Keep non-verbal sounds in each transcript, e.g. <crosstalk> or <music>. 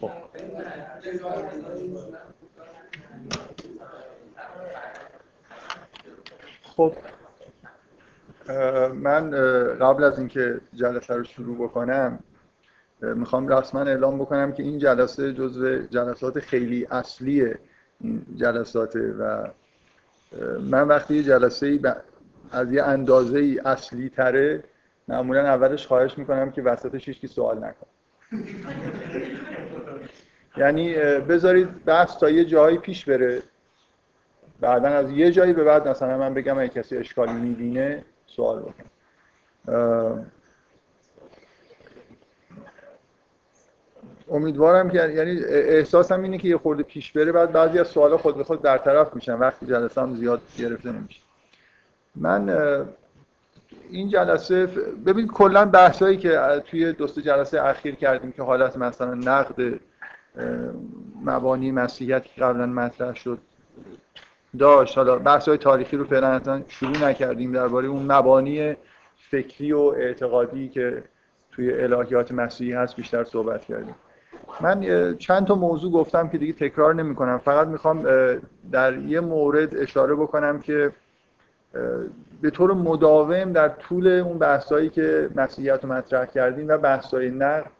خب. خب من قبل از اینکه جلسه رو شروع بکنم می‌خوام رسما اعلام بکنم که این جلسه جزو جلسات خیلی اصلی جلساته و من وقتی یه جلسه از یه اندازه ای اصلی تره معمولا اولش خواهش می‌کنم که وسطش هیچ سوال نکن یعنی بذارید بحث تا یه جایی پیش بره. بعدا از یه جایی به بعد مثلا من بگم اگه کسی اشکالی می‌بینه سوال بکن امیدوارم که یعنی احساسم اینه که یه خورده پیش بره بعد بعضی از سوالا خود به خود طرف میشن. وقتی جلسه زیاد گرفته نمیشه. من این جلسه ببین کلا بحثایی که توی دوست جلسه اخیر کردیم که حالت مثلا نقد مبانی مسیحیت که قبلا مطرح شد داشت. حالا بحث های تاریخی رو فعلا شروع نکردیم درباره اون مبانی فکری و اعتقادی که توی الهیات مسیحی هست بیشتر صحبت کردیم. من چند تا موضوع گفتم که دیگه تکرار نمی کنم فقط می‌خوام در یه مورد اشاره بکنم که به طور مداوم در طول اون بحثایی که مسیحیت رو مطرح کردیم و بحثای نقد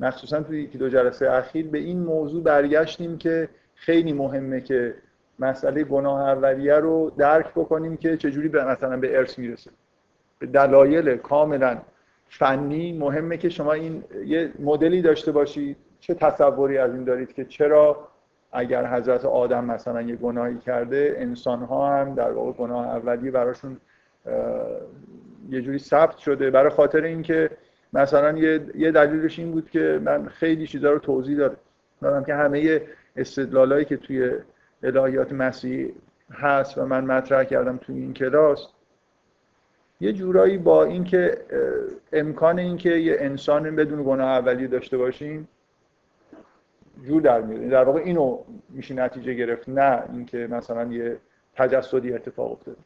مخصوصا توی یکی دو جلسه اخیر به این موضوع برگشتیم که خیلی مهمه که مسئله گناه اولیه رو درک بکنیم که چجوری به مثلا به ارث می‌رسه. به دلایل کاملا فنی مهمه که شما این یه مدلی داشته باشید. چه تصوری از این دارید که چرا اگر حضرت آدم مثلا یه گناهی کرده انسان ها هم در واقع گناه اولیه براشون یه جوری ثبت شده. برای خاطر اینکه مثلا یه دلیلش این بود که من خیلی چیزا رو توضیح دادم. که همه استدلالایی که توی الهیات مسیح هست و من مطرح کردم توی این کلاس یه جورایی با اینکه امکان اینکه یه انسان بدون گناه اولیه داشته باشیم جور در میاد. در واقع اینو میشه نتیجه گرفت نه اینکه مثلا یه تجسدی اتفاق افتاده.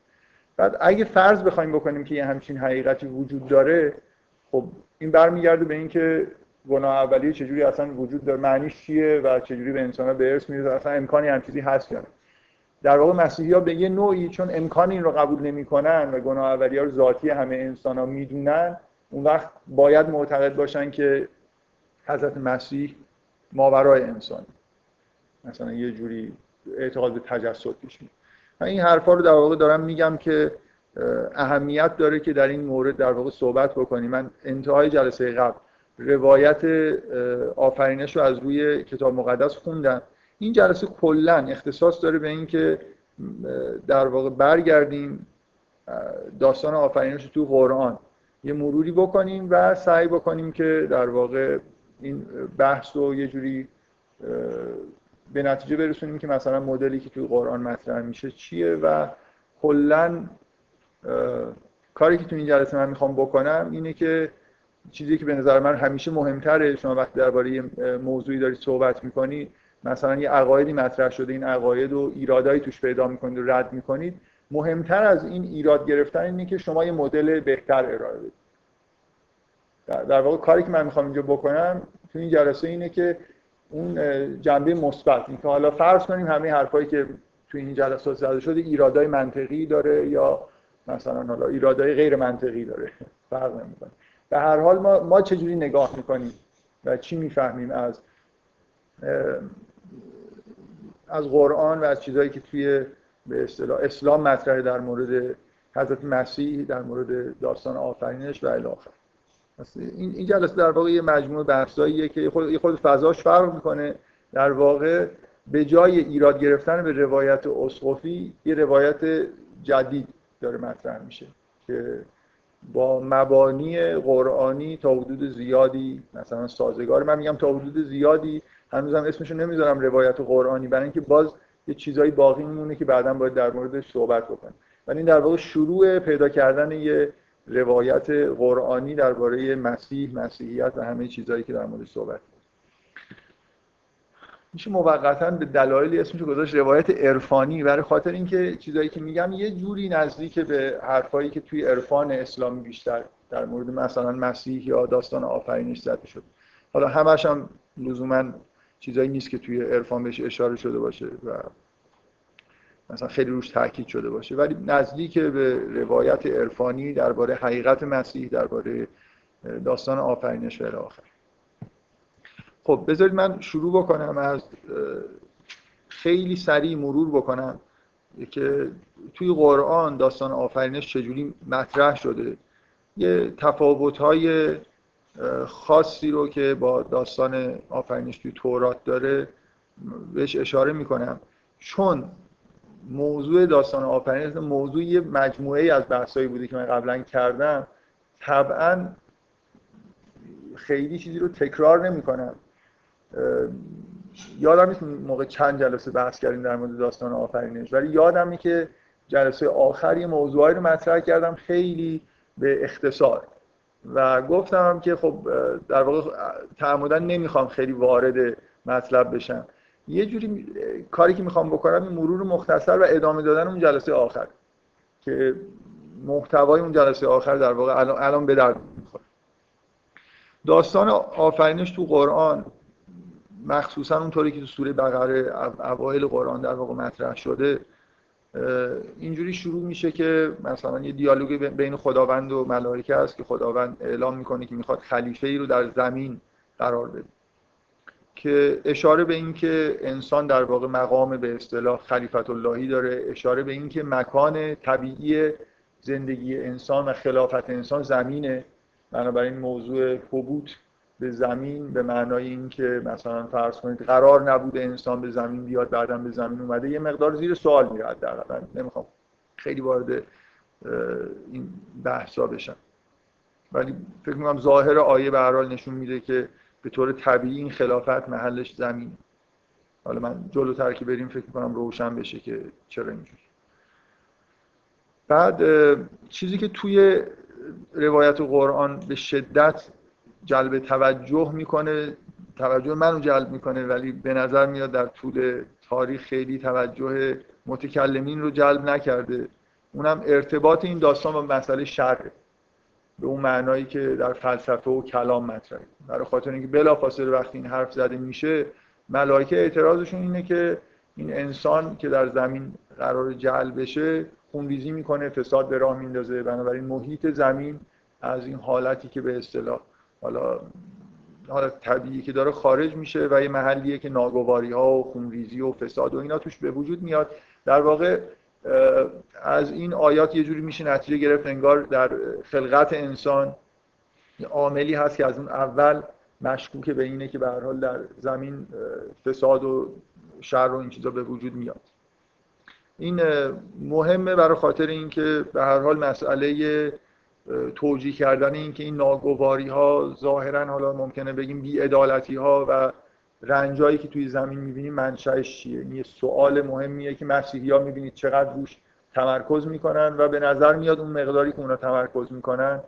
بعد اگه فرض بخوایم بکنیم که یه همچین حقیقتی وجود داره خب این برمیگرده به اینکه گناه اولیه چجوری اصلا وجود داره معنیش چیه و چجوری به انسان به ارث می‌رسه اصلا امکانی هم چیزی هست یا در واقع مسیحی ها به یه نوعی چون امکان این رو قبول نمی‌کنن و گناه اولیه رو ذاتی همه انسان ها می‌دونن اون وقت باید معتقد باشن که حضرت مسیح ماورای انسان. مثلا یه جوری اعتقاد به تجسد پیش این حرفا رو در واقع دارم میگم که اهمیت داره که در این مورد در واقع صحبت بکنیم من انتهای جلسه قبل روایت آفرینش رو از روی کتاب مقدس خوندم. این جلسه کلا اختصاص داره به اینکه در واقع برگردیم داستان آفرینش تو قرآن. یه مروری بکنیم و سعی بکنیم که در واقع این بحث رو یه جوری به نتیجه برسونیم که مثلا مدلی که توی قرآن مطرح میشه چیه و کلا کاری که تو این جلسه من می‌خوام بکنم اینه که چیزی که به نظر من همیشه مهمتره شما وقتی درباره موضوعی دارید صحبت می‌کنید مثلا یه عقایدی مطرح شده این عقاید و ایرادایی توش پیدا می‌کنید و رد می‌کنید مهمتر از این ایراد گرفتن اینه که شما یه مدل بهتر ارائه بدید. در واقع کاری که من می‌خوام اینجا بکنم تو این جلسه اینه که اون جنبه مثبت اینکه حالا فرض کنیم همه حرفایی که تو این جلسات زده شده ایرادای منطقی داره یا مثلا حالا ایرادای غیر منطقی داره. فرق نمی‌کنه. به هر حال ما ما چجوری نگاه می‌کنیم و چی می‌فهمیم از از قرآن و از چیزهایی که توی به اصطلاح اسلام مطرحه در مورد حضرت مسیح در مورد داستان آفرینش و الی این این جلسه در واقع یه مجموعه بحثاییه که خود خود فضاش فرق می‌کنه. در واقع به جای ایراد گرفتن به روایت اسقفی یه روایت جدید داره مطرح میشه که با مبانی قرآنی تا حدود زیادی مثلا سازگار من میگم تا حدود زیادی هنوزم اسمشو نمی‌ذارم روایت قرآنی برای اینکه باز یه چیزایی باقی میمونه که بعدا باید در موردش صحبت بکنیم. ولی این در واقع شروع پیدا کردن یه روایت قرآنی درباره مسیح مسیحیت و همه چیزهایی که در موردش صحبت میشه موقتا به دلایلی اسمش گذاشت روایت عرفانی برای خاطر اینکه چیزایی که میگم یه جوری نزدیک به حرفایی که توی عرفان اسلامی بیشتر در مورد مثلا مسیح یا داستان آفرینش زده شد. حالا همش هم لزوما چیزایی نیست که توی عرفان بهش اشاره شده باشه و مثلا خیلی روش تاکید شده باشه. ولی نزدیک به روایت عرفانی درباره حقیقت مسیح درباره داستان آفرینش و آخر. خب بذارید من شروع بکنم از خیلی سریع مرور بکنم که توی قرآن داستان آفرینش چجوری مطرح شده. یه تفاوت های خاصی رو که با داستان آفرینش توی تورات داره بهش اشاره می‌کنم. چون موضوع داستان آفرینش موضوع یه مجموعه از بحثایی بوده که من قبلا کردم طبعا خیلی چیزی رو تکرار نمی‌کنم. یادم نیست موقع چند جلسه بحث کردیم در مورد داستان آفرینش ولی یادمه که جلسه آخری موضوعی رو مطرح کردم خیلی به اختصار و گفتم که خب در واقع تعمدن نمی‌خوام خیلی وارد مطلب بشم. یه جوری کاری که می‌خوام بکنم این مرور مختصر و ادامه دادن اون جلسه آخر که محتوای اون جلسه آخر در واقع الان, الان به درد می‌خوره داستان آفرینش تو قرآن مخصوصا اونطوری که تو سوره بقره اوایل قرآن در واقع مطرح شده اینجوری شروع میشه که مثلا یه دیالوگ بین خداوند و ملائکه است که خداوند اعلام می‌کنه که می‌خواد خلیفه ای رو در زمین قرار بده. که اشاره به این که انسان در واقع مقام به اصطلاح خلیفت اللهی داره اشاره به این که مکان طبیعی زندگی انسان و خلافت انسان زمینه. بنابراین موضوع حبوط به زمین به معنای اینکه مثلا فرض کنید قرار نبوده انسان به زمین بیاد بعدا به زمین اومده یه مقدار زیر سوال میره در نمی‌خوام خیلی وارد این بحثا بشم. ولی فکر می‌کنم ظاهر آیه به حال نشون میده که به طور طبیعی این خلافت محلش زمین حالا من جلوتر که بریم فکر کنم روشن بشه که چرا اینجوری. بعد چیزی که توی روایت قرآن به شدت جلب توجه می‌کنه. توجه منو جلب می‌کنه ولی به نظر میاد در طول تاریخ خیلی توجه متکلمین رو جلب نکرده. اونم ارتباط این داستان با مسئله شرع به اون معنایی که در فلسفه و کلام مطرحه. برای خاطر اینکه بلافاصله وقتی این حرف زده میشه ملائکه اعتراضشون اینه که این انسان که در زمین قرار جعل بشه خونریزی می‌کنه فساد به راه میندازه. بنابراین محیط زمین از این حالتی که به اصطلاح حالا حالت طبیعی که داره خارج میشه و یه محلیه که ناگواری ها و خونریزی و فساد و اینا توش به وجود میاد. در واقع از این آیات یه جوری میشه نتیجه گرفت انگار در خلقت انسان عاملی هست که از اون اول مشکوک به اینه که به هر حال در زمین فساد و شر و این چیزا به وجود میاد. این مهمه برای خاطر اینکه به هر حال مسئله توجیه کردن اینکه این ناگواری ها ظاهرا حالا ممکنه بگیم بی ها و رنجایی که توی زمین می‌بینیم منشأش چیه؟ این یه سوال مهمیه که مسیحی ها می‌بینید چقدر روش تمرکز می‌کنن و به نظر میاد اون مقداری که اونا تمرکز می‌کنن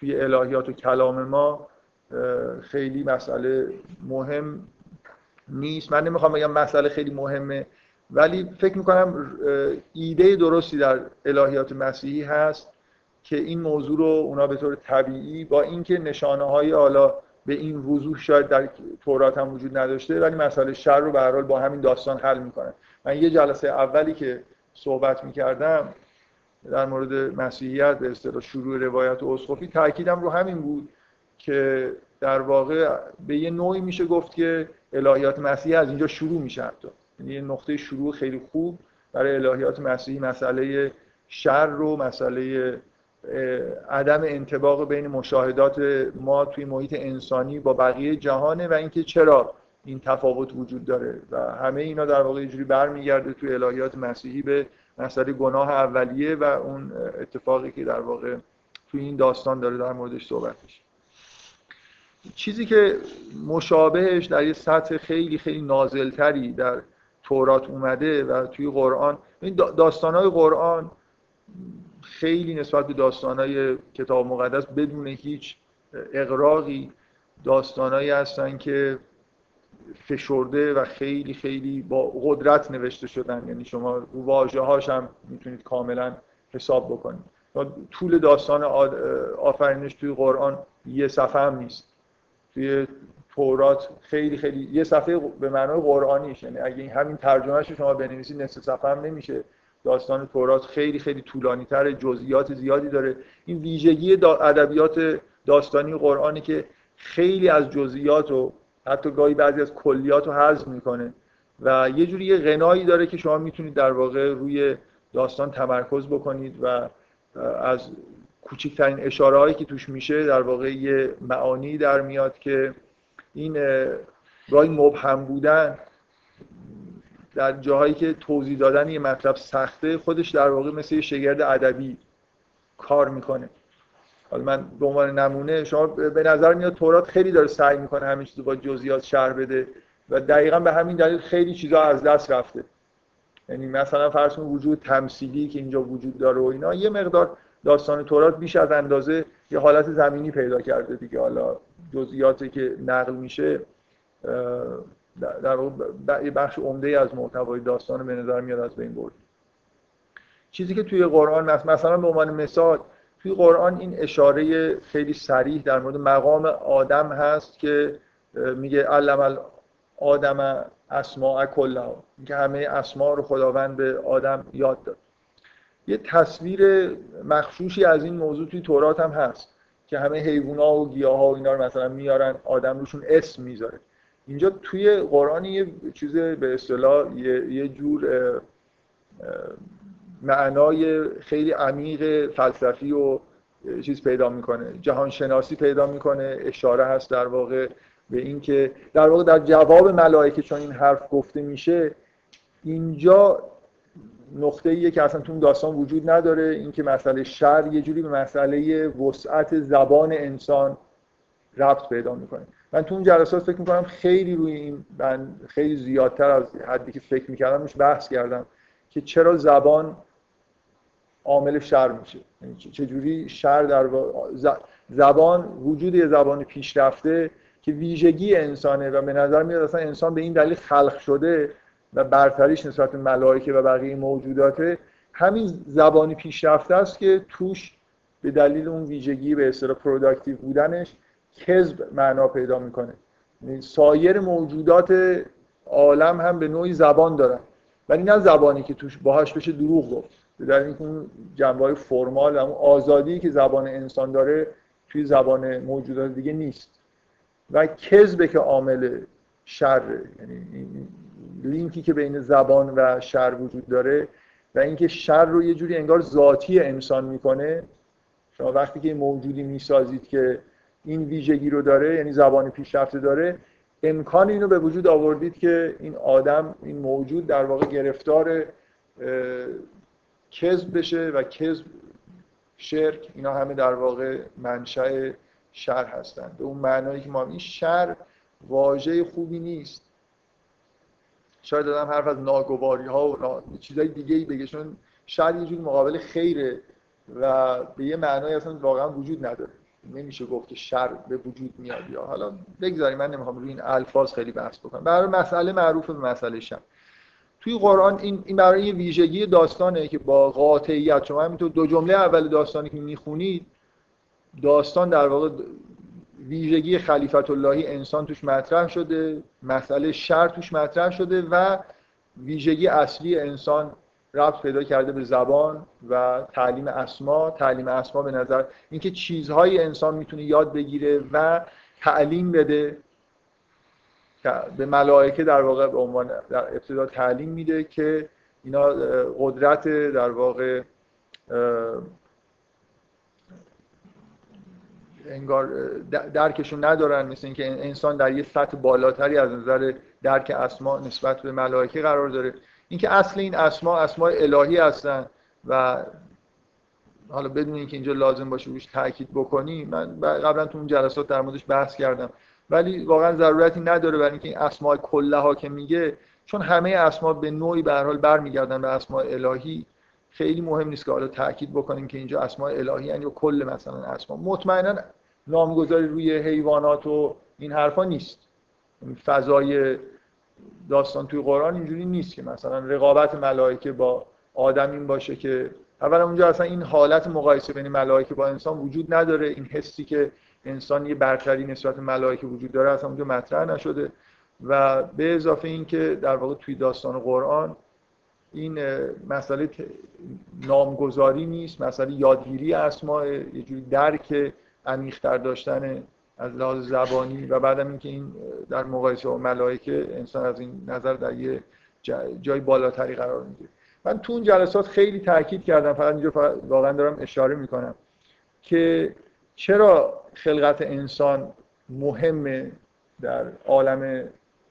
توی الهیات و کلام ما خیلی مسئله مهم نیست. من نمی‌خوام بگم مسئله خیلی مهمه ولی فکر می‌کنم ایده درستی در الهیات مسیحی هست. که این موضوع رو اونا به طور طبیعی با اینکه نشانه های حالا به این وضوح شاید در تورات هم وجود نداشته ولی مسئله شر رو به حال با همین داستان حل می‌کنن من یه جلسه اولی که صحبت می‌کردم در مورد مسیحیت به اصطلاح شروع روایت اسقفی تاکیدم رو همین بود که در واقع به یه نوعی میشه گفت که الهیات مسیحی از اینجا شروع میشه حتی. یعنی یه نقطه شروع خیلی خوب برای الهیات مسیحی مسئله شر رو مسئله عدم انتباق بین مشاهدات ما توی محیط انسانی با بقیه جهانه و اینکه چرا این تفاوت وجود داره. و همه اینا در واقع اینجوری برمیگرده توی الهیات مسیحی به مسئله گناه اولیه و اون اتفاقی که در واقع توی این داستان داره در موردش صحبت میشه. چیزی که مشابهش در یه سطح خیلی خیلی نازلتری در تورات اومده و توی قرآن این داستانهای قرآن خیلی نسبت به داستانهای کتاب مقدس بدون هیچ اقراقی داستانهایی هستن که فشرده و خیلی خیلی با قدرت نوشته شدن. یعنی شما واژه هاش هم می‌تونید کاملا حساب بکنید. طول داستان آفرینش توی قرآن یه صفحه هم نیست. توی تورات خیلی خیلی یه صفحه به معنای قرآنیش. یعنی اگه همین ترجمهش شما بنویسید نصف صفحه هم نمیشه. داستان تورات خیلی خیلی طولانی تر جزئیات زیادی داره. این ویژگی ادبیات داستانی قرآنی که خیلی از جزئیات و حتی گاهی بعضی از کلیات رو حذف می‌کنه. و یه جوری یه غنایی داره که شما می‌تونید در واقع روی داستان تمرکز بکنید و از کوچکترین اشاره هایی که توش میشه در واقع یه معانی در میاد که این گاهی مبهم بودن در جاهایی که توضیح دادن یه مطلب سخته خودش در واقع مثل یه شگرد ادبی کار می‌کنه. حالا من به عنوان نمونه شما به نظر میاد تورات خیلی داره سعی می‌کنه همین چیزو با جزئیات شرح بده و دقیقا به همین دلیل خیلی چیزا از دست رفته. یعنی مثلا فرض کنید وجود تمثیلی که اینجا وجود داره و اینا یه مقدار داستان تورات بیش از اندازه یه حالت زمینی پیدا کرده دیگه. حالا جزئیاتی که نقل میشه در واقع بخش عمده از محتوای داستان به نظر میاد از بین برد. چیزی که توی قرآن مثلا به عنوان مثال توی قرآن این اشاره خیلی سریح در مورد مقام آدم هست که میگه علم آدم اسماء کلها که همه اسماء رو خداوند به آدم یاد داد. یه تصویر مخشوشی از این موضوع توی تورات هم هست که همه حیوونا و گیاه ها و اینا رو مثلا میارن آدم روشون اسم می‌ذاره. اینجا توی قرآن یه چیز به اصطلاح یه،, جور معنای خیلی عمیق فلسفی و چیز پیدا می‌کنه. جهان شناسی پیدا می‌کنه. اشاره هست در واقع به اینکه در واقع در جواب ملائکه چون این حرف گفته میشه اینجا نقطه ایه که اصلا تو داستان وجود نداره اینکه مسئله شر یه جوری به مسئله وسعت زبان انسان ربط پیدا می‌کنه. من تو اون جلسات فکر می‌کنم خیلی روی این من خیلی زیادتر از حدی که فکر می‌کردم روش بحث کردم که چرا زبان عامل شر میشه. یعنی چجوری شر در زبان وجود یه زبان پیشرفته که ویژگی انسانه و به نظر میاد اصلا انسان به این دلیل خلق شده و برتریش نسبت به ملائکه و بقیه موجوداته همین زبانی پیشرفته است که توش به دلیل اون ویژگی به اصطلاح productive بودنش کذب معنا پیدا می‌کنه. یعنی سایر موجودات عالم هم به نوعی زبان دارن. ولی نه زبانی که توش باهاش بشه دروغ گفت. در اینکه اون جنبه های فرمال اون آزادی که زبان انسان داره توی زبان موجودات دیگه نیست. و کذبه که عامل شر یعنی لینکی که بین زبان و شر وجود داره و اینکه شر رو یه جوری انگار ذاتی انسان می‌کنه. شما وقتی که موجودی می‌سازید که این ویژگی رو داره یعنی زبان پیشرفته داره. امکان اینو به وجود آوردید که این آدم این موجود در واقع گرفتار کذب بشه و کذب شرک اینا همه در واقع منشأ شر هستند به اون معنایی که ما این شر واژه خوبی نیست. شاید دادم حرف از ناگواری ها و چیزای دیگه ای بگه چون شر یه جور مقابل خیره و به یه معنای اصلا واقعا وجود نداره. نمیشه گفت که شر به وجود میاد یا حالا بگذاریم من نمی‌خوام روی این الفاظ خیلی بحث بکنم. برای مسئله معروف به مسئله شر. توی قرآن این این برای یه ویژگی داستانه که با قاطعیت شما همینطور دو جمله اول داستانی که می‌خونید داستان در واقع ویژگی خلیفت اللهی انسان توش مطرح شده مسئله شر توش مطرح شده و ویژگی اصلی انسان ربط پیدا کرده به زبان و تعلیم اسما. تعلیم اسما به نظر اینکه چیزهای انسان می‌تونه یاد بگیره و تعلیم بده. به ملائکه در واقع به عنوان در ابتدا تعلیم میده که اینا قدرت در واقع انگار درکشون ندارن. مثل اینکه انسان در یه سطح بالاتری از نظر درک اسما نسبت به ملائکه قرار داره. اینکه اصل این اسما اسماء الهی هستن و حالا بدون اینکه اینجا لازم باشه روش تاکید بکنی من قبلا تو اون جلسات در موردش بحث کردم. ولی واقعا ضرورتی نداره برای اینکه این اسماء کلها که میگه چون همه اسما به نوعی به هر حال برمیگردن به اسماء الهی خیلی مهم نیست که حالا تاکید بکنیم که اینجا اسماء الهی یعنی کل مثلا اسما. مطمئنا نامگذاری روی حیوانات و این حرفا نیست. فضای داستان توی قرآن اینجوری نیست که مثلا رقابت ملائکه با آدم این باشه که اولا اونجا اصلا این حالت مقایسه بین ملائکه با انسان وجود نداره. این حسی که انسان یه برتری نسبت ملائکه وجود داره اصلا اونجا مطرح نشده. و به اضافه اینکه در واقع توی داستان قرآن این مسئله نامگذاری نیست. مسئله یادگیری اسماء یه جوری درک عمیق‌تر داشتن از لحاظ زبانی و بعدم اینکه این در مقایسه با ملائکه انسان از این نظر در یه جای بالاتری قرار می‌گیره. من تو اون جلسات خیلی تاکید کردم فقط اینجا واقعا دارم اشاره می‌کنم که چرا خلقت انسان مهمه در عالم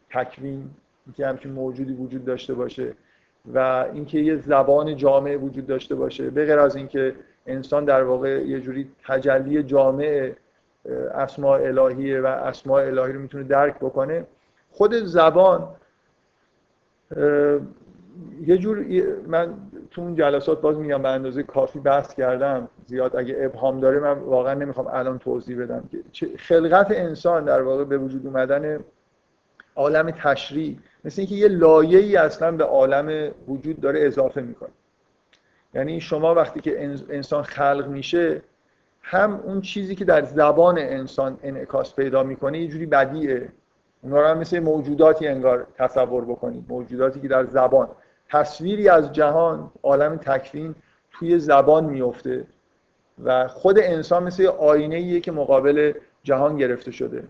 تکوین اینکه همچین موجودی وجود داشته باشه و اینکه یه زبان جامعه وجود داشته باشه به غیر از اینکه انسان در واقع یه جوری تجلی جامعه اسماء الهیه و اسماء الهی رو می‌تونه درک بکنه. خود زبان یه جور من تو اون جلسات باز میگم به اندازه کافی بحث کردم. زیاد اگه ابهام داره من واقعا نمی‌خوام الان توضیح بدم که خلقت انسان در واقع به وجود اومدن عالم تشریع. مثل اینکه یه لایه ای اصلا به عالم وجود داره اضافه می‌کنه. یعنی شما وقتی که انسان خلق میشه هم اون چیزی که در زبان انسان انعکاس پیدا می‌کنه یه جوری بدیعه. اونا رو هم مثل موجوداتی انگار تصور بکنید موجوداتی که در زبان. تصویری از جهان عالم تکوین توی زبان میفته و خود انسان مثل آینه که مقابل جهان گرفته شده.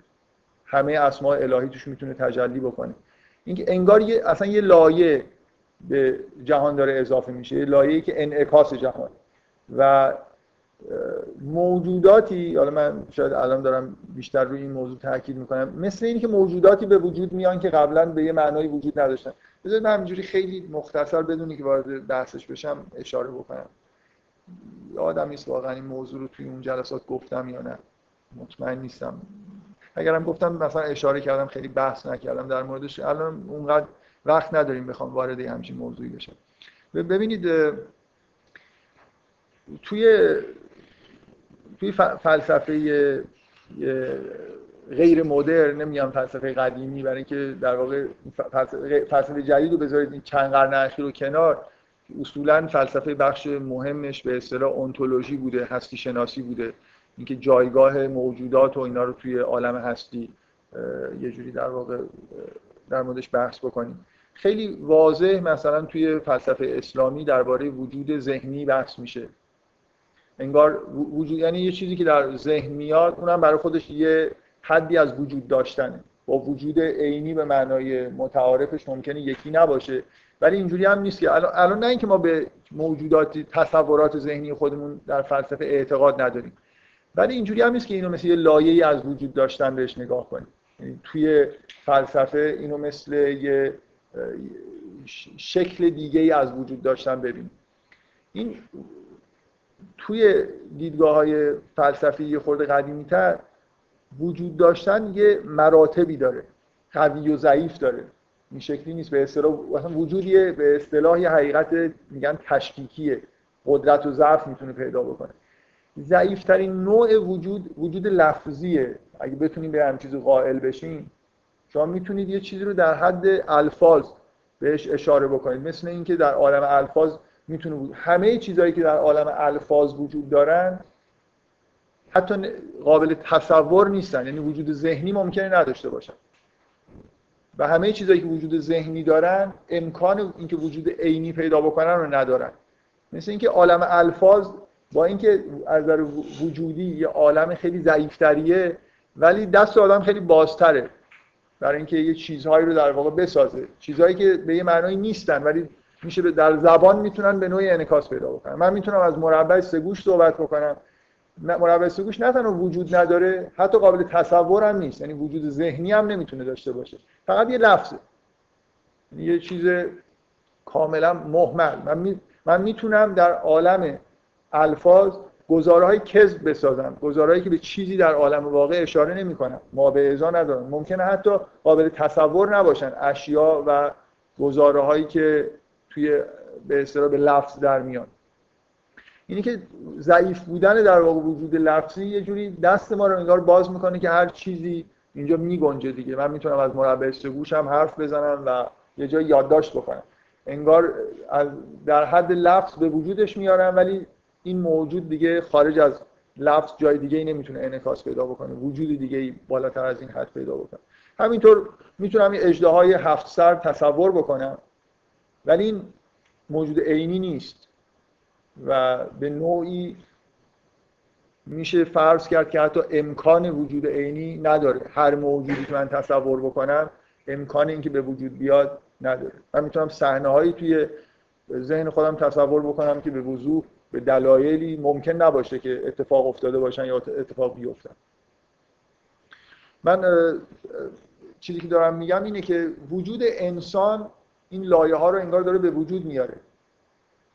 همه اسماء الهی توش می‌تونه تجلی بکنه. اینکه انگار یه اصلا یه لایه به جهان داره اضافه میشه یه لایه‌ای که انعکاس جهان. و موجوداتی حالا من شاید الان دارم بیشتر روی این موضوع تاکید می‌کنم مثل اینی که موجوداتی به وجود میان که قبلا به یه معنای وجود نداشتن. بذارید من همینجوری خیلی مختصر بدونی که وارد بحثش بشم اشاره بکنم. آدم نیست واقعا این موضوع رو توی اون جلسات گفتم یا نه. مطمئن نیستم. اگرم گفتم مثلا اشاره کردم خیلی بحث نکردم در موردش. الان اونقدر وقت نداریم بخوام وارد همچین موضوعی بشم. ببینید توی توی فلسفه غیر مدرن نمیگم فلسفه قدیمی برای اینکه در واقع فلسفه جدید رو بذارید این چند قرن اخیر رو کنار اصولا فلسفه بخش مهمش به اصطلاح اونتولوژی بوده هستی شناسی بوده. اینکه جایگاه موجودات و اینا رو توی عالم هستی یه جوری در واقع در موردش بحث بکنیم. خیلی واضح مثلا توی فلسفه اسلامی درباره وجود ذهنی بحث میشه. انگار وجود یعنی یه چیزی که در ذهن میاد اونم برای خودش یه حدی از وجود داشتنه. با وجود عینی به معنای متعارفش ممکنه یکی نباشه. ولی اینجوری هم نیست که الان, نه اینکه ما به موجودات تصورات ذهنی خودمون در فلسفه اعتقاد نداریم. ولی اینجوری هم نیست که اینو مثل یه لایه‌ای از وجود داشتن بهش نگاه کنیم. یعنی توی فلسفه اینو مثل یه شکل دیگه ای از وجود داشتن ببینیم. این توی دیدگاه های فلسفی یه خورده قدیمی تر وجود داشتن یه مراتبی داره قوی و ضعیف داره. این شکلی نیست. به اصطلاح وجودی به اصطلاح یه حقیقت میگن تشکیکیه. قدرت و ضعف می‌تونه پیدا بکنه. ضعیفترین نوع وجود وجود لفظیه. اگه بتونیم به همین چیزی قائل بشیم شما می‌تونید یه چیزی رو در حد الفاظ بهش اشاره بکنید. مثل اینکه در عالم الفاظ می‌تونه همه چیزهایی که در عالم الفاظ وجود دارن حتی قابل تصور نیستن. یعنی وجود ذهنی ممکنه نداشته باشن. و همه چیزهایی که وجود ذهنی دارن امکان اینکه وجود عینی پیدا بکنن رو ندارن. مثل اینکه عالم الفاظ با اینکه از نظر وجودی یه عالم خیلی ضعیفتریه ولی دست آدم خیلی بازتره. برای اینکه یه چیزهایی رو در واقع بسازه. چیزهایی که به یه معنایی نیستن ولی میشه در زبان می‌تونن به نوعی انعکاس پیدا بکنن. من می‌تونم از مربع سگوش صحبت بکنم. مربع سگوش نه تنها وجود نداره حتی قابل تصور هم نیست. یعنی وجود ذهنی هم نمی‌تونه داشته باشه. فقط یه لفظه. یعنی یه چیز کاملا محمل. من, می... من می‌تونم در عالم الفاظ گزاره های کذب بسازم. گزارهایی که به چیزی در عالم واقع اشاره نمی‌کنن ما به ازا ندارن ممکنه حتی قابل تصور نباشن. اشیا و گزاره که توی به اصطلاح به لفظ در میان. اینی که ضعیف بودن در واقع وجود لفظی یه جوری دست ما رو انگار باز می‌کنه که هر چیزی اینجا میگنجه دیگه. من می‌تونم از مربع گوشم حرف بزنم و یه جای یادداشت بکنم. انگار از در حد لفظ به وجودش میارم ولی این موجود دیگه خارج از لفظ جای دیگه ای نمی‌تونه انعکاس پیدا بکنه. وجود دیگه ای بالاتر از این حد پیدا بکنه. همینطور می‌تونم این اجده های هفت سر تصور بکنم. ولی این موجود عینی نیست. و به نوعی میشه فرض کرد که حتی امکان وجود عینی نداره. هر موجودی که من تصور بکنم امکان اینکه به وجود بیاد نداره. من می‌تونم صحنه هایی توی ذهن خودم تصور بکنم که به وضوح به دلایلی ممکن نباشه که اتفاق افتاده باشن یا اتفاق بیفتن. من چیزی که دارم میگم اینه که وجود انسان این لایه ها رو انگار داره به وجود میاره.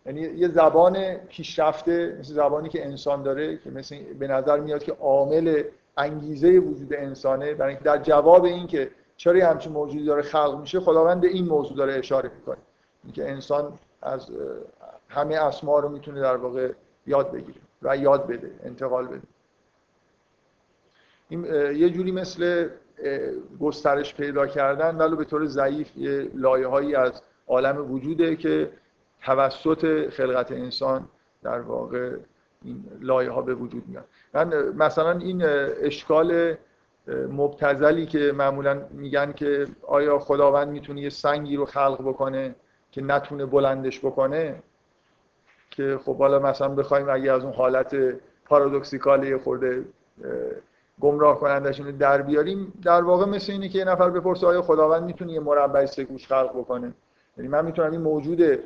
یعنی یه زبان پیشرفته مثل زبانی که انسان داره که مثل به نظر میاد که عامل انگیزه وجود انسانه. برای اینکه در جواب این که چرا همچین موجودی داره خلق میشه خداوند به این موضوع داره اشاره می‌کنه. اینکه انسان از همه اسما رو می‌تونه در واقع یاد بگیره و یاد بده انتقال بده. این یه جوری مثل گسترش پیدا کردن ولو به طور ضعیف یه لایه هایی از عالم وجوده که توسط خلقت انسان در واقع این لایه ها به وجود میاد. من مثلا این اشکال مبتزلی که معمولا میگن که آیا خداوند می‌تونه یه سنگی رو خلق بکنه که نتونه بلندش بکنه؟ که خب حالا مثلا بخوایم اگه از اون حالت پارادوکسیکال خورده گمراه کنندشون در بیاریم در واقع مثل اینه که یه نفر بپرسه آیا خداوند می‌تونه یه مربع سه خلق بکنه؟ یعنی من می‌تونم این موجوده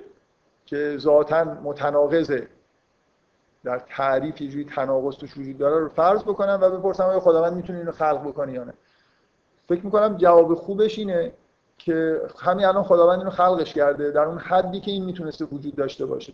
که ذاتا متناقضه. در تعریف یه جوری تناقض توش وجود داره رو فرض بکنم و بپرسم آیا خداوند می‌تونه اینو خلق بکنه یا نه. فکر می‌کنم جواب خوبش اینه که همین الان خداوند اینو خلقش کرده در اون حدی که این می‌تونسته وجود داشته باشه.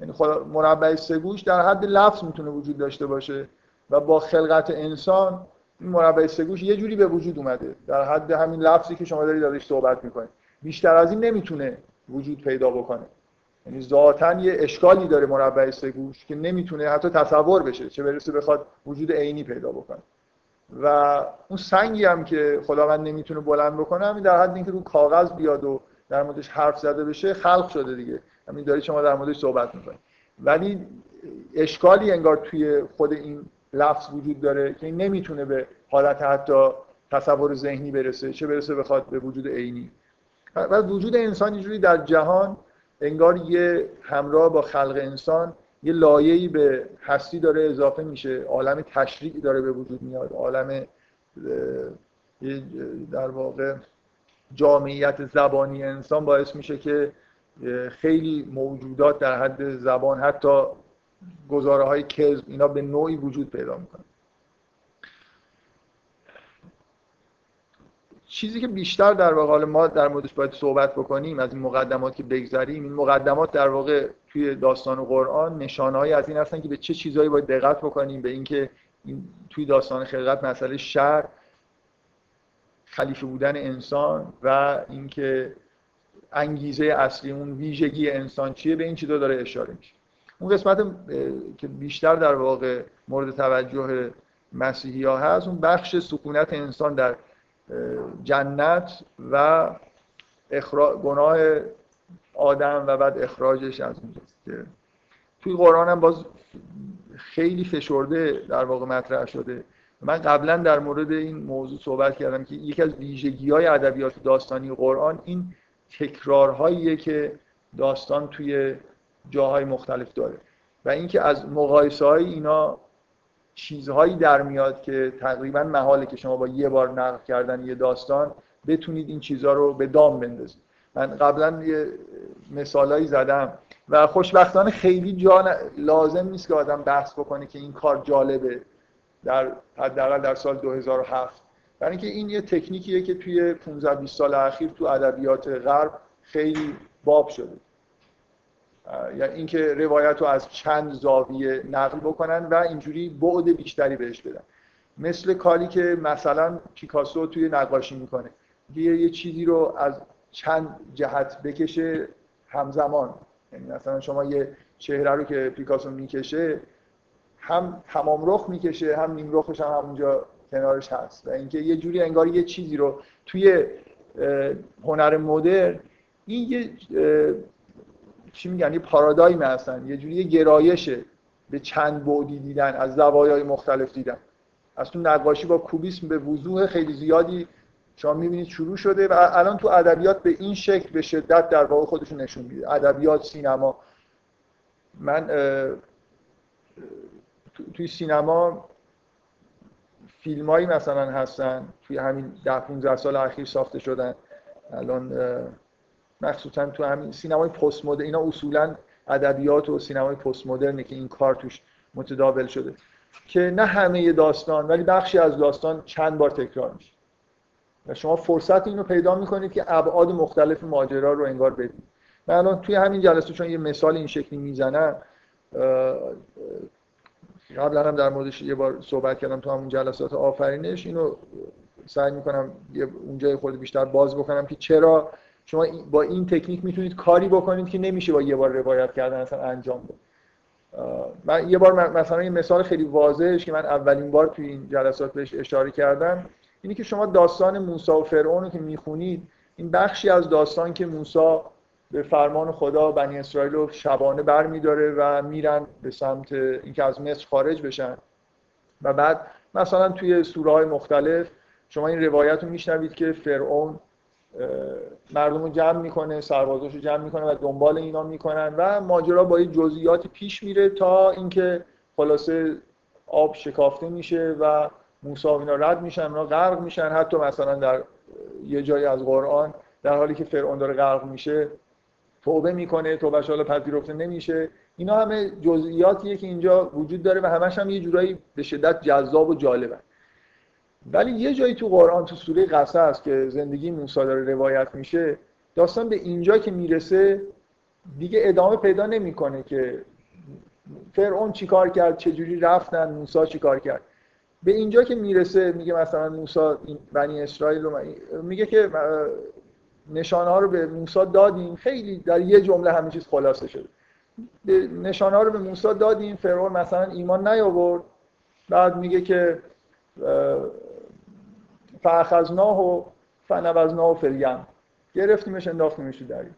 یعنی خدا مربع سگوش در حد لفظ می‌تونه وجود داشته باشه. و با خلقت انسان این مربع سگوش یه جوری به وجود اومده. در حد همین لفظی که شما دارید ازش صحبت می‌کنید. بیشتر از این نمی‌تونه وجود پیدا بکنه. یعنی ذاتا یه اشکالی داره مربع سگوش که نمی‌تونه حتی تصور بشه چه برسه بخواد وجود عینی پیدا بکنه. و اون سنگی هم که خداوند نمی‌تونه بلند بکنه همین در حد اینکه رو کاغذ بیاد و در موردش حرف زده بشه خلق شده دیگه. همین دارید شما در موردش صحبت می‌کنید. ولی اشکالی انگار توی خود این لفظ وجود داره که این نمی‌تونه به حالت حتی تصور ذهنی برسه چه برسه بخواد به وجود عینی. و وجود انسان اینجوری در جهان انگار یه همراه با خلق انسان یه لایه‌ای به هستی داره اضافه میشه عالم تشریع داره به وجود میاد عالم در واقع جامعیت زبانی انسان باعث میشه که خیلی موجودات در حد زبان حتی گزاره های کذب اینا به نوعی وجود پیدا می‌کنه. چیزی که بیشتر در واقع ما در موردش باید صحبت بکنیم از این مقدمات که بگذریم این مقدمات در واقع توی داستان و قرآن نشانهایی از این هستن که به چه چیزهایی باید دقت بکنیم به اینکه این توی داستان خلقت مسئله شر خلیفه بودن انسان و اینکه انگیزه اصلی اون ویژگی انسان چیه به این چیزا داره اشاره میشه. اون قسمت که بیشتر در واقع مورد توجه مسیحی ها هست اون بخش سکونت انسان در جنت و گناه آدم و بعد اخراجش از اونجاست که توی قرآن هم باز خیلی فشرده در واقع مطرح شده. من قبلا در مورد این موضوع صحبت کردم که یکی از ویژگی های ادبیات داستانی قرآن این تکرارهاییه که داستان توی جاهای مختلف داره. و اینکه از مقایسه های اینا چیزهایی در میاد که تقریبا محاله که شما با یه بار نقل کردن یه داستان بتونید این چیزها رو به دام بندازید. من قبلا یه مثالایی زدم و خوشبختانه خیلی جا لازم نیست که آدم بحث بکنه که این کار جالبه در حداقل در سال 2007 برای اینکه این یه تکنیکیه که توی 15 20 سال اخیر تو ادبیات غرب خیلی باب شده. یعنی اینکه روایت رو از چند زاویه نقل بکنن و اینجوری بعد بیشتری بهش بدن. مثل کاری که مثلا پیکاسو توی نقاشی می‌کنه. یه چیزی رو از چند جهت بکشه همزمان. یعنی مثلا شما یه چهره رو که پیکاسو می‌کشه هم تمام رخ می‌کشه هم نیم رخش هم همونجا کنارش هست. و اینکه یه جوری انگار یه چیزی رو توی هنر مدرن این یه چی میگن؟ یه پارادایم هستن. یه جوری گرایشه به چند بعدی دیدن از زوایای مختلف دیدن. از تو نقاشی با کوبیسم به وضوح خیلی زیادی شما می‌بینید شروع شده و الان تو ادبیات به این شکل به شدت در واقع خودشون نشون میده. ادبیات سینما. من توی سینما فیلمایی مثلا هستن. توی همین ده 15 سال اخیر ساخته شدن. الان مخصوصا تو همین سینمای پست مدرن اینا اصولا ادبیات و سینمای پست مدرنه که این کار توش متداول شده. که نه همه داستان ولی بخشی از داستان چند بار تکرار میشه. و شما فرصت اینو پیدا می‌کنید که ابعاد مختلف ماجرا رو انگار بدید من الان توی همین جلسه چون یه مثال این شکلی می‌زنم قبلا هم در موردش یه بار صحبت کردم تو همون جلسات آفرینش اینو سعی می‌کنم یه اونجای خود بیشتر باز بکنم که چرا شما با این تکنیک می‌تونید کاری بکنید که نمیشه با یه بار روایت کردن اصلا انجام بده من یه بار مثلا یه مثال خیلی واضحش که من اولین بار توی این جلسات بهش اشاره کردم اینی که شما داستان موسی و فرعون رو که می‌خونید این بخشی از داستان که موسی به فرمان خدا بنی اسرائیل رو شبانه بر میداره و میرن به سمت اینکه از مصر خارج بشن. و بعد مثلا توی سوره های مختلف شما این روایت رو میشنوید که فرعون مردم رو جمع می‌کنه سربازاش رو جمع می‌کنه و دنبال اینا می‌کنن و ماجرا با این جزئیات پیش میره تا اینکه خلاصه آب شکافته میشه و موسی اینا رد میشن اینا غرق میشن. حتی مثلا در یه جایی از قرآن در حالی که فرعون داره غرق میشه توبه می‌کنه توبه حالا پذیرفته نمیشه. اینا همه جزئیاتیه که اینجا وجود داره و همش هم یه جورایی به شدت جذاب و جالبه. ولی یه جایی تو قرآن تو سوره قصص که زندگی موسی داره روایت میشه داستان به اینجا که می‌رسه دیگه ادامه پیدا نمی‌کنه که فرعون چیکار کرد چجوری رفتن موسی چیکار کرد. به اینجا که می‌رسه میگه مثلا موسی بنی اسرائیل رو میگه که نشانه ها رو به موسی دادیم. خیلی در یه جمله همه چیز خلاصه شده. نشانه ها رو به موسی دادیم فرعون مثلا ایمان نیاورد. بعد میگه که فاخذناه و فنبذناه فلیم گرفتیمش انداختیمش تو دریا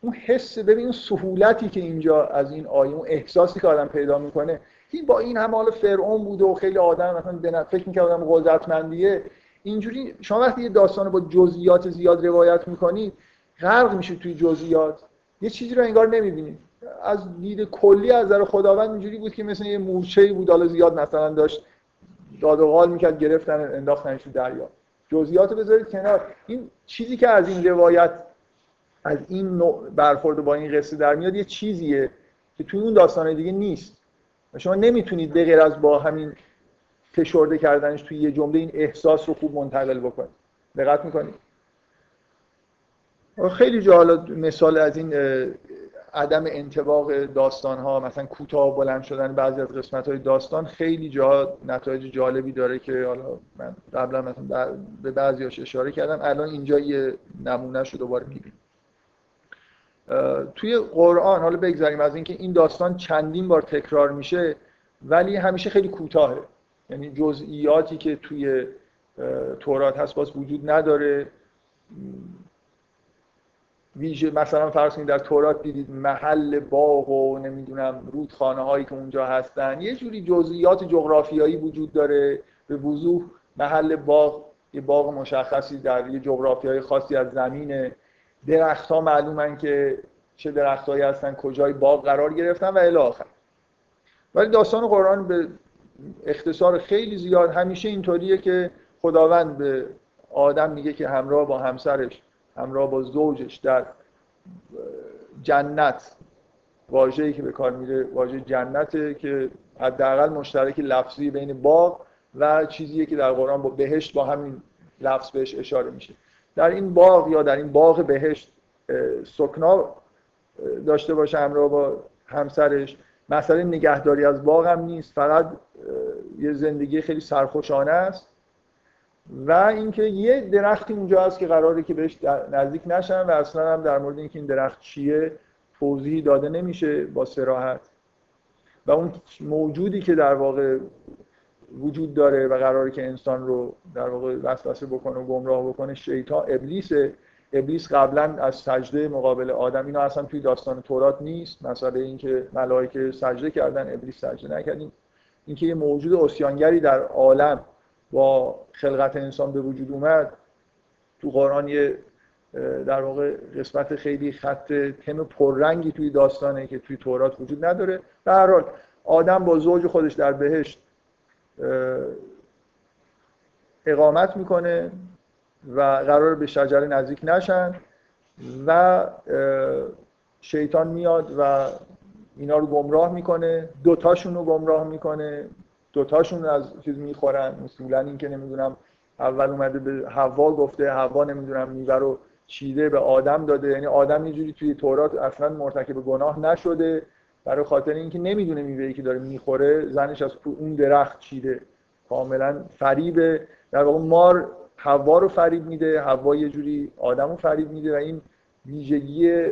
اون حس ببین سهولتی که اینجا از این آیه اون احساسی که آدم پیدا می‌کنه این با این همه حال فرعون بوده و خیلی آدم مثلا فکر می‌کنه آدم قدرتمندیه. اینجوری شما وقتی یه داستان با جزئیات زیاد روایت می‌کنید غرق میشه توی جزئیات. یه چیزی رو انگار نمی‌بینید از دید کلی از نظر خداوند اینجوری بود که مثل یه مورچه‌ای بود حالا زیاد مثلا داشت داد و غال می‌کرد گرفتن انداختنش تو دریا. جزئیات رو بذارید کنار. این چیزی که از این روایت از این نوع برخورد با این قصه در میاد یه چیزیه که توی اون داستان دیگه نیست. شما نمی‌تونید به غیر از با همین فشرده کردنش توی یه جمله این احساس رو خوب منتقل بکنید. دقت می‌کنید؟ خیلی جا حالا مثال از این عدم انتباق داستان ها مثلا کوتاه بلند شدن بعضی از قسمت های داستان خیلی جا نتایج جالبی داره که حالا من قبلا مثلا به بعضیاش اشاره کردم. الان اینجا یه نمونه رو دوباره می‌بینیم. توی قرآن حالا بگذاریم از اینکه این داستان چندین بار تکرار میشه ولی همیشه خیلی کوتاهه. یعنی جزئیاتی که توی تورات هست باز وجود نداره. ویژه مثلا فرض کنید در تورات دیدید محل باغ و نمی‌دونم رودخانه هایی که اونجا هستن. یه جوری جزئیات جغرافیایی وجود داره. به وضوح محل باغ یه باغ مشخصی در یه جغرافیای خاصی از زمینه. درخت ها معلومن که چه درخت هایی هستن کجای باغ قرار گرفتن و الی آخر. ولی داستان قرآن به اختصار خیلی زیاد همیشه اینطوریه که خداوند به آدم میگه که همراه با همسرش. همراه با زوجش در جنت واژه‌ای که به کار میره واژه جنته که حداقل مشترک لفظی بین باغ و چیزیه که در قرآن با بهشت با همین لفظ بهش اشاره میشه. در این باغ یا در این باغ بهشت سکنا داشته باشه همراه با همسرش. مسئله نگهداری از باغ هم نیست. فقط یه زندگی خیلی سرخوشانه است. و اینکه یه درختی اونجا هست که قراره که بهش نزدیک نشن و اصلا هم در مورد اینکه این درخت چیه توضیحی داده نمیشه با سراحت و اون موجودی که در واقع وجود داره و قراره که انسان رو در واقع وسوسه بکنه و گمراه بکنه شیطان ابلیسه. ابلیس قبلا از سجده مقابل آدم. اینا اصلا توی داستان تورات نیست. مسئله اینکه ملائکه سجده کردن ابلیس سجده نکردیم اینکه یه موجود اسیانگری در عالم با خلقت انسان به وجود اومد. تو قرآن یه در واقع قسمت خیلی خط تم پررنگی توی داستانه که توی تورات وجود نداره. در حال آدم با زوج خودش در بهشت اقامت می‌کنه و قرار به شجره نزدیک نشن و شیطان میاد و اینا رو گمراه می‌کنه. دوتاشون رو گمراه می‌کنه. دوتاشون از چیز می‌خورن مثلا اینکه نمی‌دونم اول اومده به هوا گفته هوا نمی‌دونم میوه رو چیده به آدم داده. یعنی آدم یه توی تورات اصلا مرتکب گناه نشده. برای خاطر اینکه نمی‌دونه میوه‌ای که داره می‌خوره زنش از اون درخت چیده. کاملا فریب در واقع مار حوا رو فریب میده حوا یه جوری آدم رو فریب میده و این ویژگی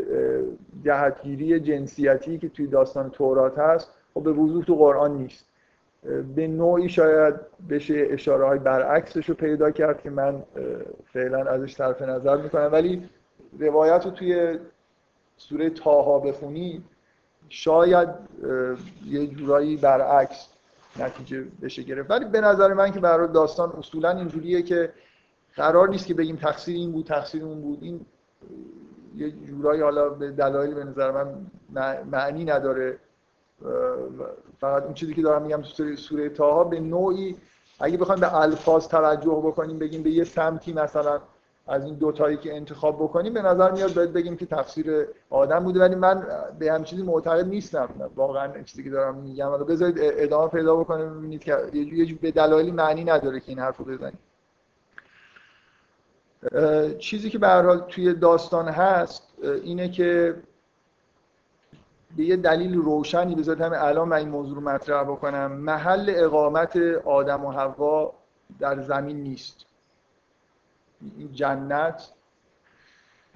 جهتگیری جنسیتی که توی داستان تورات هست خب به وضوح تو قرآن نیست. به نوعی شاید بشه اشاره های برعکسش رو پیدا کرد که من فعلا ازش طرف نظر می‌کنم. ولی روایت رو توی سوره تاها بخونی شاید یه جورایی برعکس نتیجه بشه گرفت. ولی به نظر من که برای داستان اصولا اینجوریه که قرار نیست که بگیم تقصیر این بود تقصیر اون بود. این یه جورایی حالا به دلایل به نظر من معنی نداره. فقط اون چیزی که دارم میگم تو سوره تاها به نوعی اگه بخوایم به الفاظ توجه بکنیم بگیم به یه سمتی مثلا از این دوتایی که انتخاب بکنیم به نظر میاد باید بگیم که تفسیر آدم بوده ولی من به هم چیزی معتقد نیستم. واقعا چیزی که دارم میگم حالا بذارید ادامه پیدا بکنیم ببینید که یه به دلایلی معنی نداره که این حرفو بزنیم. چیزی که به توی داستان هست اینه که به یه دلیل روشنی بذارید همه الان من این موضوع رو مطرح بکنم. محل اقامت آدم و حوا در زمین نیست. این جنت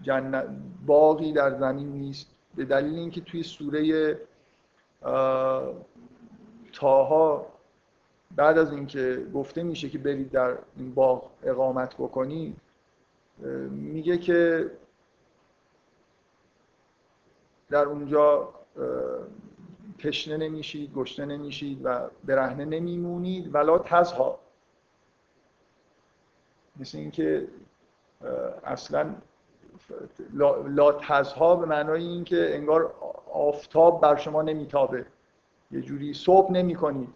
جنت باقی در زمین نیست. به دلیل اینکه توی سوره تاها بعد از اینکه گفته میشه که برید در این باغ اقامت بکنید میگه که در اونجا تشنه نمیشید گشنه نمیشید و برهنه نمیمونید ولا تزها. مثل اینکه اصلا لا تزها به معنای اینکه انگار آفتاب بر شما نمیتابه. یه جوری صبح نمی کنید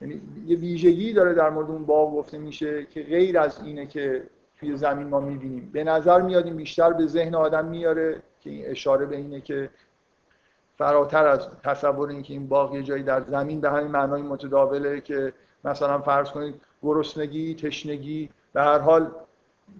یعنی یه ویژگی داره در مورد اون باغ گفته میشه که غیر از اینه که توی زمین ما می‌بینیم. به نظر میاد بیشتر به ذهن آدم میاره که این اشاره به اینه که فراتر از تصور اینکه این باغ یه جایی در زمین به همین معنای متداوله که مثلا فرض کنید گرسنگی تشنگی به هر حال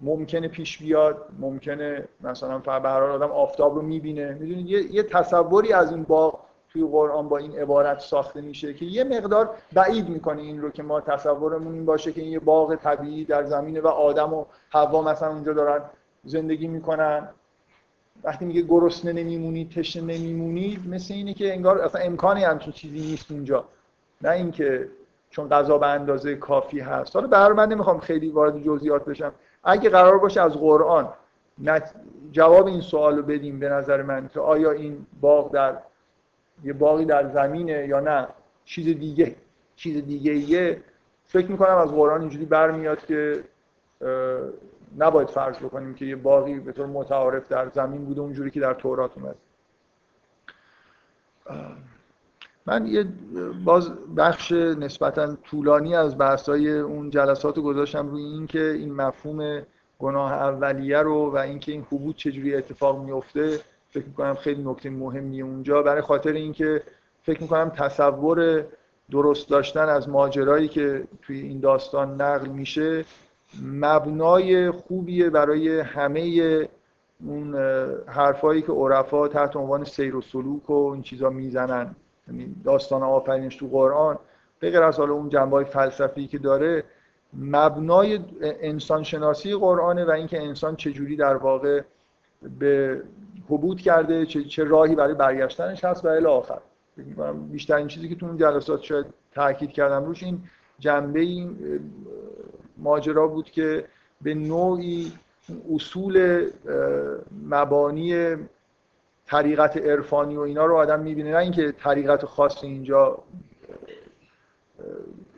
ممکنه پیش بیاد ممکنه مثلا به هر حال آدم آفتاب رو می‌بینه. می‌دونید؟ یه،, یه تصوری از این باغ توی قرآن با این عبارت ساخته میشه که یه مقدار بعید می‌کنه این رو که ما تصورمون این باشه که این یه باغ طبیعی در زمینه و آدم و هوا مثلا اونجا دارن زندگی می‌کنن. وقتی میگه گرسنه نمیمونید تشنه نمیمونید مثل اینه که انگار اصلا امکانی همچین چیزی نیست اونجا نه اینکه چون غذا به اندازه کافی هست. حالا به من نمی‌خوام خیلی وارد جزئیات بشم. اگه قرار باشه از قرآن جواب این سوال رو بدیم به نظر من که آیا این باغ در یه باقی در زمینه یا نه؟ چیز دیگه چیز دیگه ایه فکر می‌کنم از قرآن اینجوری برمیاد که نباید فرض بکنیم که یه باقی به طور متعارف در زمین بوده اونجوری که در تورات اومد. من یه باز بخش نسبتا طولانی از بحثای اون جلسات رو گذاشتم روی این که این مفهوم گناه اولیه رو و اینکه این حبوط چجوری اتفاق میفته فکر می‌کنم خیلی نکته مهمیه اونجا. برای خاطر اینکه فکر می‌کنم تصور درست داشتن از ماجرایی که توی این داستان نقل میشه مبنای خوبیه برای همه اون حرفایی که عرفا تحت عنوان سیر و سلوک و این چیزا می‌زنن. یعنی داستان آفرینش تو قرآن. به از حالا اون جنبه فلسفی که داره مبنای انسان شناسی قرآنه و اینکه انسان چجوری در واقع به حبود کرده چه, چه راهی برای برگشتنش هست و الی آخر. بیشترین چیزی که تو اون جلسات شاید تاکید کردم روش این جنبه این ماجرا بود که به نوعی اصول مبانی طریقت عرفانی و اینا رو آدم می‌بینه. نه اینکه طریقت خاصی اینجا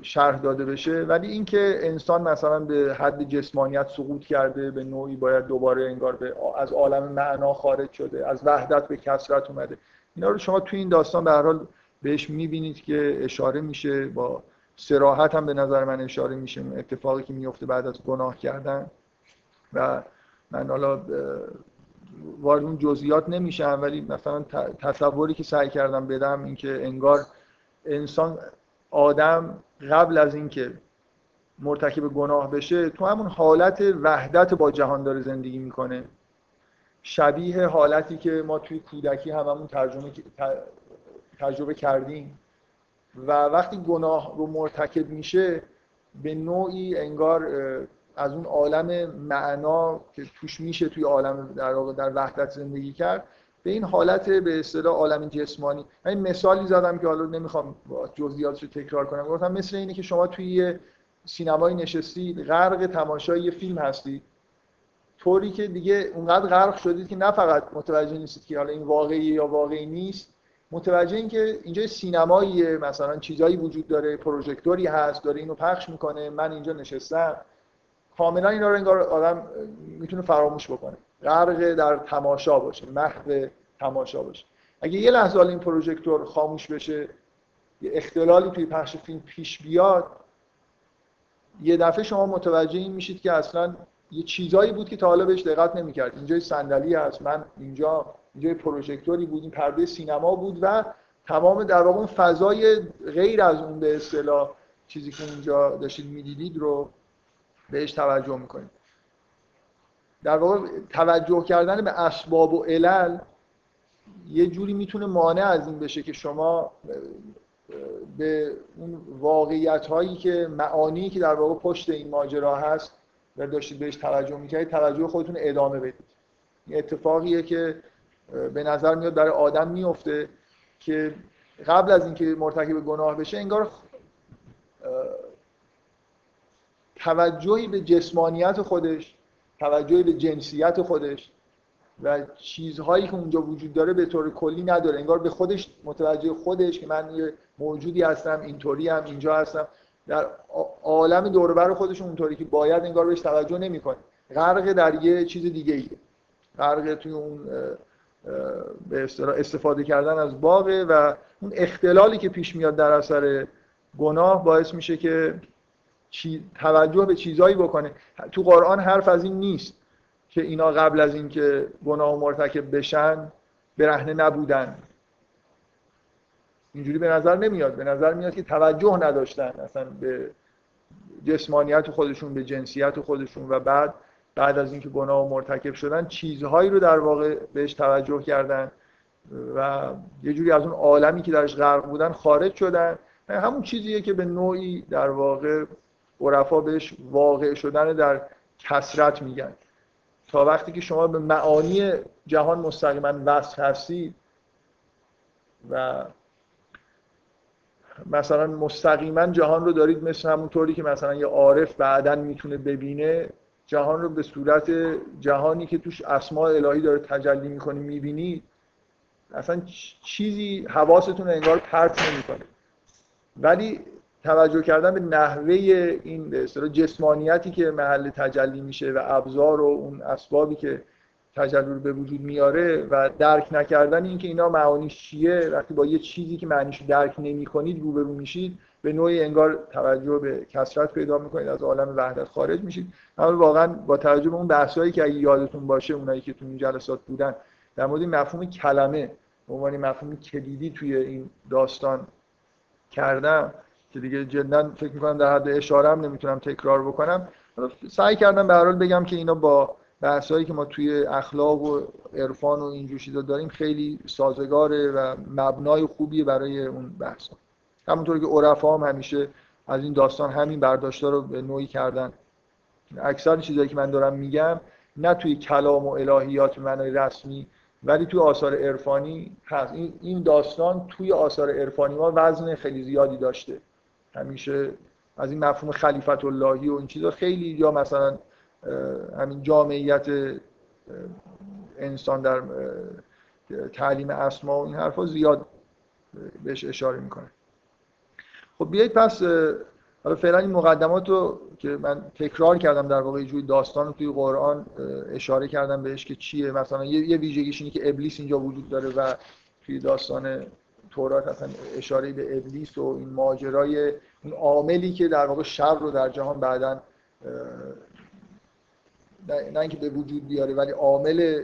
شرح داده بشه ولی اینکه انسان مثلا به حد جسمانیت سقوط کرده به نوعی باید دوباره انگار به از عالم معنا خارج شده از وحدت به کسرت اومده. اینا رو شما توی این داستان به هر حال بهش می‌بینید که اشاره میشه با سراحت هم به نظر من اشاره میشه اتفاقی که میفته بعد از گناه کردن. و من حالا وارد اون جزئیات نمیشم ولی مثلا تصوری که سعی کردم بدم اینکه انگار انسان آدم قبل از اینکه مرتکب گناه بشه تو همون حالت وحدت با جهان داره زندگی می‌کنه. شبیه حالتی که ما توی کودکی هممون ترجمه تجربه کردیم. و وقتی گناه رو مرتکب میشه به نوعی انگار از اون عالم معنا که توش میشه توی عالم در در وحدت زندگی کرد به این حالت به اصطلاح عالم جسمانی. من مثالی زدم که حالا نمی‌خوام جزئیاتش رو تکرار کنم. گفتم مثل اینه که شما توی یه سینمایی نشستید غرق تماشای یه فیلم هستید طوری که دیگه اونقدر غرق شدید که نه فقط متوجه نیستید که حالا این واقعی یا واقعی نیست. متوجه این که اینجا سینماییه مثلا چیزایی وجود داره پروژکتوری هست داره اینو پخش می‌کنه من اینجا نشستم. کاملا اینا رو انگار آدم می‌تونه فراموش بکنه. غرق در تماشا باشه محو تماشا باشه. اگه یه لحظه این پروژکتور خاموش بشه یه اختلالی توی پخش فیلم پیش بیاد یه دفعه شما متوجه این میشید که اصلا یه چیزایی بود که تا حالا بهش دقت نمی‌کرد. اینجا صندلی هست من اینجا اینجا پروژکتوری بود این پرده سینما بود و تمام در واقع فضای غیر از اون به اصطلاح چیزی که اونجا داشتید می‌دیدید رو بهش توجه می‌کنید. در واقع توجه کردن به اسباب و علل یه جوری می‌تونه مانع از این بشه که شما به اون واقعیت هایی که معانی که در واقع پشت این ماجرا هست و داشتید بهش توجه می‌کردید توجه خودتون ادامه بدید. این اتفاقیه که به نظر میاد برای آدم میفته که قبل از اینکه مرتکب گناه بشه انگار توجهی به جسمانیت خودش توجهی به جنسیت خودش و چیزهایی که اونجا وجود داره به طور کلی نداره. انگار به خودش متوجه خودش که من یه موجودی هستم اینطوری هم اینجا هستم. در عالم دوربر خودش اونطوری که باید انگار بهش توجه نمی‌کنه. غرق در یه چیز دیگه ایه غرق توی اون به استفاده کردن از باغه و اون اختلالی که پیش میاد در اثر گناه باعث میشه که توجه به چیزایی بکنه. تو قرآن حرف از این نیست که اینا قبل از اینکه گناه مرتکب بشن برهنه نبودن. اینجوری به نظر نمیاد. به نظر میاد که توجه نداشتن اصلا به جسمانیت خودشون به جنسیت خودشون و بعد بعد از اینکه گناه مرتکب شدن چیزهایی رو در واقع بهش توجه کردن و یه جوری از اون عالمی که درش غرق بودن خارج شدن. همون چیزیه که به نوعی در واقع عرفا بهش واقع شدن در کسرت میگن. تا وقتی که شما به معانی جهان مستقیما وصل هستید و مثلا مستقیما جهان رو دارید مثل همون که مثلا یه عارف بعدا می‌تونه ببینه جهان رو به صورت جهانی که توش اسماء الهی داره تجلی می‌کنه می‌بینید اصلا چیزی حواستون انگار پرت نمی‌کنه. ولی توجه کردن به نحوه این جسمانیتی که محل تجلی میشه و ابزار و اون اسبابی که تجلی رو به وجود میاره و درک نکردن اینکه اینا معانیش چیه وقتی با یه چیزی که معنیش درک نمی‌کنید روبرو میشید به نوعی انگار توجه به کسرت پیدا می‌کنید از عالم وحدت خارج میشید. اما واقعا با توجه به اون بحثایی که اگه یادتون باشه اونایی که تو این جلسات بودن در مورد مفهوم کلمه به عنوان مفهوم کلیدی توی این داستان کردم که دیگه جدا فکر می‌کنم در حد اشاره هم نمی‌تونم تکرار بکنم. سعی کردم به بگم که اینا با بحثایی که ما توی اخلاق و عرفان و اینجور چیزا داریم خیلی سازگاره و مبنای خوبیه برای اون بحث همونطور که عرفا هم همیشه از این داستان همین برداشتا رو به نوعی کردن. اکثر چیزایی که من دارم میگم نه توی کلام و الهیات معنای رسمی ولی توی آثار عرفانی هست. این داستان توی آثار عرفانی ما وزن خیلی زیادی داشته. همیشه از این مفهوم خلیفت اللهی و این چیزا خیلی یا مثلا همین جامعیت انسان در تعلیم اسما و این حرفا زیاد بهش اشاره می‌کنه. خب بیایید پس حالا فعلا این مقدمات که من تکرار کردم در واقع جوی داستان رو توی قرآن اشاره کردم بهش که چیه. مثلا یه ویژگیش اینه که ابلیس اینجا وجود داره و توی داستان تورات اصلا اشاره به ابلیس و این ماجرای اون عاملی که در واقع شر رو در جهان بعدا نه اینکه به وجود بیاره ولی عامل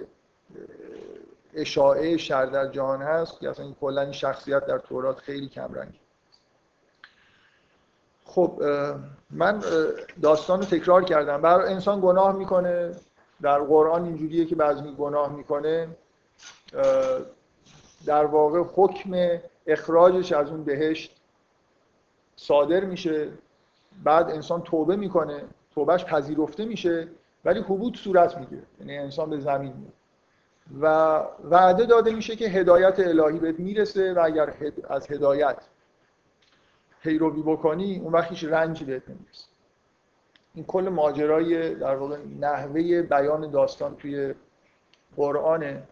اشاعه شر در جهان هست که اصلا کلا این شخصیت در تورات خیلی کم رنگ خب من داستان رو تکرار کردم. بر انسان گناه می‌کنه. در قرآن اینجوریه که بعضی گناه می‌کنه. در واقع حکم اخراجش از اون بهشت صادر میشه. بعد انسان توبه می‌کنه. توبهش پذیرفته میشه. ولی حبوط صورت می‌گیره. یعنی انسان به زمین میاد. و وعده داده میشه که هدایت الهی بهت می‌رسه و اگر از هدایت پیروی بکنی اون وقت رنجی بهت نمی‌رسه. این کل ماجرای در واقع نحوه بیان داستان توی قرآنه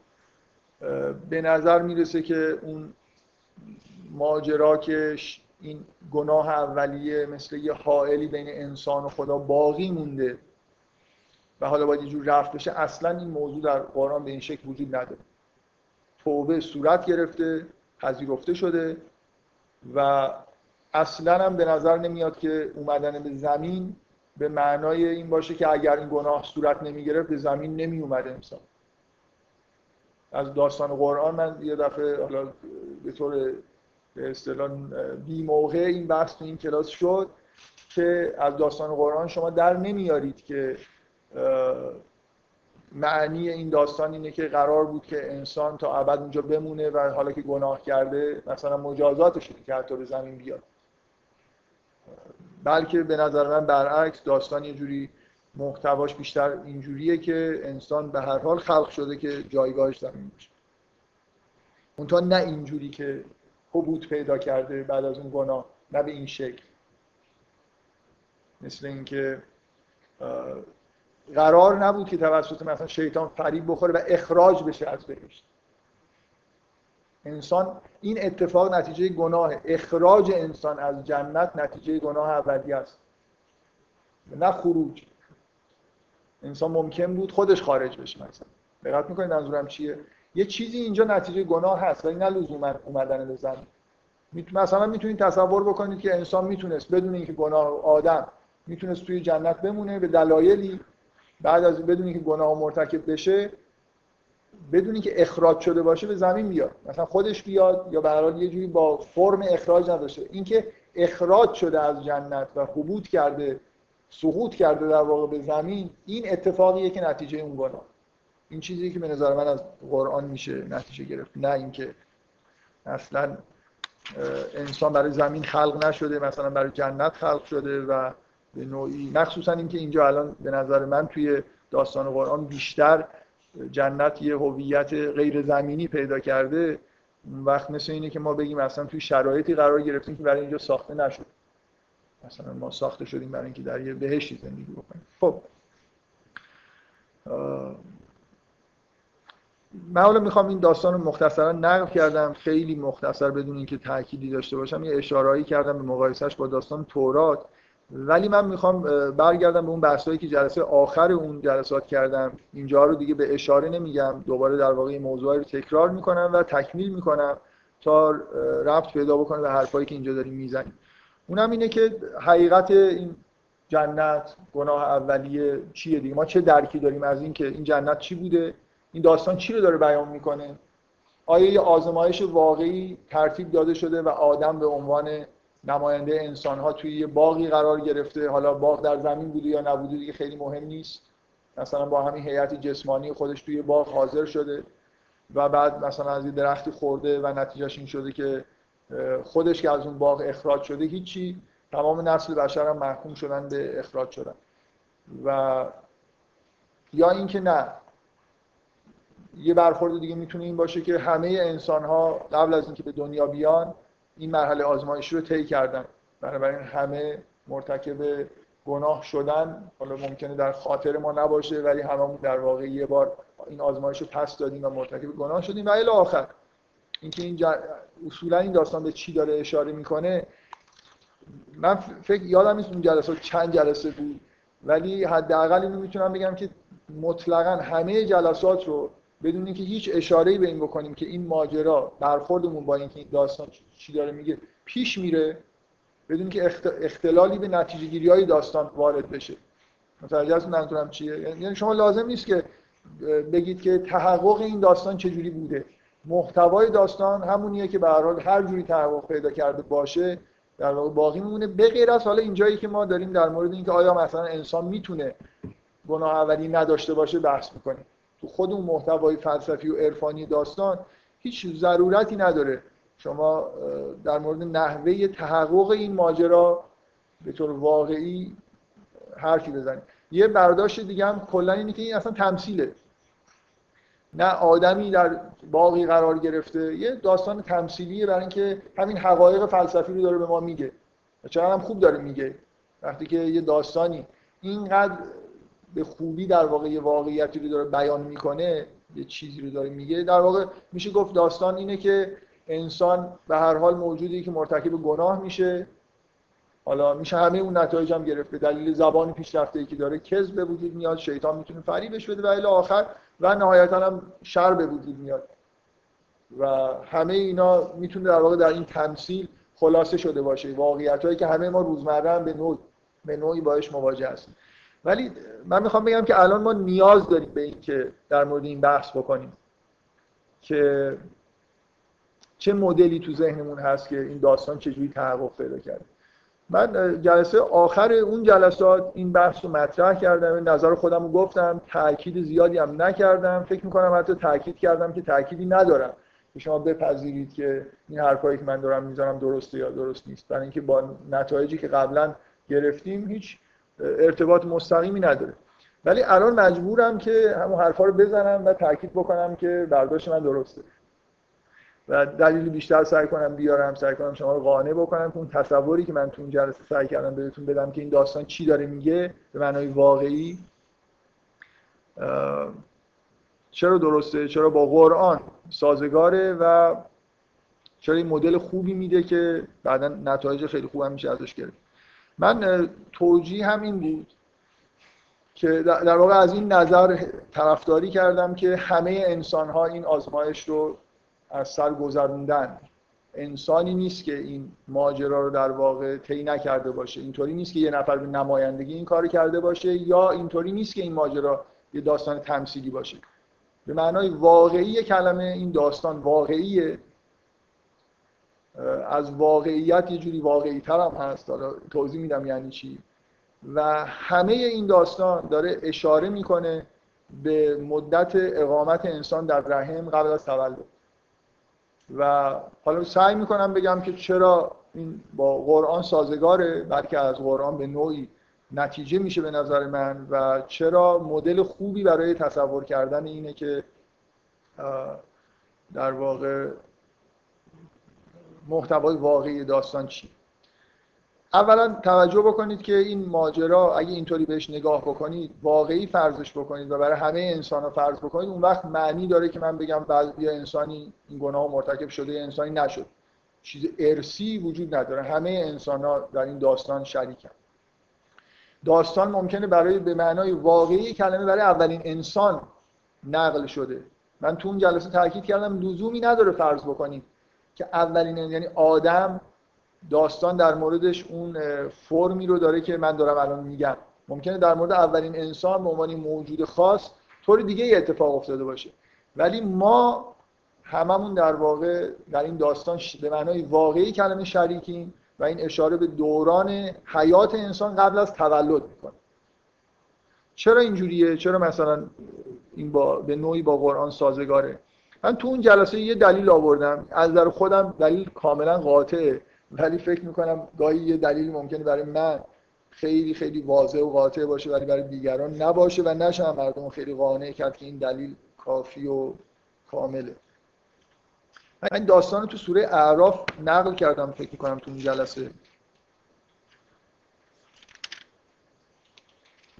به نظر می‌رسه که اون ماجرا که این گناه اولیه مثل یه حائلی بین انسان و خدا باقی مونده. و حالا باید یه جور رفت بشه اصلا این موضوع در قرآن به این شکل وجود نداره. توبه صورت گرفته پذیرفته شده و اصلا هم به نظر نمیاد که اومدن به زمین به معنای این باشه که اگر این گناه صورت نمی گرفت به زمین نمی اومده انسان. از داستان قرآن من یه دفعه حالا به طور به اصطلاح بی موقع این بحث تو این کلاس شد که از داستان قرآن شما در نمیارید که معنی این داستان اینه که قرار بود که انسان تا ابد اونجا بمونه و حالا که گناه کرده مثلا مجازاتش که حتی به زمین بیاد. بلکه به نظر من برعکس داستان یه جوری محتواش بیشتر اینجوریه که انسان به هر حال خلق شده که جایگاهش زمین باشه. اونتا نه اینجوری که حبوط پیدا کرده بعد از اون گناه نه به این شکل. مثل اینکه قرار نبود که توسط مثلا شیطان فریب بخوره و اخراج بشه از بهشت. انسان این اتفاق نتیجه گناه اخراج انسان از جنت نتیجه گناه اولی است. نه خروج. انسان ممکن بود خودش خارج بشه مثلا. دقت می‌کنید منظورم چیه؟ یه چیزی اینجا نتیجه گناه هست ولی نه لزوما اومدن به زمین. مثلا می‌تونید تصور بکنید که انسان می‌تونست بدون اینکه گناه آدم می‌تونست توی جنت بمونه به دلایلی بعد از بدون اینکه گناه مرتکب بشه بدون اینکه اخراج شده باشه به زمین بیاد. مثلا خودش بیاد یا به یه جوری با فرم اخراج نداشته. اینکه اخراج شده از جنت و حبوط کرده سقوط کرده در واقع به زمین این اتفاقیه که نتیجه اون گناه. این چیزی که به نظر من از قرآن میشه نتیجه گرفت. نه اینکه اصلا انسان برای زمین خلق نشده مثلا برای جنت خلق شده و به نوعی مخصوصا اینکه اینجا الان به نظر من توی داستان قرآن بیشتر جنت یه هویت غیر زمینی پیدا کرده. وقت مثل اینه که ما بگیم اصلا توی شرایطی قرار گرفتیم که برای اینجا ساخته نشد. مثلا ما ساخته شدیم برای اینکه در یه بهشتی زندگی بکنیم. خب. من حالا می‌خوام این داستان رو مختصرا نقل کردم. خیلی مختصر بدون اینکه تأکیدی داشته باشم. یه اشارهایی کردم به مقایسهش با داستان تورات. ولی من می‌خوام برگردم به اون بحثایی که جلسه آخر اون جلسات کردم. اینجا رو دیگه به اشاره نمیگم. دوباره در واقع این موضوع رو تکرار می‌کنم و تکمیل می‌کنم تا رفت پیدا بکنه به حرفایی که اینجا داریم می‌زنیم. اونم اینه که حقیقت این جنت گناه اولیه چیه دیگه؟ ما چه درکی داریم از این که این جنت چی بوده؟ این داستان چی رو داره بیان می‌کنه؟ آیا یه آزمایش واقعی ترتیب داده شده و آدم به عنوان نماینده انسان ها توی یه باقی قرار گرفته. حالا باغ در زمین بوده یا نبوده دیگه خیلی مهم نیست. مثلا با همین هیئت جسمانی خودش توی باغ حاضر شده و بعد مثلا از یه درختی خورده و نتیجهش این شده که خودش که از اون باغ اخراج شده هیچی. تمام نسل بشر هم محکوم شدن به اخراج شدن. و یا اینکه نه. یه برخورد دیگه می‌تونه این باشه که همه انسان ها قبل از اینکه به دنیا بیان این مرحله آزمایشی رو طی کردن. بنابراین همه مرتکب گناه شدن. حالا ممکنه در خاطر ما نباشه ولی هممون در واقع یه بار این آزمایش رو پس دادیم و مرتکب گناه شدیم. و الی آخر اینکه این اصولا این داستان به چی داره اشاره می‌کنه؟ من فکر یادم نیست اون جلسات چند جلسه بود. ولی حداقل اینو می‌تونم بگم که مطلقا همه جلسات رو بدون اینکه هیچ اشاره‌ای به این بکنیم که این ماجرا برخوردمون با اینکه این داستان چی داره میگه پیش میره بدون که اختلالی به نتیجه گیری های داستان وارد بشه. متوجه هستون منظورم چیه؟ یعنی شما لازم نیست که بگید که تحقق این داستان چجوری بوده. محتوای داستان همونیه که به هر حال هر جوری تحقق پیدا کرده باشه در واقع باقی میمونه. به غیر از حالا اینجایی که ما داریم در مورد اینکه آیا مثلا انسان می‌تونه گناه اولی نداشته باشه بحث می‌کنیم. تو خود اون محتوای فلسفی و عرفانی داستان هیچ ضرورتی نداره. شما در مورد نحوه تحقق این ماجرا به طور واقعی حرفی بزنید. یه برداشت دیگه هم کلا اینه که این اصلا تمثیله. نه آدمی در باقی قرار گرفته یه داستان تمثیلیه برای اینکه همین حقایق فلسفی رو داره به ما میگه. و چقدر هم خوب داره میگه. وقتی که یه داستانی اینقدر به خوبی در واقع یه واقعیتی رو داره بیان می‌کنه یه چیزی رو داره میگه. در واقع میشه گفت داستان اینه که انسان به هر حال موجودی که مرتکب گناه میشه. حالا میشه همه اون نتایج هم گرفت به دلیل زبان پیشرفته ای که داره کذب به وجود میاد شیطان می‌تونه فریبش بده و الی آخر و نهایتا هم شر به وجود میاد. و همه اینا می‌تونه در واقع در این تمثیل خلاصه شده باشه. واقعیت هایی که همه ما روزمره هم به نوع به نوعی باش مواجه هستیم. ولی من می‌خوام بگم که الان ما نیاز داریم به این که در مورد این بحث بکنیم که چه مدلی تو ذهنمون هست که این داستان چجوری تحقق پیدا کرده. من جلسه آخر اون جلسات این بحث رو مطرح کردم نظر خودم رو گفتم تاکید زیادی هم نکردم. فکر می‌کنم حتی تاکید کردم که تاکیدی ندارم. که شما بپذیرید که این حرفایی که من دارم می‌ذارم درسته یا درست نیست. برای اینکه با نتایجی که قبلا گرفتیم هیچ ارتباط مستقیمی نداره. ولی الان مجبورم که همون حرفا رو بزنم و تاکید بکنم که برداشت من درسته. و دلیل بیشتر سعی کنم بیارم سعی کنم شما رو قانع بکنم که اون تصوری که من تو این جلسه سعی کردم بهتون بدم که این داستان چی داره میگه به معنای واقعی چرا درسته چرا با قرآن سازگاره و چرا این مدل خوبی میده که بعدا نتایج خیلی خوب هم میشه ازش گرفت. من توجیه هم این بود که در واقع از این نظر طرفداری کردم که همه انسان ها این آزمایش رو از سر گذروندن. انسانی نیست که این ماجرا رو در واقع طی نکرده باشه. اینطوری نیست که یه نفر به نمایندگی این کار کرده باشه یا اینطوری نیست که این ماجرا یه داستان تمثیلی باشه. به معنای واقعی کلمه این داستان واقعیه. از واقعیت یه جوری واقعی تر هم هست. حالا توضیح میدم یعنی چی. و همه این داستان داره اشاره می‌کنه به مدت اقامت انسان در رحم قبل از تولد. و حالا سعی می‌کنم بگم که چرا این با قرآن سازگاره بلکه از قرآن به نوعی نتیجه میشه به نظر من. و چرا مدل خوبی برای تصور کردن اینه که در واقع محتوای واقعی داستان چی؟ اولا توجه بکنید که این ماجرا اگه اینطوری بهش نگاه بکنید واقعی فرضش بکنید و برای همه انسان ها فرض بکنید اون وقت معنی داره که من بگم بعد یه انسانی این گناه مرتکب شده انسانی نشد. چیز ارسی وجود نداره. همه انسان ها در این داستان شریکن. داستان ممکنه برای به معنای واقعی کلمه برای اولین انسان نقل شده. من تو اون جلسه تاکید کردم لزومی نداره فرض بکنید. که اولین یعنی آدم داستان در موردش اون فرمی رو داره که من دارم الان میگم. ممکنه در مورد اولین انسان به عنوان موجود خاص طور دیگه ای اتفاق افتاده باشه. ولی ما هممون در واقع در این داستان به معنای واقعی کلمه شریکیم و این اشاره به دوران حیات انسان قبل از تولد می‌کنه. چرا اینجوریه؟ چرا مثلا این با به نوعی با قرآن سازگاره؟ من تو اون جلسه یه دلیل آوردم. از در خودم دلیل کاملا قاطعه. ولی فکر می‌کنم گاهی یه دلیل ممکنه برای من خیلی خیلی واضح و قاطع باشه ولی برای دیگران نباشه و نشم مردم خیلی قانع کرد که این دلیل کافی و کامله. من داستان تو سوره اعراف نقل کردم فکر کنم تو این جلسه.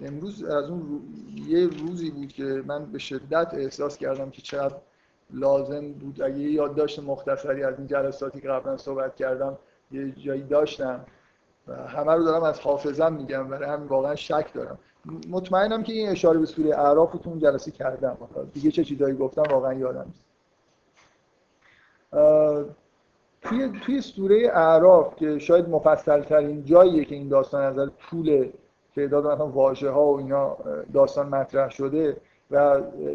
امروز از اون یه روزی بود که من به شدت احساس کردم که چقدر لازم بود. اگه یادداشت مختصری از این جلساتی که قبلا صحبت کردم یه جایی داشتم و همه رو دارم از حافظم میگم برای همین واقعا شک دارم. مطمئنم که این اشاره به سوره اعراف تو اون جلسه کردم. دیگه چه چیزایی گفتم واقعا یادم نیست. توی توی سوره اعراف که شاید مفصل ترین جاییه که این داستان از طول تعداد مثلا واژه ها و اینا داستان مطرح شده و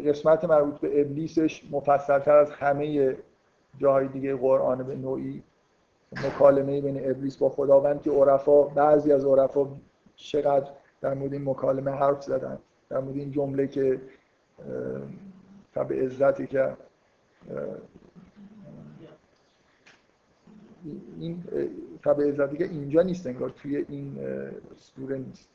قسمت مربوط به ابلیسش مفصل تر از همه جاهای دیگه قرآن به نوعی مکالمه بین ابلیس با خداوند که عرفا بعضی از عرفا چقدر در مورد این مکالمه حرف زدن در مورد این جمله که تب عزتی که این تب عزتی که اینجا نیست انگار توی این سوره نیست.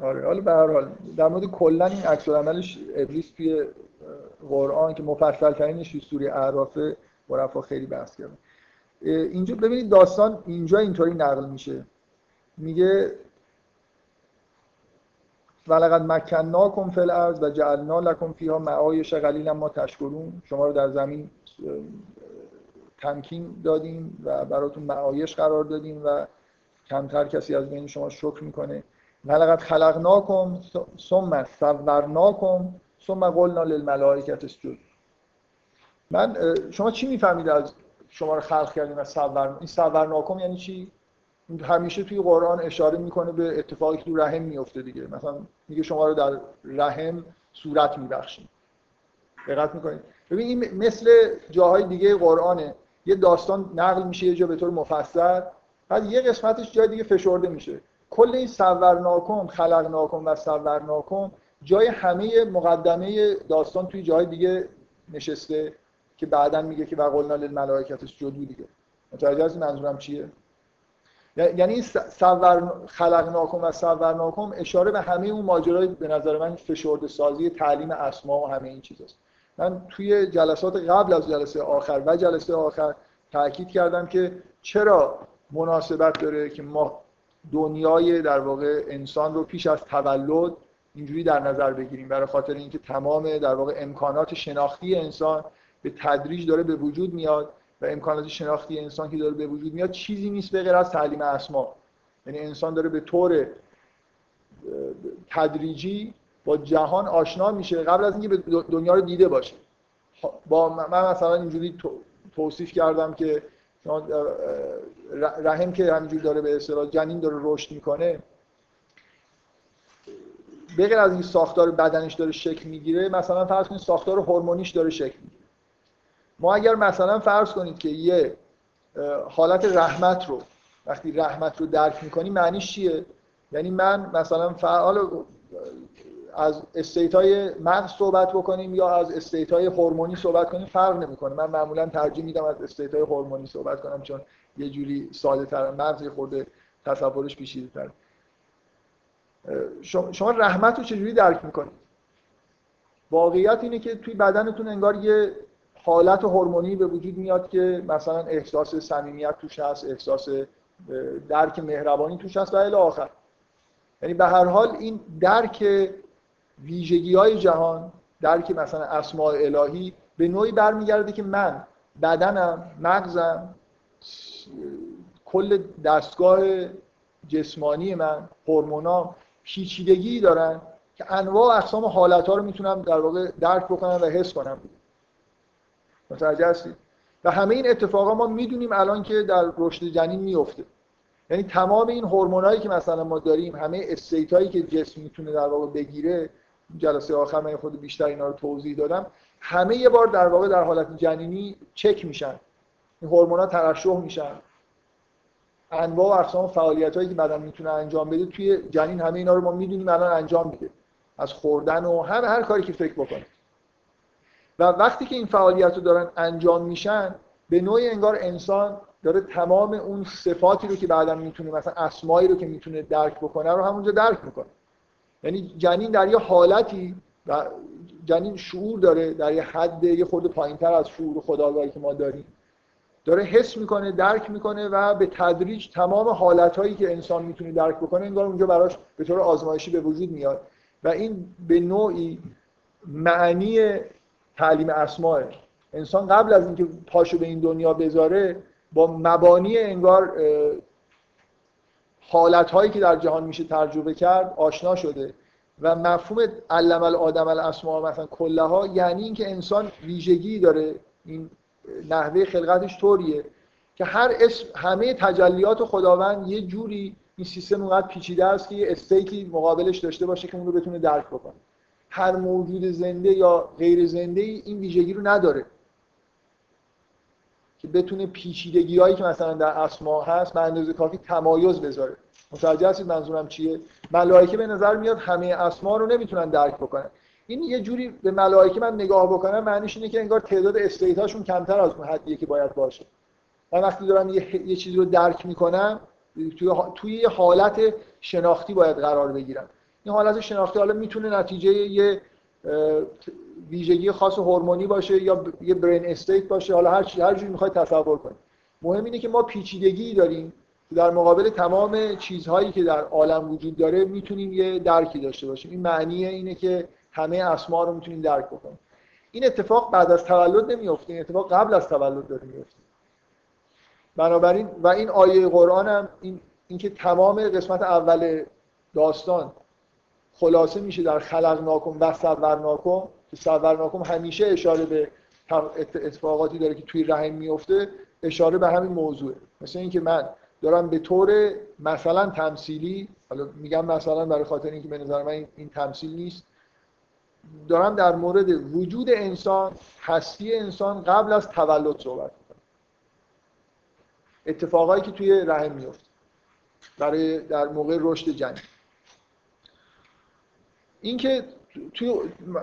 آره حالا به هر حال در مورد کلا این عکس عملش ابلیس توی قرآن که مفصل ترینش توی سوره اعراف عرفا خیلی بحث کردن اینجا ببینید داستان اینجا اینطوری نقل میشه. میگه ولقد مکناکم فی الارض و جعلنا لکم فیها معایش قلیلا ما تشکرون. شما رو در زمین تمکین دادیم و براتون معایش قرار دادیم و کمتر کسی از بین شما شکر می‌کنه. ولقد خلقناکم ثم صورناکم ثم قلنا للملائکه اسجدوا من شما چی می‌فهمید از شما رو خلق کردیم و صور این صورناکم یعنی چی؟ همیشه توی قرآن اشاره می‌کنه به اتفاقی که تو رحم میفته دیگه. مثلا میگه شما رو در رحم صورت میبخشیم. دقت می‌کنید؟ ببین این مثل جاهای دیگه قرآنه. یه داستان نقل میشه یه جا به طور مفصل بعد یه قسمتش جای دیگه فشرده میشه. کل این صورناکم خلقناکم و صورناکم جای همه مقدمه داستان توی جای دیگه نشسته که بعدا میگه که وقلنا للملائکه جدو دیگه. متوجه از منظورم چیه؟ یعنی صور خلقناکم و صورناکم اشاره به همه اون ماجرای به نظر من فشرده سازی تعلیم اسما و همه این چیزاست. من توی جلسات قبل از جلسه آخر و جلسه آخر تاکید کردم که چرا مناسبت داره که ما دنیای در واقع انسان رو پیش از تولد اینجوری در نظر بگیریم. برای خاطر اینکه تمام در واقع امکانات شناختی انسان به تدریج داره به وجود میاد و امکانات شناختی انسان که داره به وجود میاد چیزی نیست به غیر از تعلیم اسما. یعنی انسان داره به طور تدریجی با جهان آشنا میشه قبل از اینکه به دنیا رو دیده باشه. با من مثلا اینجوری توصیف کردم که رحم که همینجوری داره به اصطلاح جنین داره رشد می‌کنه. به غیر از این ساختار بدنش داره شکل می‌گیره مثلا فرض کنید ساختار هورمونیش داره شکل می‌گیره. ما اگر مثلا فرض کنید که یه حالت رحمت رو وقتی رحمت رو درک می‌کنی معنیش چیه؟ یعنی من مثلا فعال از state های مغز صحبت بکنیم یا از state های هورمونی صحبت کنیم؟ فرق نمی‌کنه. من معمولا ترجیح میدم از state های هورمونی صحبت کنم چون یه جوری ساده تر مغز خورده تصورش پیچیده تر شما رحمت رو چجوری درک می‌کنید؟ واقعیت اینه که توی بدنتون انگار یه حالت هورمونی به وجود میاد که مثلا احساس صمیمیت توش هست احساس درک مهربانی توش هست و الی آخر. یعنی به هر حال این درک ویژگی های جهان درک مثلا اسماء الهی به نوعی برمیگرده که من بدنم مغزم کل دستگاه جسمانی من هورمونام پیچیدگی دارن که انواع اقسام حالت ها رو می‌تونم در واقع درک بکنم و حس کنم. متوجه هستید؟ و همه این اتفاقا ما می‌دونیم الان که در رشد جنین میفته یعنی تمام این هورمونایی که مثلا ما داریم همه استیت که جسم می‌تونه در واقع بگیره جلسه آخر من خود بیشتر اینا رو توضیح دادم. همه یه بار در واقع در حالت جنینی چک میشن. این هورمونا ترشح میشن. انواع و اقسام فعالیت هایی که بدن می‌تونه انجام بده توی جنین همه اینا رو ما می‌دونیم الان انجام میده. از خوردن و هر هر کاری که فکر بکنید و وقتی که این فعالیت رو دارن انجام میشن به نوعی انگار انسان داره تمام اون صفاتی رو که بعدا می‌تونه مثلا اسمایی رو که می‌تونه درک بکنه رو همونجا درک می‌کنه. یعنی جنین در یه حالتی و جنین شعور داره در یه حد یه خورده پایینتر از شعور خداگاهی که ما داریم. داره حس می‌کنه درک می‌کنه و به تدریج تمام حالتهایی که انسان می‌تونه درک بکنه انگار اونجا براش به طور آزمایشی به وجود میاد. و این به نوعی معنی تعلیم اسماء انسان قبل از اینکه پاشو به این دنیا بذاره با مبانی انگار حالتهایی که در جهان میشه تجربه کرد آشنا شده. و مفهوم علم الادم الاسماء مثلا کلها یعنی اینکه انسان ویژگی داره. این نحوه خلقتش طوریه. که هر اسم همه تجلیات خداوند یه جوری این سیستم اونقدر پیچیده است که یه استیتی مقابلش داشته باشه که اون رو بتونه درک بکنه. هر موجود زنده یا غیر زنده این ویژگی رو نداره. که بتونه پیچیدگی هایی که مثلا در اسما هست به اندازه کافی تمایز بذاره. متوجه هستید منظورم چیه؟ ملائکه به نظر میاد همه اسما رو نمی‌تونن درک بکنن. این یه جوری به ملائکه من نگاه بکنم معنیش اینه که انگار تعداد استیت هاشون کمتر از اون حدیه که باید باشه. من وقتی دارم یه, یه چیزی رو درک می‌کنم توی توی یه حالت شناختی باید قرار بگیرم. این حالت شناختی حالا می‌تونه نتیجه یه ویژگی خاص هورمونی باشه یا یه برین استیت باشه حالا هر هر جوری می‌خواید تصور کنید مهم اینه که ما پیچیدگی داریم. در مقابل تمام چیزهایی که در عالم وجود داره می‌تونیم یه درکی داشته باشیم. این معنی اینه که همه اسما رو می‌تونیم درک بکنیم. این اتفاق بعد از تولد نمیفته این اتفاق قبل از تولد داره میفته بنابراین و این آیه قرآن هم این اینکه تمام قسمت اول داستان خلاصه میشه در خلق ناکن و صور ناکن که صور ناکن همیشه اشاره به اتفاقاتی داره که توی رحم میفته اشاره به همین موضوعه. مثل اینکه من دارم به طور مثلا تمثیلی حالا میگم مثلا برای خاطر اینکه به نظر من این تمثیل نیست دارم در مورد وجود انسان هستی انسان قبل از تولد صحبت می‌کنم. اتفاقایی که توی رحم میفته برای در موقع رشد جنین اینکه توی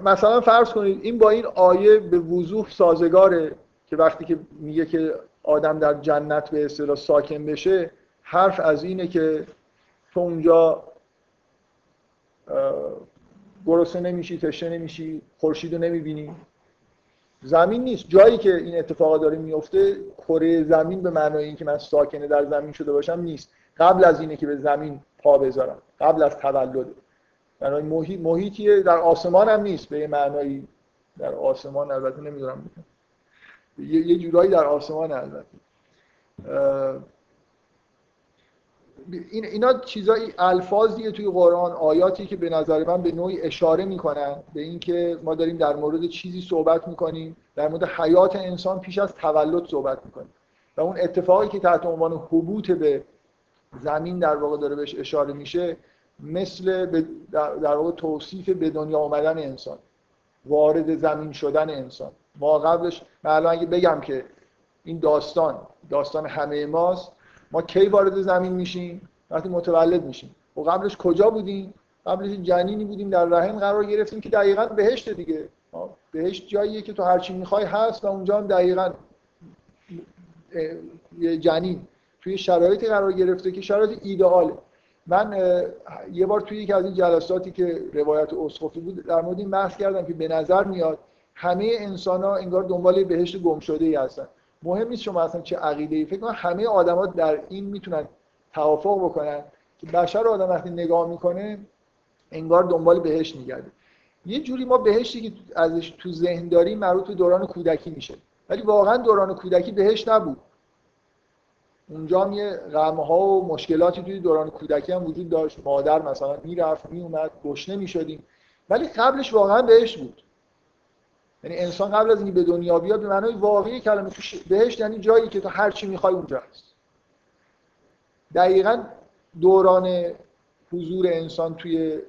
مثلا فرض کنید این با این آیه به وضوح سازگاره که وقتی که میگه که آدم در جنت به اصطلاح ساکن بشه حرف از اینه که تو اونجا گرسنه نمیشی تشنه نمیشی خورشید رو نمی‌بینی. زمین نیست. جایی که این اتفاقا داره میفته کره زمین به معنای اینکه من ساکنه در زمین شده باشم نیست. قبل از اینه که به زمین پا بذارم. قبل از تولد. برای محیط محیطیه در آسمان هم نیست به یه معنایی در آسمان البته نمی‌دونم. یه جورایی در آسمان البته. این اینا چیزای الفاظیه توی قرآن آیاتی که به نظر من به نوعی اشاره می‌کنن به اینکه ما داریم در مورد چیزی صحبت می‌کنیم در مورد حیات انسان پیش از تولد صحبت می‌کنیم. و اون اتفاقی که تحت عنوان حبوط به زمین در واقع داره بهش اشاره میشه مثل در واقع توصیف به دنیا آمدن انسان وارد زمین شدن انسان. ما قبلش من اگه بگم که این داستان داستان همه ماست ما کی وارد زمین میشیم؟ وقتی متولد میشیم. و قبلش کجا بودیم؟ قبلش جنینی بودیم در رحم قرار گرفتیم که دقیقا بهشت دیگه. بهشت جاییه که تو هرچی می‌خوای هست و اونجا هم دقیقا جنین. توی شرایطی قرار گرفته که شرایط ایدئاله من یه بار توی یکی از این جلساتی که روایت اسقفی بود در مورد این بحث کردم که به نظر میاد همه انسان ها انگار دنبال بهشت گم شده ای هستن. مهم نیست شما اصلا چه عقیده ای فکر کنم همه آدما در این می‌تونن توافق بکنن که بشر آدم وقتی نگاه می‌کنه انگار دنبال بهشت میگرده. یه جوری ما بهشتی که ازش تو ذهن داریم مربوط به دوران کودکی میشه. ولی واقعا دوران کودکی بهشت نبود. اونجا هم یه ها و مشکلاتی توی دوران کودکی هم وجود داشت. مادر مثلا می‌رفت میومد گشنه می‌شدیم. ولی قبلش واقعا بهشت بود. یعنی انسان قبل از اینکه به دنیا بیاد به معنای واقعی کلمه بهشت یعنی جایی که تو هر چی می‌خوای اونجا هست. دقیقا دوران حضور انسان توی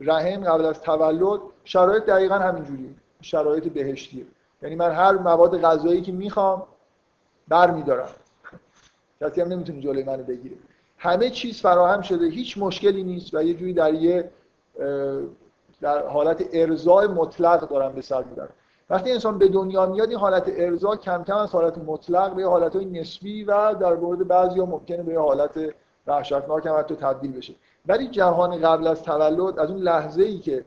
رحم قبل از تولد شرایط دقیقا همینجوری شرایط بهشتیه. یعنی من هر مواد غذایی که می‌خوام برمیدارم. کسی هم نمی‌تونه جلوی منو بگیره همه چیز فراهم شده هیچ مشکلی نیست و یه جوری در یه در حالت ارضاء مطلق دارم به سر می‌برم. وقتی انسان به دنیا میاد این حالت ارضا کم کم از حالت مطلق به حالت نسبی و در مورد بعضی ها ممکنه به حالت وحشتناک هم حتی تبدیل بشه. ولی جهان قبل از تولد از اون لحظه ای که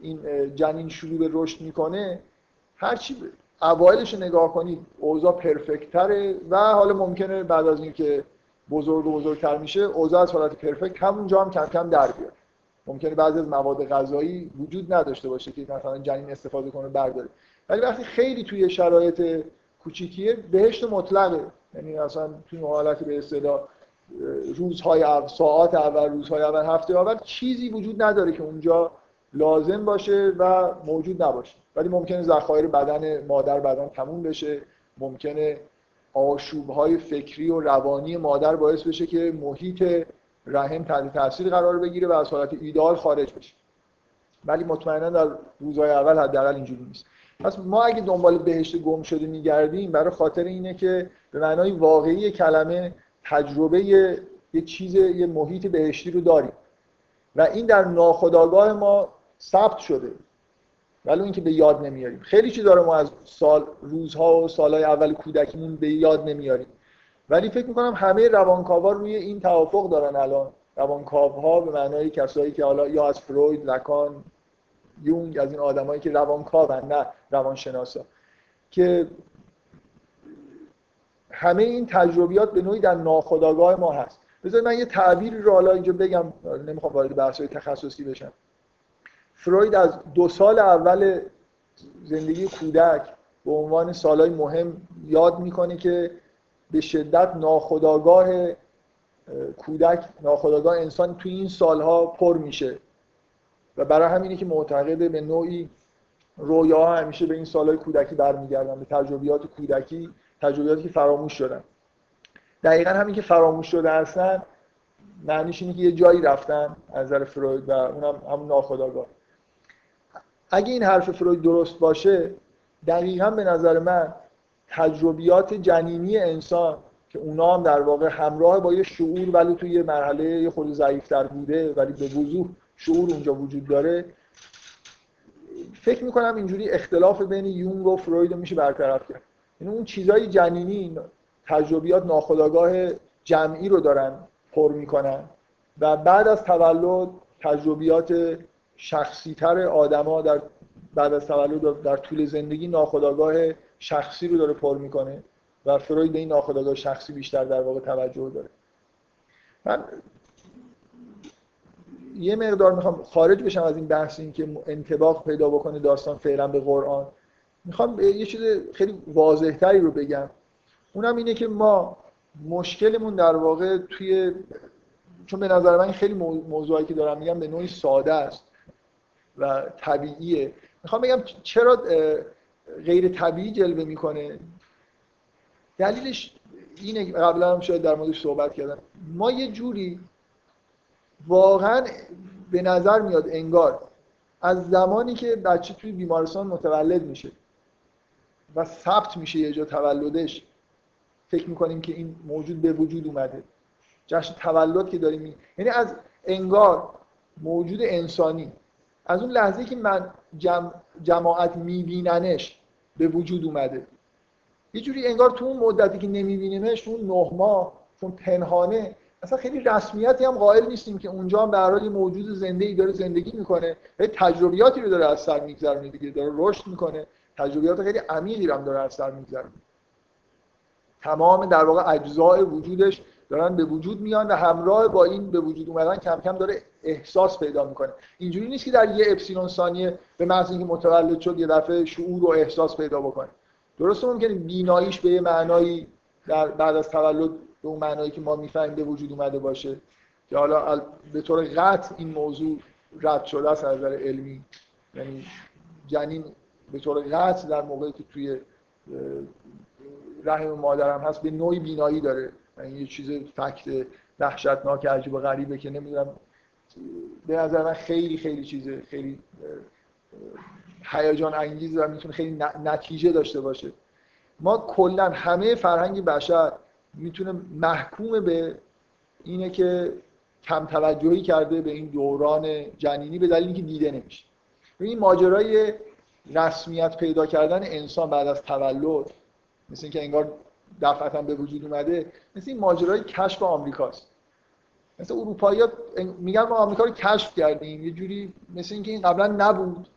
این جنین شروع به رشد می‌کنه هرچی اوایلش نگاه کنید اوضاع پرفکتره و حالا ممکنه بعد از اینکه بزرگ و بزرگتر میشه اوضاع از حالت پرفکت همونجا هم کم کم در بیاد. ممکنه بعضی از مواد غذایی وجود نداشته باشه که مثلا جنین استفاده کنه برداره. ولی وقتی خیلی توی شرایط کوچیکیه بهشت مطلقه. یعنی اصلا توی حالت به اصطلاح روزهای اول ساعات اول روزهای اول هفته اول چیزی وجود نداره که اونجا لازم باشه و موجود نباشه. ولی ممکنه ذخایر بدن مادر بدن تموم بشه. ممکنه آشوب های فکری و روانی مادر باعث بشه که محیط رحم تحت تاثیر قرار بگیره و از حالت ایدال خارج بشه. ولی مطمئنا در روزهای اول حداقل اینجوری نیست. پس ما اگه دنبال بهشت گم شده میگردیم برای خاطر اینه که به معنای واقعی کلمه تجربه یه چیز یه محیط بهشتی رو داریم. و این در ناخودآگاه ما ثبت شده. ولی اینکه به یاد نمیاریم. خیلی چیز داره ما از سال روزها و سالهای اول کودکیمون به یاد نمیاریم. ولی فکر می‌کنم همه روانکاوا روی این توافق دارن الان. روانکاوها به معنای کسایی که حالا یا از فروید لکان یونگ از این آدمایی که روانکاون نه روانشناسا. که همه این تجربیات به نوعی در ناخودآگاه ما هست. بذارید من یه تعبیری رو حالا اینجا بگم. نمی‌خوام وارد بحث‌های تخصصی بشم. فروید از دو سال اول زندگی کودک به عنوان سالهای مهم یاد می‌کنه که به شدت ناخودآگاه کودک ناخودآگاه انسان توی این سالها پر میشه. و برای همینه که معتقده به نوعی رویاها همیشه به این سالهای کودکی برمیگردن به تجربیات کودکی تجربیاتی که فراموش شدن. دقیقا همین که فراموش شده هستن معنیش اینه که یه جایی رفتن از نظر فروید و اونم هم ناخودآگاه. اگه این حرف فروید درست باشه دقیقا به نظر من تجربیات جنینی انسان که اونا هم در واقع همراه با یه شعور ولی توی یه مرحله یه خود ضعیفتر بوده ولی به وضوح شعور اونجا وجود داره. فکر می‌کنم اینجوری اختلاف بین یونگ و فروید میشه برطرف کرد. یعنی اون چیزای جنینی تجربیات ناخودآگاه جمعی رو دارن پر می‌کنن. و بعد از تولد تجربیات شخصیتر آدما در بعد از تولد در طول زندگی ناخودآگاه شخصی رو داره پر می‌کنه و فروید این ناخودآگاه شخصی بیشتر در واقع توجه داره. من یه مقدار می‌خوام خارج بشم از این بحث این که انتباق پیدا بکنه داستان فعلا به قرآن. می‌خوام یه چیز خیلی واضحتری رو بگم. اونم اینه که ما مشکلمون در واقع توی چون به نظر من خیلی موضوعی که دارم میگم به نوعی ساده است. و طبیعیه. می‌خوام بگم چرا غیر طبیعی جلوه می‌کنه؟ دلیلش اینه قبلا هم شاید در موردش صحبت کردم. ما یه جوری واقعا به نظر میاد انگار از زمانی که بچه توی بیمارستان متولد میشه و ثبت میشه یه جا تولدش فکر می‌کنیم که این موجود به وجود اومده. جشن تولد که داریم یعنی از انگار موجود انسانی. از اون لحظه که من جم... جماعت میبیننش به وجود اومده. یه جوری انگار تو اون مدتی که نمیبینیمش اون نه ماه چون پنهانه اصلا خیلی رسمیتی هم قائل نیستیم که اونجا هم به موجود زنده ای داره زندگی می‌کنه. تجربیاتی رو داره از سر میگذرونه دیگه داره رشد می‌کنه. تجربیات خیلی عمیقی هم داره از سر میگذرونه. تمام در واقع اجزای وجودش دارن به وجود میان و همراه با این به وجود اومدن کم کم داره احساس پیدا می‌کنه. اینجوری نیست که در یه اپسیلون ثانیه به محض اینکه متولد شد یه دفعه شعور و احساس پیدا بکنه. درسته ممکنه بیناییش به یه معنایی در بعد از تولد به اون معنایی که ما می‌فهمیم به وجود اومده باشه که حالا به طور قطع این موضوع رد شده است از نظر علمی. یعنی جنین به طور قطع در موقعی که توی رحم مادرم هست به نوعی بینایی داره. یعنی یه چیز فکت وحشتناک عجیب و غریبه که نمی‌دونم. به نظر من خیلی خیلی چیزه خیلی هیجان انگیز و می‌تونه خیلی نتیجه داشته باشه. ما کلا همه فرهنگ بشر می‌تونه محکوم به اینه که کم توجهی کرده به این دوران جنینی به دلیل اینکه دیده نمیشه. این ماجرای رسمیت پیدا کردن انسان بعد از تولد مثل اینکه انگار دفعتا به وجود اومده مثل این ماجرای کشف آمریکاست. مثل اروپایی ها میگن ما آمریکا رو کشف کردیم یه جوری مثل اینکه این قبلا نبود.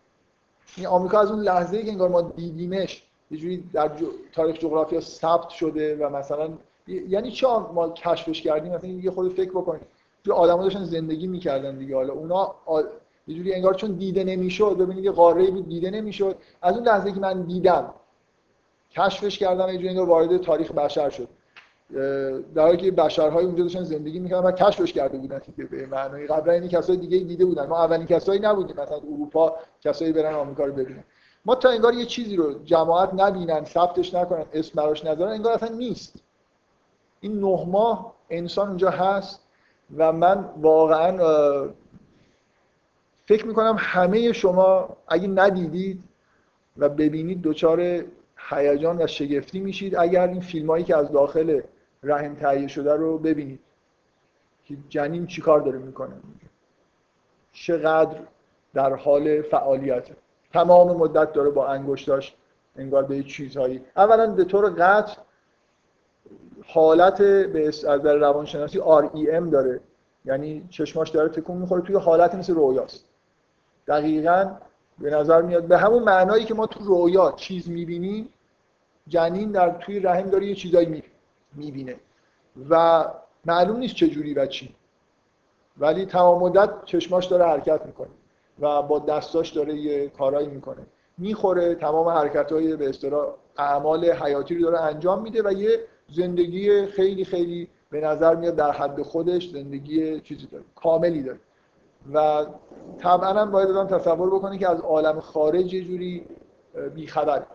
این آمریکا از اون لحظه که انگار ما دیدیمش یه جوری در تاریخ جغرافیا ثبت شده و مثلا یعنی چه ما کشفش کردیم؟ مثلا یه خود فکر بکنید. جو آدما داشتن زندگی می‌کردن دیگه. حالا اونا آ... یه جوری انگار چون دیده نمی‌شد ببینید یه قاره بود دیده نمی‌شد. از اون لحظه که من دیدم کشفش کردم یه جوری وارد تاریخ بشر شد. در حالی که بشرهای اونجا داشتن زندگی می‌کردن و کشفش کرده بودن که به معنای قبلا این کسای دیگه دیده بودن. ما اولین کسایی نبودیم مثلا اروپا کسایی برن آمریکا رو ببینن. ما تا انگار یه چیزی رو جماعت نبینن ثبتش نکنن اسم براش نذارن انگار اصلا نیست. این نه ماه انسان اونجا هست و من واقعا فکر می‌کنم همه شما اگه ندیدید و ببینید دچار هیجان و شگفتی میشید اگر این فیلم هایی که از داخل رحم تهیه شده رو ببینید. که جنین چیکار داره می‌کنه؟ چقدر در حال فعالیت تمام مدت داره با انگشتاش انگار به چیزهایی. اولا به طور قطع حالت به از در روانشناسی REM داره. یعنی چشماش داره تکون می‌خوره توی حالت مثل رویاست. دقیقا به نظر میاد به همون معنایی که ما تو رویا چیز می‌بینیم جنین در توی رحم داره یه چیزایی می‌بینه. و معلوم نیست چه جوری و چی. ولی تمام مدت چشماش داره حرکت می‌کنه و با دستاش داره یه کارایی می‌کنه. می‌خوره تمام حرکت به اصطلاح اعمال حیاتی رو داره انجام میده و یه زندگی خیلی خیلی به نظر میاد در حد خودش زندگی چیزی داره کاملی داره. و طبعا هم باید آدم تصور بکنه که از عالم خارج یه جوری بیخبره.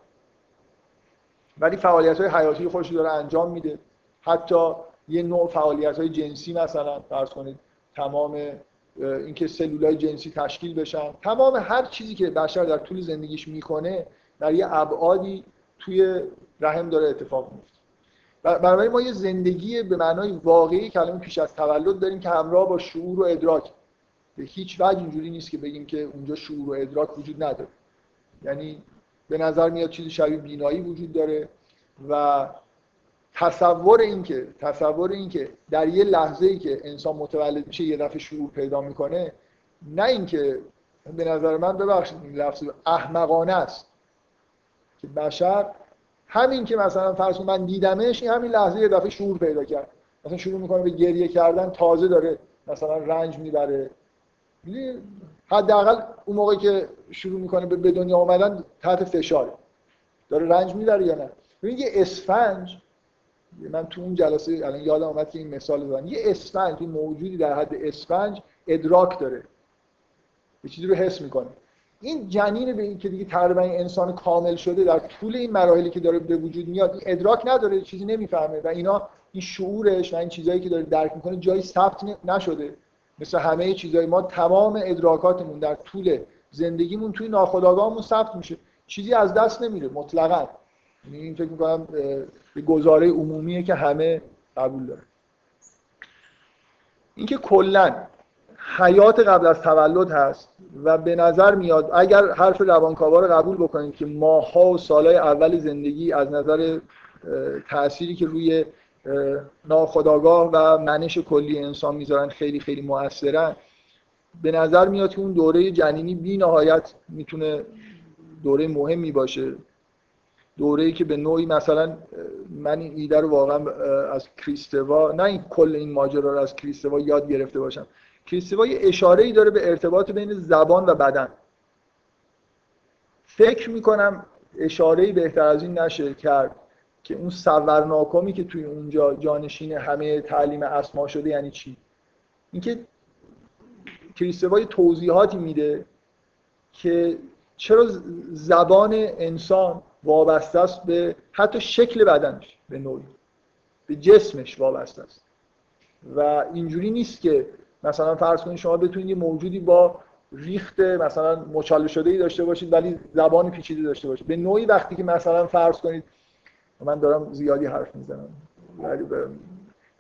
ولی فعالیت های حیاتی خودش داره انجام میده. حتی یه نوع فعالیت های جنسی مثلا فرض کنید تمام اینکه سلولای جنسی تشکیل بشن. تمام هر چیزی که بشر در طول زندگیش می‌کنه در یه ابعادی توی رحم داره اتفاق میفته بنابراین ما یه زندگی به معنای واقعی کلمه پیش از تولد داریم که همراه با شعور و ادراک. به هیچ وجه اینجوری نیست که بگیم که اونجا شعور و ادراک وجود نداره. یعنی به نظر میاد چیزی شبیه بینایی وجود داره و تصور این که تصور این که در یه لحظه ای که انسان متولد میشه یه دفعه شعور پیدا می‌کنه نه اینکه به نظر من ببخشید این لفظ احمقانه است. که بشر همین که مثلا فرض من دیدمش این همین لحظه یه دفعه شعور پیدا کرد. مثلا شروع می‌کنه به گریه کردن تازه داره مثلا رنج می‌بره. حداقل اون موقعی که شروع می‌کنه به دنیا آمدن تحت فشاره داره رنج می‌بره یا نه؟ ببین یه اسفنج من تو اون جلسه الان یادم اومد که این مثال بزنم. یه اسفنج این موجودی در حد اسفنج ادراک داره. یه چیزی رو حس می‌کنه. این جنین به این که دیگه تقریبا انسان کامل شده در طول این مراحلی که داره به وجود میاد این ادراک نداره چیزی نمی‌فهمه. و اینا این شعورش و این چیزایی که داره درک می‌کنه جایی ثبت نشده. مثل همه چیزای ما تمام ادراکاتمون در طول زندگیمون توی ناخودآگاهمون ثبت میشه. چیزی از دست نمیره مطلقا. یعنی این فکر می‌کنم به گزاره عمومیه که همه قبول داره اینکه کلا حیات قبل از تولد هست و به نظر میاد اگر حرف روانکاوا رو قبول بکنید که ماها و سالهای اول زندگی از نظر تأثیری که روی ناخداگاه و منش کلی انسان می‌ذارن خیلی خیلی موثرن. به نظر میاد که اون دوره جنینی بی نهایت می‌تونه دوره مهمی باشه. دوره ای که به نوعی مثلا من این ایده رو واقعا از کریستوا نه این کل این ماجرا رو از کریستوا یاد گرفته باشم. کریستوا یه اشاره ای داره به ارتباط بین زبان و بدن. فکر می‌کنم اشاره بهتر از این نشه کرد. که اون سورناکمی که توی اونجا جانشین همه تعلیم اسما شده یعنی چی؟ اینکه کریستوا توضیحاتی میده که چرا زبان انسان وابسته است به حتی شکل بدنش به نوعی به جسمش وابسته است. و اینجوری نیست که مثلا فرض کنید شما بتونید موجودی با ریخت مثلا مچاله شده ای داشته باشید ولی زبان پیچیده داشته باشید. به نوعی وقتی که مثلا فرض کنید من دارم زیادی حرف می‌زنم.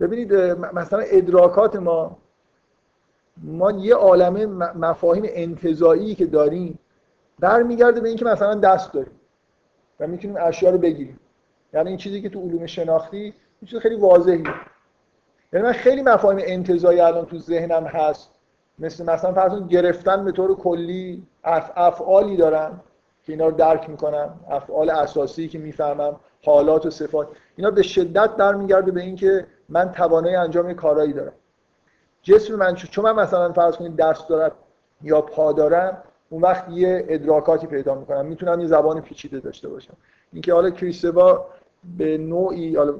ببینید مثلا ادراکات ما ما یه عالمه مفاهیم انتظایی که داریم برمیگرده به اینکه مثلا دست داریم و می‌تونیم اشیا رو بگیریم. یعنی این چیزی که تو علوم شناختی چیز خیلی واضحی یعنی من خیلی مفاهیم انتظایی الان تو ذهنم هست. مثل مثلا فرض گرفتن به طور کلی افعالی دارم که اینا رو درک می‌کنم افعال اساسی که می‌فهمم. حالات و صفات. اینا به شدت برمیگرده به اینکه من توانایی انجام کارایی دارم. جسم من چون من مثلا فرض کنید دست دارم یا پا دارم اون وقت یه ادراکاتی پیدا می‌کنم. می‌تونم یه زبان پیچیده داشته باشم. اینکه حالا کریستوا به نوعی حالا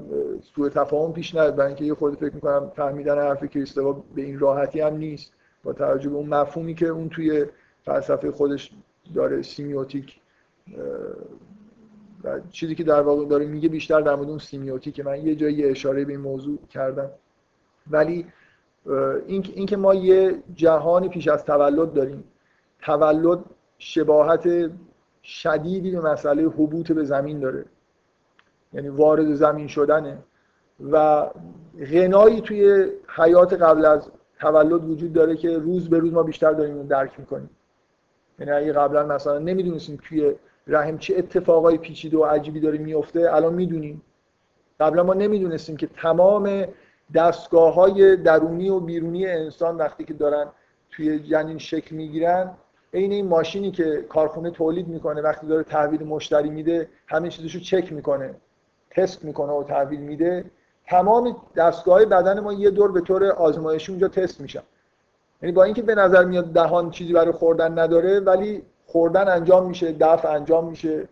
سوء تفاهم پیش نیاد برای اینکه یه خورده فکر می‌کنم فهمیدن حرف کریستوا به این راحتی هم نیست. با توجه به اون مفهومی که اون توی فلسفه خودش داره سیمیوتیک چیزی که در واقع داره میگه بیشتر در مورد اون سیمیوتیک من یه جایی اشاره به این موضوع کردم. ولی این اینکه ما یه جهانی پیش از تولد داریم. تولد شباهت شدیدی به مسئله حبوط به زمین داره. یعنی وارد زمین شدنه. و غنایی توی حیات قبل از تولد وجود داره که روز به روز ما بیشتر داریم درک می‌کنیم. یعنی اگه قبلا مثلا نمی‌دونستیم توی رحم چه اتفاقای پیچیده و عجیبی داره میفته الان می‌دونیم. قبلا ما نمی‌دونستیم که تمام دستگاه های درونی و بیرونی انسان وقتی که دارن توی جنین شکل می‌گیرن عین این ماشینی که کارخونه تولید می‌کنه وقتی داره تحویل مشتری میده همه چیزشو چک می‌کنه تست می‌کنه و تحویل میده. تمام دستگاه بدن ما یه دور به طور آزمایشی اونجا تست میشن. یعنی با اینکه به نظر میاد دهان چیزی برای خوردن نداره ولی خوردن انجام میشه دفع انجام میشه.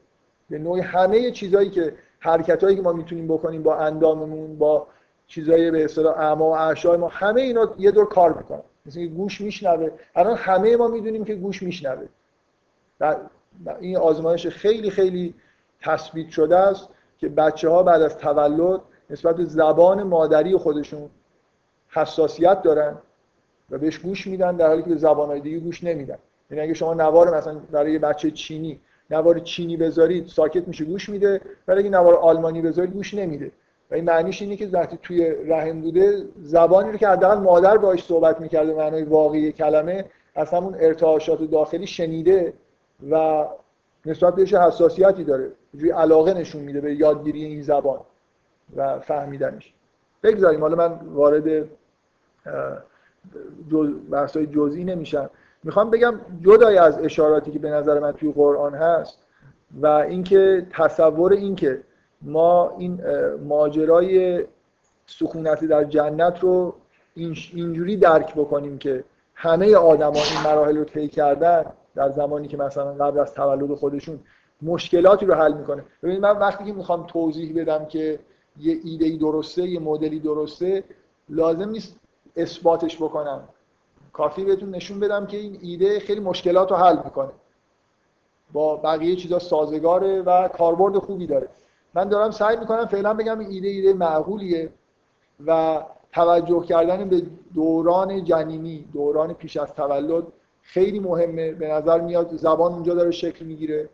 به نوعی همه چیزهایی که حرکتهایی که ما می‌تونیم بکنیم با انداممون با چیزای به اصطلاح اعما و اعشای ما همه اینا یه دور کار می‌کنن مثل گوش میشنوه. الان همه ما می‌دونیم که گوش میشنوه. این آزمایش خیلی خیلی تثبیت شده است که بچه ها بعد از تولد نسبت به زبان مادری خودشون حساسیت دارن و بهش گوش میدن در حالی که به زبانهای دیگه گوش نمیدن. یعنی اگه شما نوار مثلا برای یه بچه چینی نوار چینی بذارید ساکت میشه گوش میده. ولی اگه نوار آلمانی بذارید گوش نمیده. و این معنیش اینه که وقتی توی رحم بوده زبانی رو که حداقل مادر باهاش صحبت می‌کرده معنای واقعی کلمه از همون ارتعاشات داخلی شنیده و نسبت بهش حساسیتی داره. جوی علاقه نشون میده به یادگیری این زبان و فهمیدنش. بگذاریم. حالا من وارد بحث های جزئی نمیشم. می‌خوام بگم جدای از اشاراتی که به نظر من توی قرآن هست و اینکه تصور اینکه ما این ماجرای سکونتی در جنت رو اینجوری درک بکنیم که همه آدما این مراحل رو طی کردن در زمانی که مثلا قبل از تولد خودشون مشکلاتی رو حل می‌کنه. ببینید من وقتی که می‌خوام توضیح بدم که یه ایده ای درسته یه مدلی درسته لازم نیست اثباتش بکنم. کافی بهتون نشون بدم که این ایده خیلی مشکلات رو حل می‌کنه. با بقیه چیزا سازگاره و کاربرد خوبی داره. من دارم سعی می‌کنم فعلا بگم ایده ایده معقولیه و توجه کردن به دوران جنینی دوران پیش از تولد خیلی مهمه. به نظر میاد زبان اونجا داره شکل می‌گیره.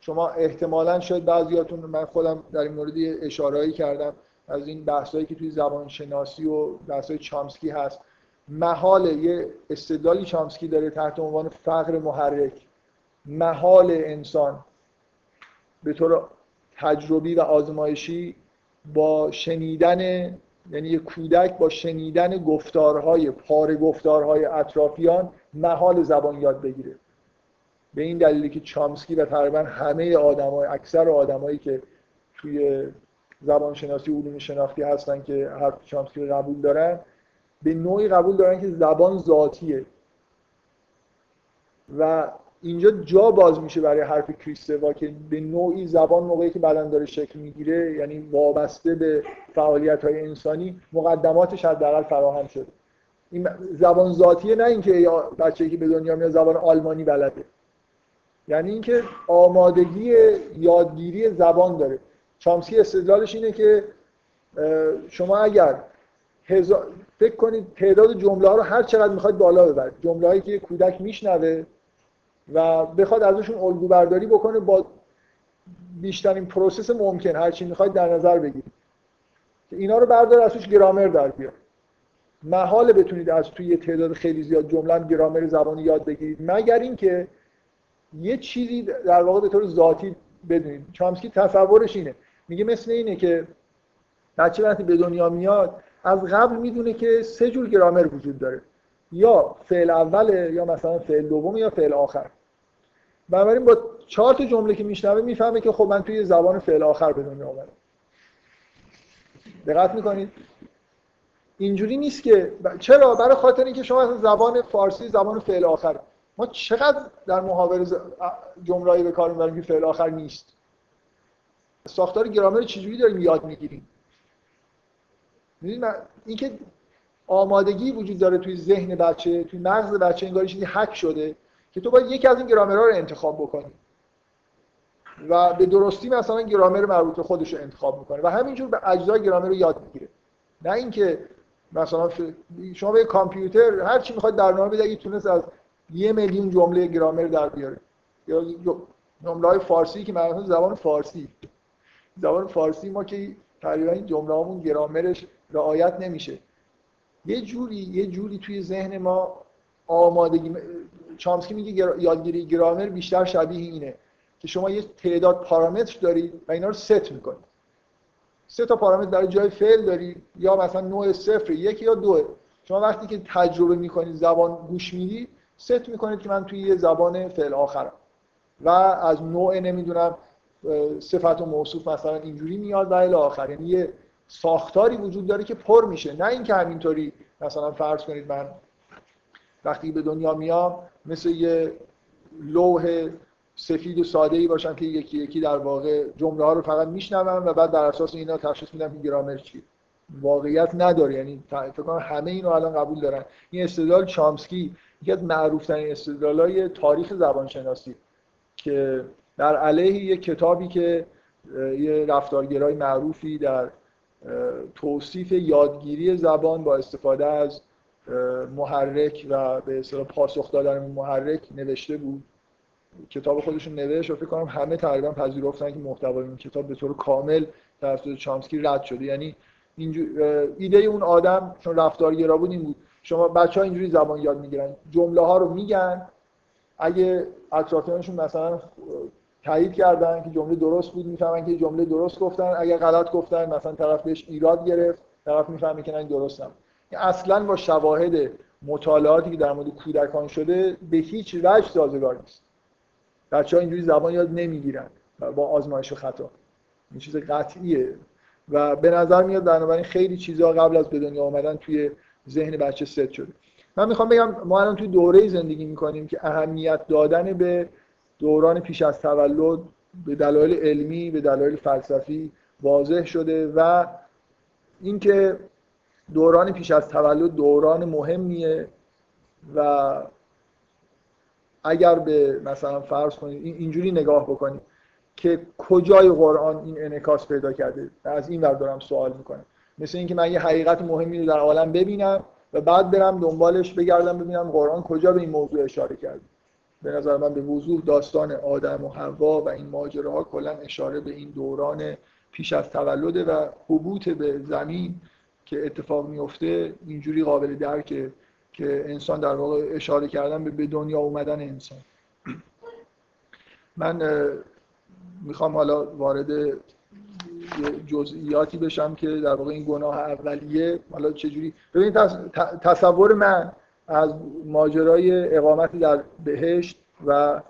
شما احتمالا شاید بعضیاتون من خودم در این مورد اشارهایی کردم از این بحثایی که توی زبان شناسی و بحثای چامسکی هست. محال یه استدلالی چامسکی داره تحت عنوان فقر محرک. محال انسان به طور تجربی و آزمایشی با شنیدن یعنی یه کودک با شنیدن گفتارهای پاره گفتارهای اطرافیان محال زبان یاد بگیره. به این دلیلی که چامسکی و تقریبا همه آدمای اکثر آدمایی که توی زبان شناسی علوم شناختی هستن که حرف چامسکی رو قبول دارن به نوعی قبول دارن که زبان ذاتیه. و اینجا جا باز میشه برای حرف کریستوا که به نوعی زبان موقعی که بدن داره شکل می‌گیره یعنی وابسته به فعالیت های انسانی مقدماتش حداقل فراهم شده. این زبان ذاتیه نه اینکه بچه‌ای که به دنیا میاد زبان آلمانی بلده. یعنی اینکه آمادگی یادگیری زبان داره. چامسکی استدلالش اینه که شما اگر فکر کنید تعداد جمله ها رو هر چقدر می‌خواید بالا ببرید. جمله هایی که کودک میشنوه و بخواد ازشون الگو برداری بکنه با بیشترین پروسس ممکن. هر چی می‌خواید در نظر بگیرید. اینا رو بردار از توش گرامر در بیار. محال بتونید از توی تعداد خیلی زیاد جمله گرامر زبانی یاد بگیرید. مگر اینکه یه چیزی در واقع به طور ذاتی بدونید. چامسکی تصورش اینه. میگه مثل اینه که بچه وقتی به دنیا میاد از قبل می‌دونه که سه جور گرامر وجود داره. یا فعل اوله یا مثلا فعل دوم یا فعل آخر. بنابراین با چهار تا جمله که میشنوه می‌فهمه که خب من توی زبان فعل آخر به دنیا آمدم. دقت می‌کنید؟ اینجوری نیست که چرا؟ برای خاطر اینکه شما اصلا زبان فارسی زبان فعل آخر. ما چقدر در محاور جمله‌ای به کار می‌بریم که فعل آخر نیست؟ ساختار گرامر چجوری داریم یاد می‌گیریم؟ اینکه آمادگی وجود داره توی ذهن بچه توی مغز بچه انگار چیزی حک شده که تو باید یکی از این گرامرها رو انتخاب بکنی. و به درستی مثلا گرامر مربوط به خودش رو انتخاب می‌کنه و همینجور به اجزای گرامر رو یاد می‌گیره. نه اینکه مثلا شما به کامپیوتر هر چی می‌خواد در نامه بدهید تونست از یه میلیون جمله گرامر در بیاره. یا جمله های فارسی که مثلا زبان فارسی. زبان فارسی ما که تقریبا این جمله گرامرش رعایت نمیشه. یه جوری یه جوری توی ذهن ما آمادگی چامسکی میگه یادگیری گرامر بیشتر شبیه اینه که شما یه تعداد پارامتر دارید و اینا رو ست می‌کنید سه تا پارامتر در جای فعل دارید یا مثلا نوع صفر یکی یا دو. شما وقتی که تجربه می‌کنید زبان گوش می‌دید ست می‌کنید که من توی یه زبان فعل آخرم. و از نوع نمی‌دونم صفت و موصوف مثلا اینجوری میاد و الی آخر. یعنی یه ساختاری وجود داره که پر میشه. نه اینکه همینطوری مثلا فرض کنید من وقتی به دنیا میام مثل یه لوح سفید و ساده ای باشم که یکی یکی در واقع جمله ها رو فقط میشنوم و بعد در اساس اینا تشخیص میدم که گرامر چیه. واقعیت نداره. یعنی فکر کنم همه اینو الان قبول دارن. این استدلال چامسکی یکی از معروف ترین استدلالای تاریخ زبانشناسی که در علیه یک کتابی که یه رفتارگرای معروفی در توصیف یادگیری زبان با استفاده از محرک و به اصطلاح پاسخ دادن محرک نوشته بود. کتاب خودشون نوشت و فکر کنم همه تقریبا پذیرفتن که محتوای این کتاب به طور کامل توسط چامسکی رد شده. یعنی ایده اون آدم چون رفتارگرا بود این بود. شما بچه ها اینجوری زبان یاد می‌گیرن. جمله ها رو میگن. اگه اطرافیانشون مثلا تایید کردن که جمله درست بود می‌فهمن که جمله درست گفتن. اگر غلط گفتن مثلا طرف بهش ایراد گرفت طرف می‌فهمه که نه درست نبود. اصلا با شواهد مطالعاتی که در مورد کودکان شده به هیچ وجه سازگار نیست. بچه ها اینجوری زبان یاد نمی‌گیرن با آزمایش و خطا. این چیز قطعیه. و به نظر میاد بنابراین خیلی چیزها قبل از به دنیا آمدن توی ذهن بچه ست شده. من می‌خوام بگم ما الان توی دوره زندگی می‌کنیم که اهمیت دادن به دوران پیش از تولد به دلایل علمی به دلایل فلسفی واضح شده و اینکه دوران پیش از تولد دوران مهمیه و اگر به مثلا فرض کنید اینجوری نگاه بکنید که کجای قرآن این انعکاس پیدا کرده. از این ور دارم سوال می‌کنم. مثل اینکه من یه حقیقت مهمی رو در عالم ببینم و بعد برم دنبالش بگردم ببینم قرآن کجا به این موضوع اشاره کرده. به نظر من به وضوح داستان آدم و حوا و این ماجراها کلا اشاره به این دوران پیش از تولد و حبوط به زمین که اتفاق میفته اینجوری قابل درکه که انسان در واقع اشاره کردن به دنیا اومدن انسان. من می‌خوام حالا وارد جزئیاتی بشم که در واقع این گناه اولیه. حالا چجوری ببینید تصور من از ماجرای اقامت در بهشت و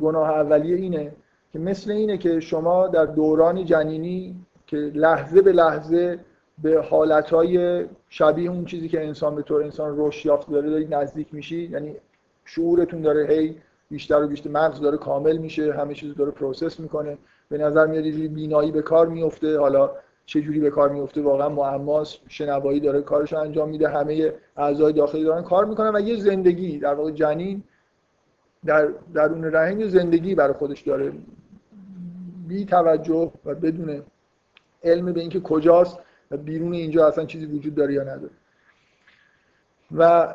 گناه اولیه اینه که مثل اینه که شما در دوران جنینی که لحظه به لحظه به حالتهای شبیه اون چیزی که انسان به طور انسان رشد یافته داره دارید نزدیک میشی. یعنی شعورتون داره هی بیشتر و بیشتر مغز داره کامل میشه همه چیز داره پروسس می‌کنه. به نظر میاد یه بینایی به کار میفته حالا چه جوری به کار میفته واقعا معماست شنوایی داره کارش انجام میده همه اعضای داخلی دارن کار می‌کنن و یه زندگی در واقع جنین در درون رحم زندگی برای خودش داره. بی توجه و بدون علم به اینکه کجاست و بیرون اینجا اصلا چیزی وجود داره یا نداره. و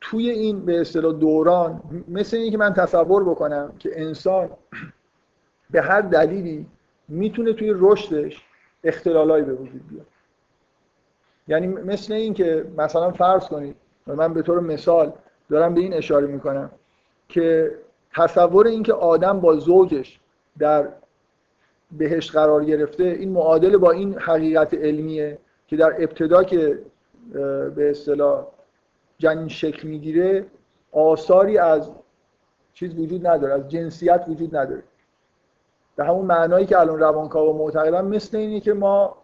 توی این به اصطلاح دوران مثل اینکه من تصور بکنم که انسان <clears throat> به هر دلیلی می‌تونه توی رشدش اختلالایی به وجود بیاد. یعنی مثل این که مثلا فرض کنید من به طور مثال دارم به این اشاره می‌کنم که تصور اینکه آدم با زوجش در بهش قرار گرفته این معادل با این حقیقت علمیه که در ابتدا که به اصطلاح جنین شکل می‌گیره آثاری از چیز وجود نداره از جنسیت وجود نداره. به همون معنایی که الان روانکاو معتقدن مثل اینه که ما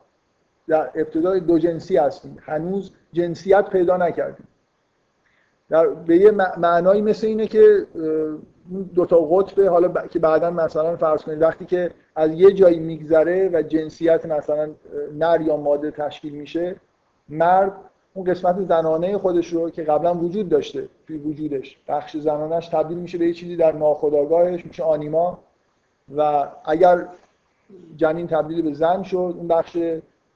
در ابتدای دو جنسی هستیم. هنوز جنسیت پیدا نکردیم. در به یه معنایی مثل اینه که دو تا قطب حالا ب... که بعدا مثلا فرض کنید وقتی که از یه جایی میگذره و جنسیت مثلا نر یا ماده تشکیل میشه مرد اون قسمت زنانه خودش رو که قبلا وجود داشته توی وجودش بخش زنانش تبدیل میشه به یه چیزی در ناخودآگاهش میشه آنیما. و اگر جنین تبدیل به زن شد اون بخش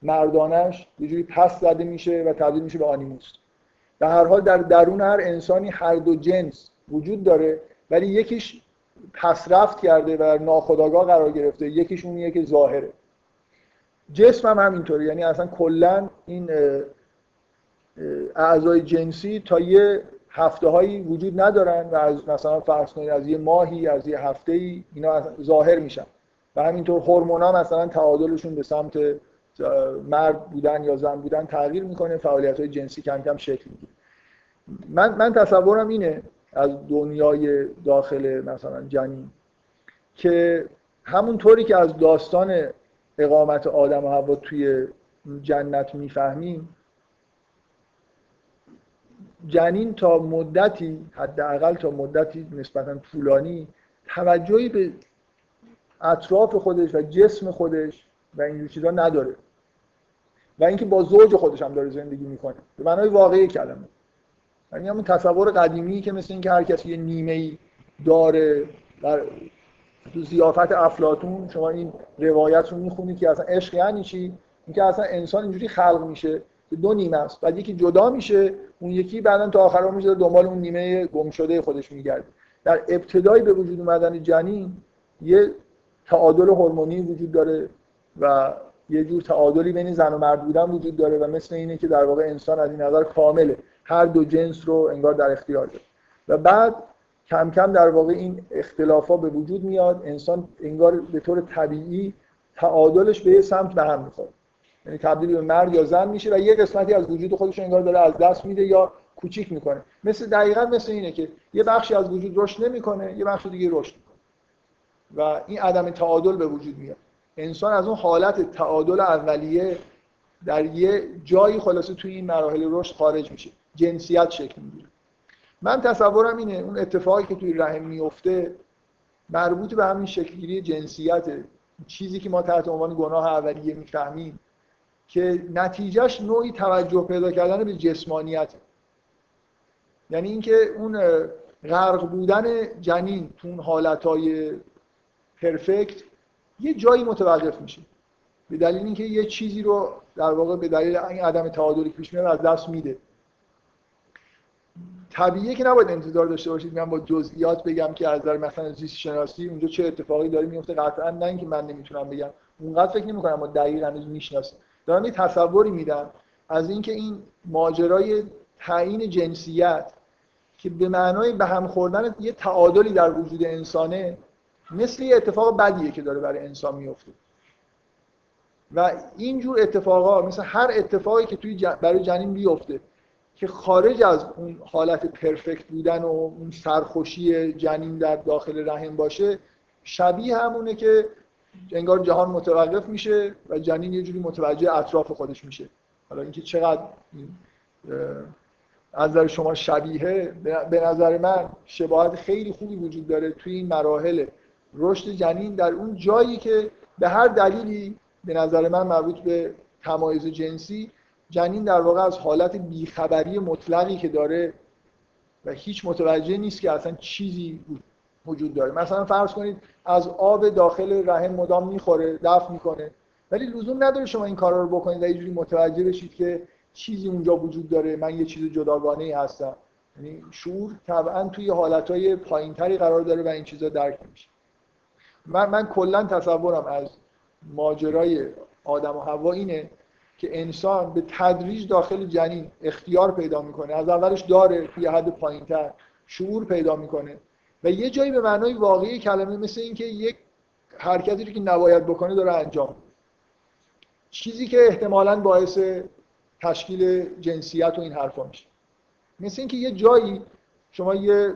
مردانش یه جوری پس زده میشه و تبدیل میشه به آنیموس. در هر حال در درون هر انسانی هر دو جنس وجود داره ولی یکیش پس رفت کرده و ناخودآگاه قرار گرفته یکیش اونیه که ظاهره. جسم هم همینطوره یعنی اصلا کلا این اعضای جنسی تا یه هفته هایی وجود ندارن و از مثلا فرض کنید از یه ماهی از یه هفته ای اینا ظاهر میشن. و همینطور هورمونا مثلا تعادلشون به سمت مرد بودن یا زن بودن تغییر می‌کنه فعالیت های جنسی کم کم شکل می‌گیره. من من تصورم اینه از دنیای داخل مثلا جنین که همونطوری که از داستان اقامت آدم و هوا توی جنت می‌فهمیم جنین تا مدتی حداقل تا مدتی نسبتا طولانی توجهی به اطراف خودش و جسم خودش و اینجور چیزا نداره. و اینکه با زوج خودش هم داره زندگی می‌کنه. به معنای واقعی کلمه. یعنی همون تصور قدیمی که مثل اینکه هر کسی یه نیمه ای داره در تو زیافت افلاتون شما این روایت رو می‌خونید که اصلا عشق یعنی چی؟ اینکه اصلا انسان اینجوری خلق میشه. که دو نیمه است. بعد یکی جدا میشه اون یکی بعدا تا آخر میشه دنبال اون نیمه گم شده خودش میگرده. در ابتدای به وجود اومدن جنین یه تعادل هورمونی وجود داره و یه جور تعادلی بین زن و مرد بودن وجود داره و مثل اینه که در واقع انسان از این نظر کامله. هر دو جنس رو انگار در اختیار داره. و بعد کم کم در واقع این اختلافا به وجود میاد. انسان انگار به طور طبیعی تعادلش به یه سمت به هم می‌خوره. یعنی تبدیل به مرد یا زن میشه و یه قسمتی از وجود خودش انگار داره از دست میده یا کوچیک می‌کنه. مثل دقیقا مثل اینه که یه بخشی از وجود رشد نمی‌کنه یه بخش دیگه رشد می‌کنه. و این عدم تعادل به وجود میاد. انسان از اون حالت تعادل اولیه در یه جایی خلاصه توی این مراحل رشد خارج میشه. جنسیت شکل می‌گیره. من تصورم اینه اون اتفاقی که توی رحم میفته مربوط به همین شکلگیری جنسیت چیزی که ما تحت عنوان گناه اولیه می‌فهمیم که نتیجهش نوعی توجه پیدا کردن به جسمانیت یعنی اینکه اون غرق بودن جنین تو اون حالتهای پرفکت یه جایی متوقف میشه. به دلیل اینکه یه چیزی رو در واقع به دلیل این عدم تعادلی که پیش میاد از دست میده. طبیعیه که نباید انتظار داشته باشید. من با جزئیات بگم که از نظر مثلا زیست شناسی اونجا چه اتفاقی داره میفته. قطعا نه اینکه من نمی‌تونم بگم. اونقدر فکر نمی‌کنم ما دقیقاً می‌شناسیم دارم یه تصوری میدم از اینکه این ماجرای تعیین جنسیت که به معنای به هم خوردن یه تعادلی در وجود انسانه مثل یه اتفاق بدیه که داره برای انسان میفته. و اینجور اتفاقا مثل هر اتفاقی که توی برای جنین بیفته که خارج از اون حالت پرفکت بودن و اون سرخوشی جنین در داخل رحم باشه شبیه همونه که انگار جهان متوقف میشه و جنین یه جوری متوجه اطراف خودش میشه. حالا اینکه چقدر از نظر شما شبیه به نظر من شباهت خیلی خوبی وجود داره توی این مراحل رشد جنین در اون جایی که به هر دلیلی به نظر من مربوط به تمایز جنسی جنین در واقع از حالت بیخبری مطلقی که داره و هیچ متوجه نیست که اصلا چیزی وجود داره. مثلا فرض کنید از آب داخل رحم مدام می‌خوره دفع می‌کنه. ولی لزوم نداره شما این کارا رو بکنید و یه جوری متوجه بشید که چیزی اونجا وجود داره. من یه چیز جداگانه ای هستم. یعنی شعور طبعا توی حالتهای پایینتری قرار داره و این چیزا درک میشه. من من کلا تصورم از ماجرای آدم و هوا اینه که انسان به تدریج داخل جنین اختیار پیدا می‌کنه. از اولش داره توی حد پایینتر شعور پیدا می‌کنه. و یه جایی به معنای واقعی کلمه مثل اینکه یک حرکتی که نباید بکنه داره انجام چیزی که احتمالا باعث تشکیل جنسیت و این حرفا میشه. مثل اینکه یه جایی شما یه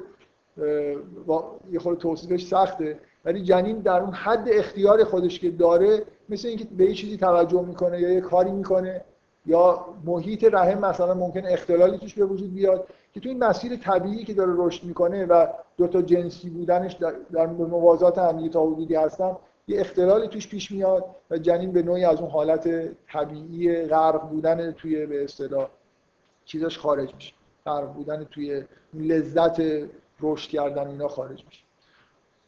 یه خود توصیفش سخته ولی جنین در اون حد اختیار خودش که داره مثل اینکه به یه چیزی توجه می‌کنه یا یه کاری می‌کنه یا محیط رحم مثلا ممکن اختلالی توش به وجود بیاد که تو این مسیر طبیعی که داره رشد می‌کنه و دو تا جنسی بودنش در, در موازات هم تا حدودی هستن یه اختلالی توش پیش میاد و جنین به نوعی از اون حالت طبیعی غرق بودن توی به اصطلاح چیزاش خارج میشه. غرق بودن توی لذت رشد کردن اینا خارج میشه.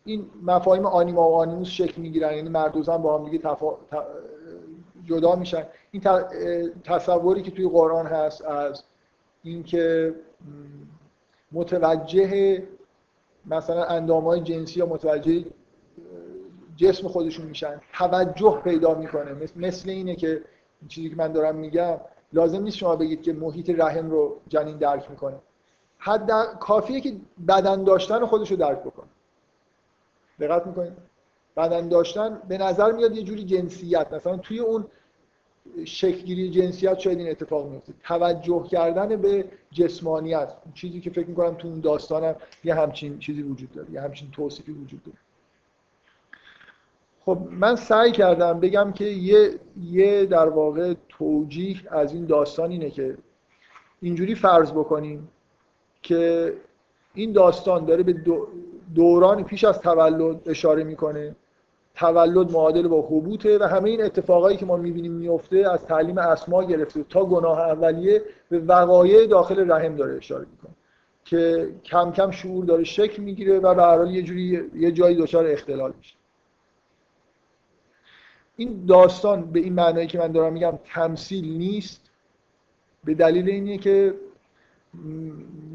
این مفاهیم آنیما و آنیموس شکل می‌گیرن یعنی مرد با هم دیگه تفا... جدا میشن. این تصوری که توی قرآن هست از اینکه متوجه مثلا اندامهای جنسی یا متوجه جسم خودشون میشن. توجه پیدا می‌کنه. مثل اینه که چیزی که من دارم میگم لازم نیست شما بگید که محیط رحم رو جنین درک می‌کنه. حد کافیه که بدن داشتن خودش رو درک بکنه. دقت می‌کنید؟ بدن داشتن به نظر میاد یه جوری جنسیت مثلا توی اون شکلگیری جنسیت شاید این اتفاق میفته توجه کردن به جسمانیت چیزی که فکر می‌کنم تو اون داستانم یه همچین چیزی وجود داره یه همچین توصیفی وجود داره. خب من سعی کردم بگم که یه, یه در واقع توجیه از این داستان اینه که اینجوری فرض بکنیم که این داستان داره به دوران پیش از تولد اشاره می‌کنه. تولد معادل با حبوطه و همه این اتفاقایی که ما می‌بینیم میفته از تعلیم اسما گرفته تا گناه اولیه به وقایع داخل رحم داره اشاره می‌کنه که کم کم شعور داره شکل می‌گیره و به هر یه جوری یه جایی دچار اختلال میشه. این داستان به این معنایی که من دارم میگم تمثیل نیست. به دلیل اینه که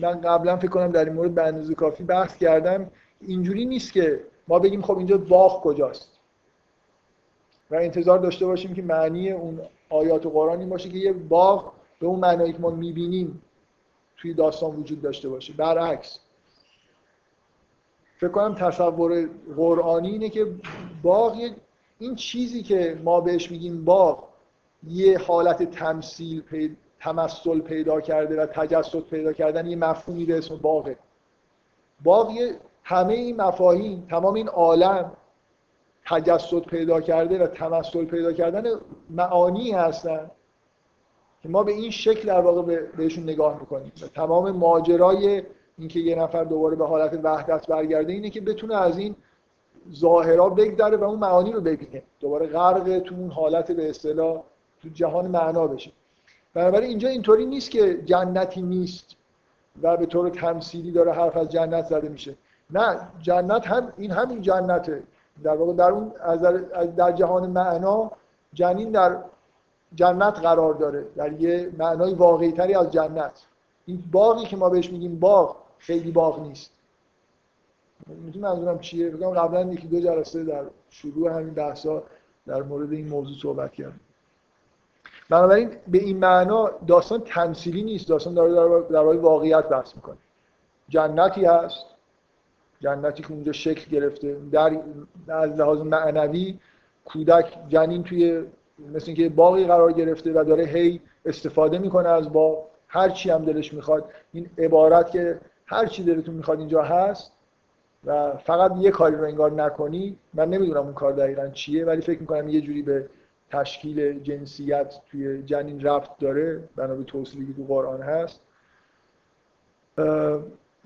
من قبلا فکر کنم در این مورد به اندازه کافی بحث کردم. اینجوری نیست که ما بگیم خب اینجا باغ کجاست. و انتظار داشته باشیم که معنی اون آیات و قرآن این باشه که یه باغ به اون معنایی که ما می‌بینیم توی داستان وجود داشته باشه. برعکس. فکر کنم تصور قرآنی اینه که باغ این چیزی که ما بهش میگیم باغ یه حالت تمثیل پید... تمثل پیدا کرده و تجسد پیدا کردن یه مفهومی به اسم باغه. باغ همه این مفاهیم تمام این عالم تجسد پیدا کرده و تمثل پیدا کردن معانی هستن که ما به این شکل در واقع بهشون نگاه می‌کنیم. و تمام ماجرای اینکه یه نفر دوباره به حالت وحدت برگرده اینه که بتونه از این ظاهرا بگذره و اون معانی رو ببینه. دوباره غرق تو اون حالت به اصطلاح تو جهان معنا بشه. بنابراین اینجا اینطوری نیست که جنتی نیست و به طور تمثیلی داره حرف از جنت زده میشه. نه جنت هم این همین جنته. در واقع در اون در جهان معنا جنین در جنت قرار داره. در یه معنای واقعی تری از جنت. این باقی که ما بهش میگیم باغ خیلی باغ نیست. می‌تونم منظورم چیه؟ بگم قبلا یکی دو جلسه در شروع همین بحثا در مورد این موضوع صحبت کردم بنابراین به این معنا داستان تمثیلی نیست. داستان داره در واقعیت بحث می‌کنه. جنتی هست. جنتی که اونجا شکل گرفته در از لحاظ معنوی کودک جنین توی مثل اینکه باقی قرار گرفته و داره هی استفاده می‌کنه از با هر چی هم دلش می‌خواد. این عبارت که هر چی دلتون می‌خواد اینجا هست و فقط یه کاری رو انگار نکنی. من نمی‌دونم اون کار دقیقا چیه ولی فکر می‌کنم یه جوری به تشکیل جنسیت توی جنین رفت داره. بنا به توصیلی که تو قرآن هست.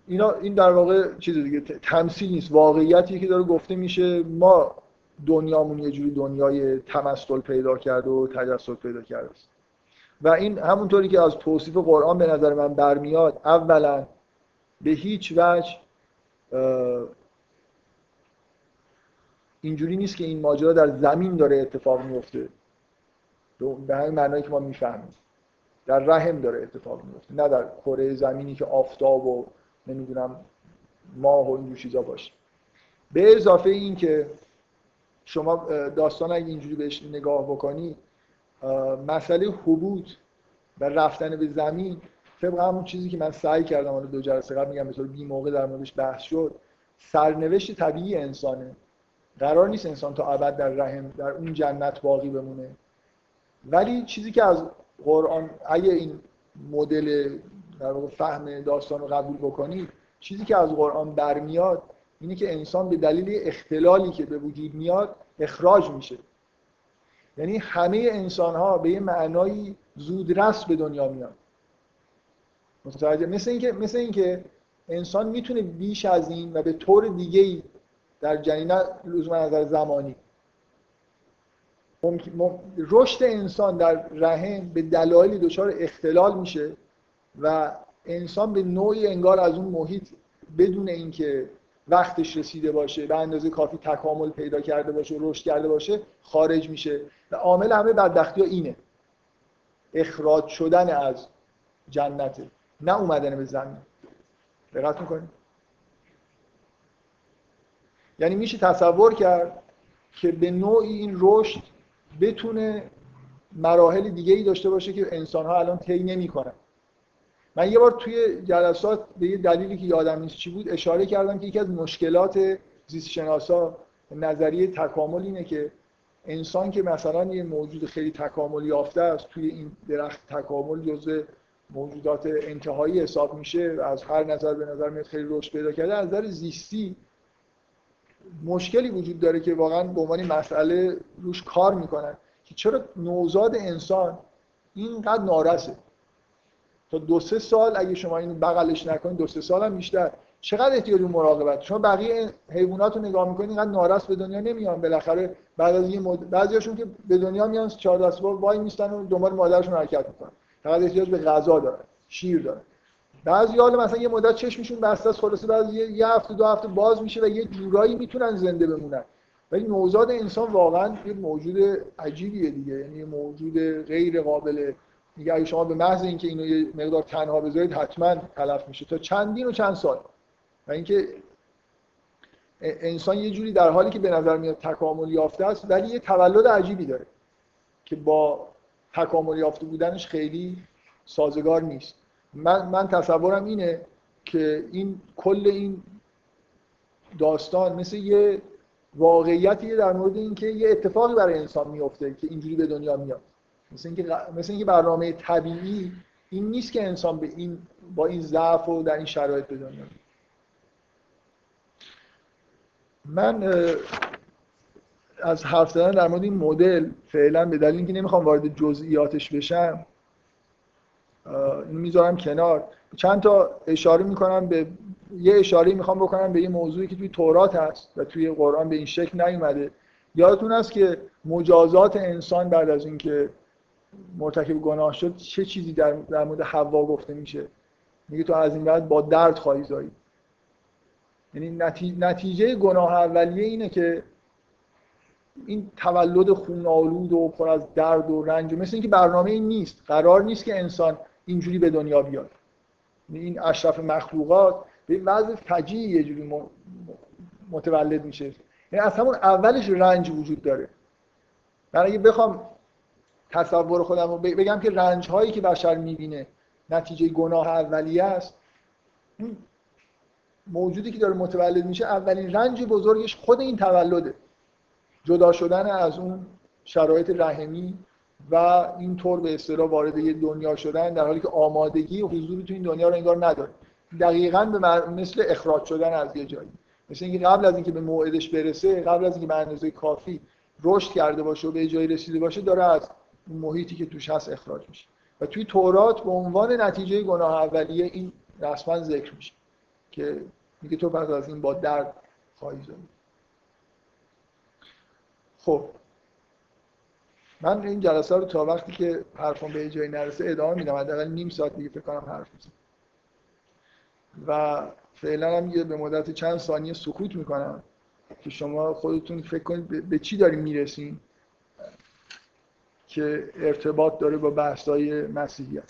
اینا این در واقع چیز دیگه تمثیل نیست. واقعیتی که داره گفته میشه ما دنیامون یه جوری دنیای تمثل پیدا کرده و تجسد پیدا کرده است. و این همونطوری که از توصیف قرآن به نظر من برمیاد اولا به هیچ وجه اینجوری نیست که این ماجرا در زمین داره اتفاق میفته. به همین معنایی که ما می‌فهمیم. در رحم داره اتفاق میفته نه در کره زمینی که آفتاب و نمی‌دونم ماه و اینجور چیزا باشه به اضافه این که شما داستان اگه اینجوری بهش نگاه بکنی مسئله حبوط و رفتن به زمین طبق همون چیزی که من سعی کردم اون دو جلسه قبل میگم به طور بی موقع در موردش بحث شد سرنوشت طبیعی انسانه. قرار نیست انسان تا ابد در رحم در اون جنت باقی بمونه. ولی چیزی که از قرآن اگه این مدل در واقع فهم داستان رو قبول بکنید چیزی که از قرآن برمیاد اینه که انسان به دلیل اختلالی که به وجود میاد اخراج میشه. یعنی همه انسان ها به یه معنایی زودرس به دنیا میاد متوجه مثل اینکه مثل اینکه انسان می‌تونه بیش از این و به طور دیگه ای در جنینه لزوما نظر زمانی. رشد انسان در رحم به دلایل دچار اختلال میشه. و انسان به نوعی انگار از اون محیط بدون اینکه وقتش رسیده باشه به اندازه کافی تکامل پیدا کرده باشه رشد کرده باشه خارج میشه. و عامل همه بدبختی ها اینه. اخراج شدن از جنته نه اومدن به زمین. دقت می‌کنید؟ یعنی میشه تصور کرد که به نوعی این رشد بتونه مراحل دیگه ای داشته باشه که انسان ها الان طی نمی‌کنن. من یه بار توی جلسات به یه دلیلی که یادم نیست چی بود اشاره کردم که یکی از مشکلات زیست شناسا نظریه تکامل اینه که انسان که مثلا یه موجود خیلی تکامل یافته است توی این درخت تکامل جزء موجودات انتهایی حساب میشه و از هر نظر به نظر میاد خیلی رشد پیدا کرده از نظر زیستی مشکلی وجود داره که واقعا به عنوان مسئله روش کار می‌کنن که چرا نوزاد انسان اینقدر نارسه تا دو سه سال اگه شما اینو بغلش نکنید دو سه سال هم بیشتر. چقدر احتیاج مراقبت؟ شما بقیه حیوانات رو نگاه می‌کنید اینقدر نارس به دنیا نمیان. بالاخره بعد از یه مد... بعضیاشون که به دنیا میان چهار دست وای میستن و دنبال مادرشون حرکت می‌کنن. فقط احتیاج به غذا دارن شیر دارن. بعضی حالا مثلا یه مدت چشمشون بسته است خلاصه بعد یه, یه هفته دو هفته باز میشه و یه جورایی می‌تونن زنده بمونن. ولی نوزاد انسان واقعا یه موجود عجیبیه دیگه. یعنی موجود غیر قابل میگه اگه شما به محض اینکه اینو یه مقدار تنها بذارید حتما تلف میشه. تا چندین و چند سال. و اینکه انسان یه جوری در حالی که به نظر میاد تکامل یافته است ولی یه تولد عجیبی داره که با تکامل یافته بودنش خیلی سازگار نیست. من, من تصورم اینه که این کل این داستان مثل یه واقعیتی در مورد اینکه یه اتفاقی برای انسان میفته که اینجوری به دنیا میاد. مثل اینکه مثل اینکه برنامه طبیعی این نیست که انسان به این با این ضعف و در این شرایط به دنیا من از حرف زدن در مورد این مدل فعلا به دلیل اینکه نمی‌خوام وارد جزئیاتش بشم اینو می‌ذارم کنار. چند تا اشاره می‌کنم به یه اشاره می‌خوام بکنم به یه موضوعی که توی تورات هست و توی قرآن به این شکل نیومده. یادتون هست که مجازات انسان بعد از اینکه مرتکب گناه شد چه چیزی در, در مورد حوا گفته میشه؟ میگه تو از این بعد با درد خواهی زایی. یعنی نتیجه گناه اولیه اینه که این تولد خونالود و پر از درد و رنج و مثل اینکه برنامه این نیست. قرار نیست که انسان اینجوری به دنیا بیاد. یعنی این اشرف مخلوقات به وضع فجیعی یه جوری متولد میشه. یعنی از همون اولش رنج وجود داره. من اگه بخوام تصور خودم رو بگم که رنج هایی که بشر می‌بینه نتیجه گناه اولیه است. موجودی که داره متولد میشه اولین رنج بزرگش خود این تولده. جدا شدن از اون شرایط رحمی و اینطور به اصطلاح وارد یه دنیا شدن در حالی که آمادگی و حضور تو این دنیا رو انگار نداره. دقیقا به مثل اخراج شدن از یه جایی. مثل اینکه قبل از اینکه به موعدش برسه قبل از اینکه به اندازه کافی رشد کرده باشه و به جایی رسیده باشه داره از محیطی که توش هست اخراج میشه. و توی تورات به عنوان نتیجه گناه اولیه این رسما ذکر میشه که میگه تو پس از این با درد خواهی زد. خب. من این جلسه رو تا وقتی که حرفم به جایی نرسه ادامه میدم. حداقل نیم ساعت دیگه فکر کنم حرف می‌زنم. و فعلا هم یه به مدت چند ثانیه سکوت می‌کنم که شما خودتون فکر کنید به چی داریم می‌رسیم. که ارتباط داره با بحثای مسیحیت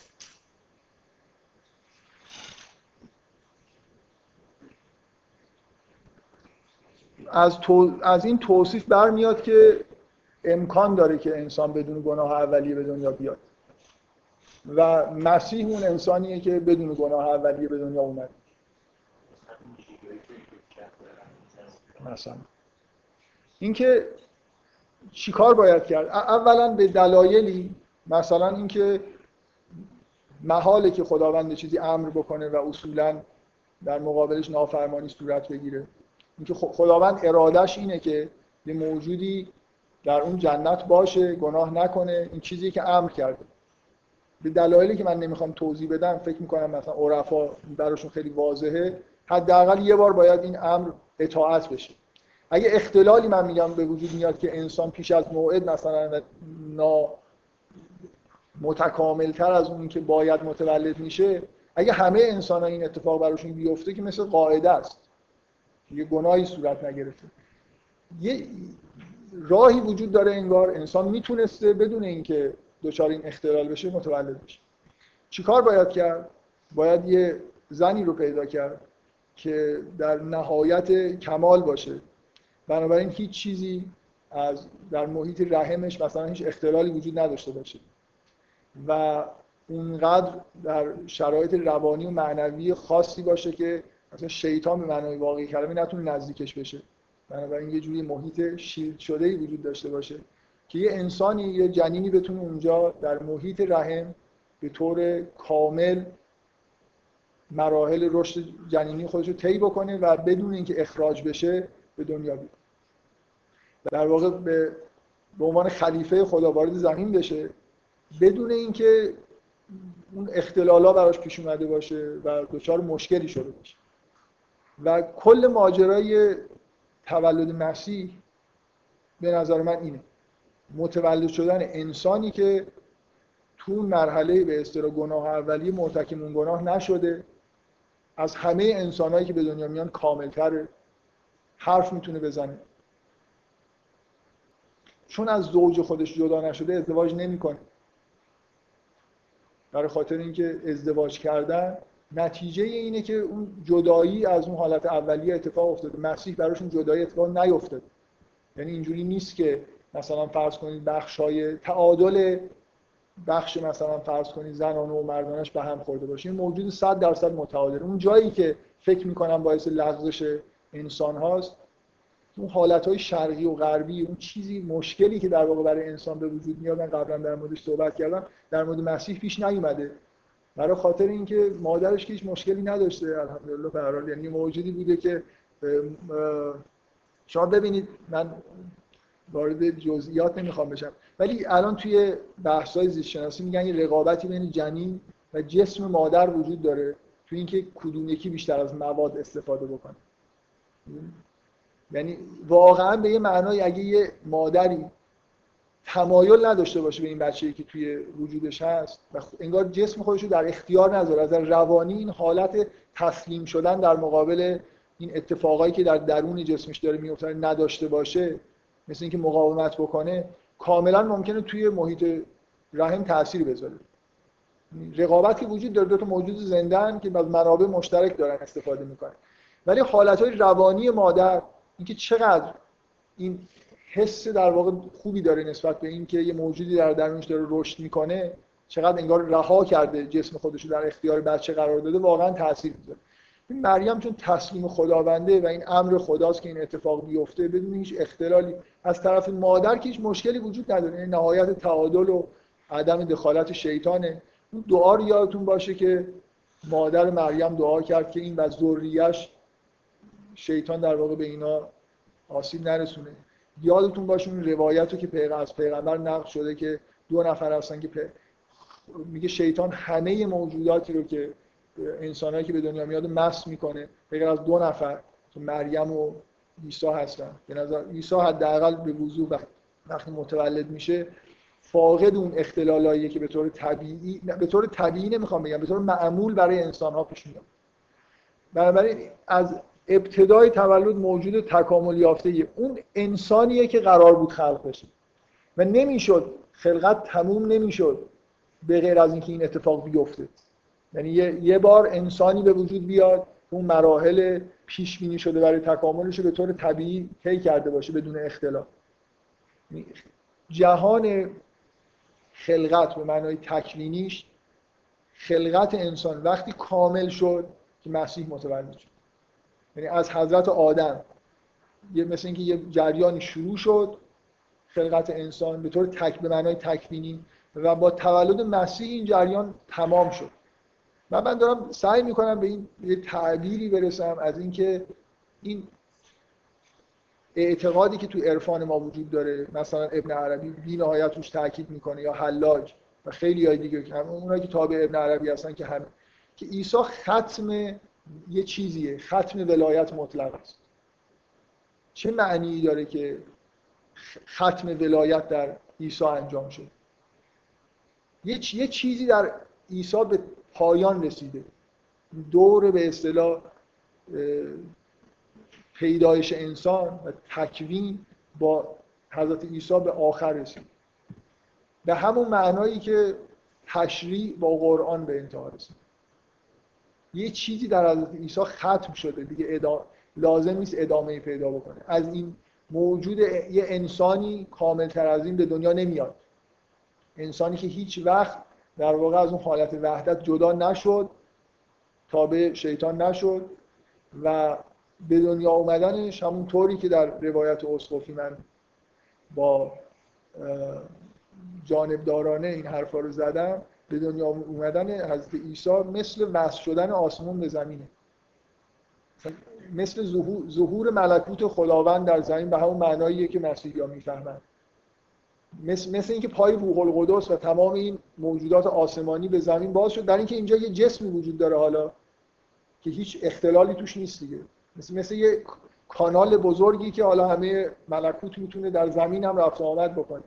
از, تو... از این توصیف برمیاد که امکان داره که انسان بدون گناه اولیه به دنیا بیاد. و مسیح اون انسانیه که بدون گناه اولیه به دنیا اومد. مثلا. اینکه چیکار باید کرد؟ اولا به دلایلی مثلا اینکه محاله که خداوند چیزی امر بکنه و اصولا در مقابلش نافرمانی صورت بگیره. اینکه خداوند ارادش اینه که یه موجودی در اون جنت باشه گناه نکنه این چیزی که امر کرده. به دلایلی که من نمی‌خوام توضیح بدم فکر می‌کنم مثلا عرفا براشون خیلی واضحه حداقل یه بار باید این امر اطاعت بشه. اگه اختلالی من میگم به وجود میاد که انسان پیش از موعد مثلا نا متکاملتر از اون که باید متولد میشه اگه همه انسان ها این اتفاق براشون بیفته که مثل قاعده است. یه گناهی صورت نگرفته. یه راهی وجود داره انگار انسان می‌تونسته بدون اینکه دچار این اختلال بشه متولد بشه. چیکار باید کرد؟ باید یه زنی رو پیدا کرد که در نهایت کمال باشه. بنابراین هیچ چیزی از در محیط رحمش مثلا هیچ اختلالی وجود نداشته باشه. و اونقدر در شرایط روانی و معنوی خاصی باشه که مثلا شیطان به معنای واقعی کلمه نتونه نزدیکش بشه. بنابراین یه جوری محیط شیلد شده ای وجود داشته باشه که یه انسانی یه جنینی بتونه اونجا در محیط رحم به طور کامل مراحل رشد جنینی خودش رو طی بکنه و بدون اینکه اخراج بشه به دنیا بیاد. در واقع به به عنوان خلیفه خدا وارد زمین بشه بدون اینکه اون اختلالا براش پیش اومده باشه و دچار مشکلی شده باشه. و کل ماجرای تولد مسیح به نظر من اینه. متولد شدن انسانی که تو مرحله به اصطلاح گناه اولیه مرتکب اون گناه نشده. از همه انسانهایی که به دنیا میان کاملتره. حرف می‌تونه بزنه. چون از زوج خودش جدا نشده ازدواج نمی‌کنه. برای خاطر اینکه ازدواج کردن نتیجه اینه که اون جدایی از اون حالت اولیه اتفاق افتاده. مسیح براشون جدایی اتفاق نیفتاده. یعنی اینجوری نیست که مثلا فرض کنید بخش های تعادل بخش مثلا فرض کنید زنانه و مردانش به هم خورده باشه. این موجود 100 درصد متعادل. اون جایی که فکر می‌کنم باعث لغزش انسان هاست اون حالت های شرقی و غربی اون چیزی مشکلی که در واقع برای انسان به وجود میاد من قبلا در موردش صحبت کردم در مورد مسیح پیش نیومده. برای خاطر اینکه مادرش که هیچ مشکلی نداشته الحمدلله به یعنی موجودی بوده که شما ببینید من وارد جزئیات نمی‌خوام بشم. ولی الان توی بحث‌های زیست شناسی میگن یه رقابتی بین جنین و جسم مادر وجود داره توی اینکه کدوم یکی بیشتر از مواد استفاده بکنه. یعنی واقعا به یه معنای اگه یه مادری تمایل نداشته باشه به این بچه‌ای که توی وجودش هست و انگار جسم خودش رو در اختیار نذاره از روانی این حالت تسلیم شدن در مقابل این اتفاقایی که در درون جسمش داره میفته نداشته باشه مثل اینکه مقاومت بکنه کاملا ممکنه توی محیط رحم تاثیر بذاره. رقابتی وجود داره دو تا موجود زندن که از منابع مشترک دارن استفاده می‌کنن. ولی حالتهای روانی مادر اینکه چقدر این حس در واقع خوبی داره نسبت به اینکه یه موجودی در درونش داره رشد می‌کنه چقدر انگار رها کرده جسم خودش رو در اختیار بچه قرار داده واقعا تاثیر می‌ذاره. این مریم چون تسلیم خداونده و این امر خداست که این اتفاق بیفته بدون هیچ اختلالی. از طرف مادر که هیچ مشکلی وجود نداره. این نهایت تعادل و عدم دخالت شیطانه. اون دعا رو یادتون باشه که مادر مریم دعا کرد که این و ذریه‌اش شیطان در واقع به اینا آسیب نرسونه. یادتون باشه اون روایت رو که پیغ... از پیغمبر نقل شده که دو نفر هستن که میگه شیطان همه موجوداتی رو که انسانهایی که به دنیا میاد مس می‌کنه. غیر از دو نفر که مریم و عیسی هستن. به نظر عیسی حداقل به وضوح وقتی متولد میشه فاقد اون اختلالاییه که به طور طبیعی به طور طبیعی نمی‌خوام بگم به طور معمول برای انسان ها پیش میاد. بنابراین از ابتدای تولد موجود تکامل یافته اون انسانیه که قرار بود خلق بشه. و نمی‌شد. خلقت تموم نمی‌شد. به غیر از اینکه این اتفاق بیفته. یعنی یه بار انسانی به وجود بیاد اون مراحل پیش بینی شده برای تکاملش به طور طبیعی طی کرده باشه بدون اختلاف. یعنی جهان خلقت به معنای تکوینیش خلقت انسان. وقتی کامل شد که مسیح متولد شد. یعنی از حضرت آدم. یه مثل اینکه یه جریانی شروع شد. خلقت انسان به طور تک به معنای تکوینی و با تولد مسیح این جریان تمام شد. من من دارم سعی می‌کنم به این یه تعبیری برسم از اینکه این اعتقادی که تو عرفان ما وجود داره مثلا ابن عربی بی نهایت روش تاکید می‌کنه یا حلاج و خیلی های دیگه که اونایی که تابع ابن عربی هستن که همه که عیسی ختم یه چیزیه. ختم ولایت مطلق است. چه معنی داره که ختم ولایت در عیسی انجام شد یه چیزی در عیسی به پایان رسیده. دور به اصطلاح پیدایش انسان و تکوین با حضرت عیسی به آخر رسید. به همون معنایی که تشریع با قرآن به انتها رسید. یه چیزی در حضرت عیسی ختم شده. دیگه لازم نیست ادامه پیدا بکنه. از این موجود یه انسانی کامل تر از این به دنیا نمیاد. انسانی که هیچ وقت در واقع از اون حالت وحدت جدا نشد تابع شیطان نشد و به دنیا اومدنش همون طوری که در روایت اسقفی من با جانبدارانه این حرفا رو زدم به دنیا اومدن حضرت عیسی مثل وصل شدن آسمون به زمینه. مثل ظهور ملکوت خداوند در زمین به همون معناییه که مسیحی ها می‌فهمند مثل, مثل اینکه پای روح القدس و تمام این موجودات آسمانی به زمین باز شد. در اینکه اینجا یه جسمی وجود داره حالا که هیچ اختلالی توش نیست دیگه. مثل, مثل یه کانال بزرگی که حالا همه ملکوت می‌تونه در زمین هم رفت آمد بکنه.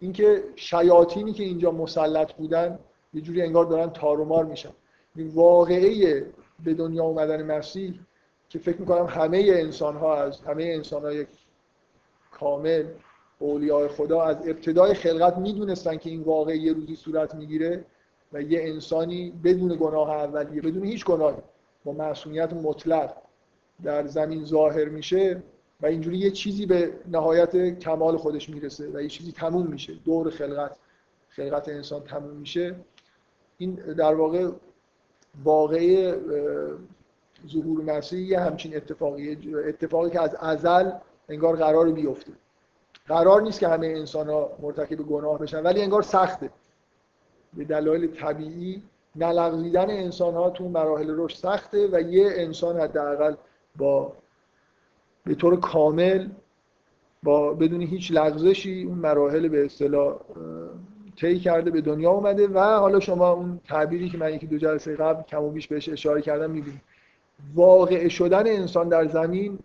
اینکه شیاطینی که اینجا مسلط بودن یه جوری انگار دارن تارومار میشن. واقعه به دنیا اومدن مسیح که فکر می‌کنم همه انسان ها از همه انسان های کامل اولیاء خدا از ابتدای خلقت می‌دونستن که این واقعه یه روزی صورت می‌گیره و یه انسانی بدون گناه اولیه بدون هیچ گناهی با معصومیت مطلق در زمین ظاهر میشه و اینجوری یه چیزی به نهایت کمال خودش می‌رسه و یه چیزی تموم میشه. دور خلقت خلقت انسان تموم میشه. این در واقع واقعی ظهور مسیح یه همچین اتفاقی اتفاقی که از ازل انگار قرار بیفته. قرار نیست که همه انسان ها مرتکب گناه بشن ولی انگار سخته. به دلایل طبیعی نلغزیدن انسان ها تو مراحل رشد سخته و یه انسان حداقل با به طور کامل با بدون هیچ لغزشی اون مراحل به اصطلاح طی کرده به دنیا اومده و حالا شما اون تعبیری که من یکی دو جلسه قبل کم و بیش بهش اشاره کردم می‌بینید. واقع شدن انسان در زمین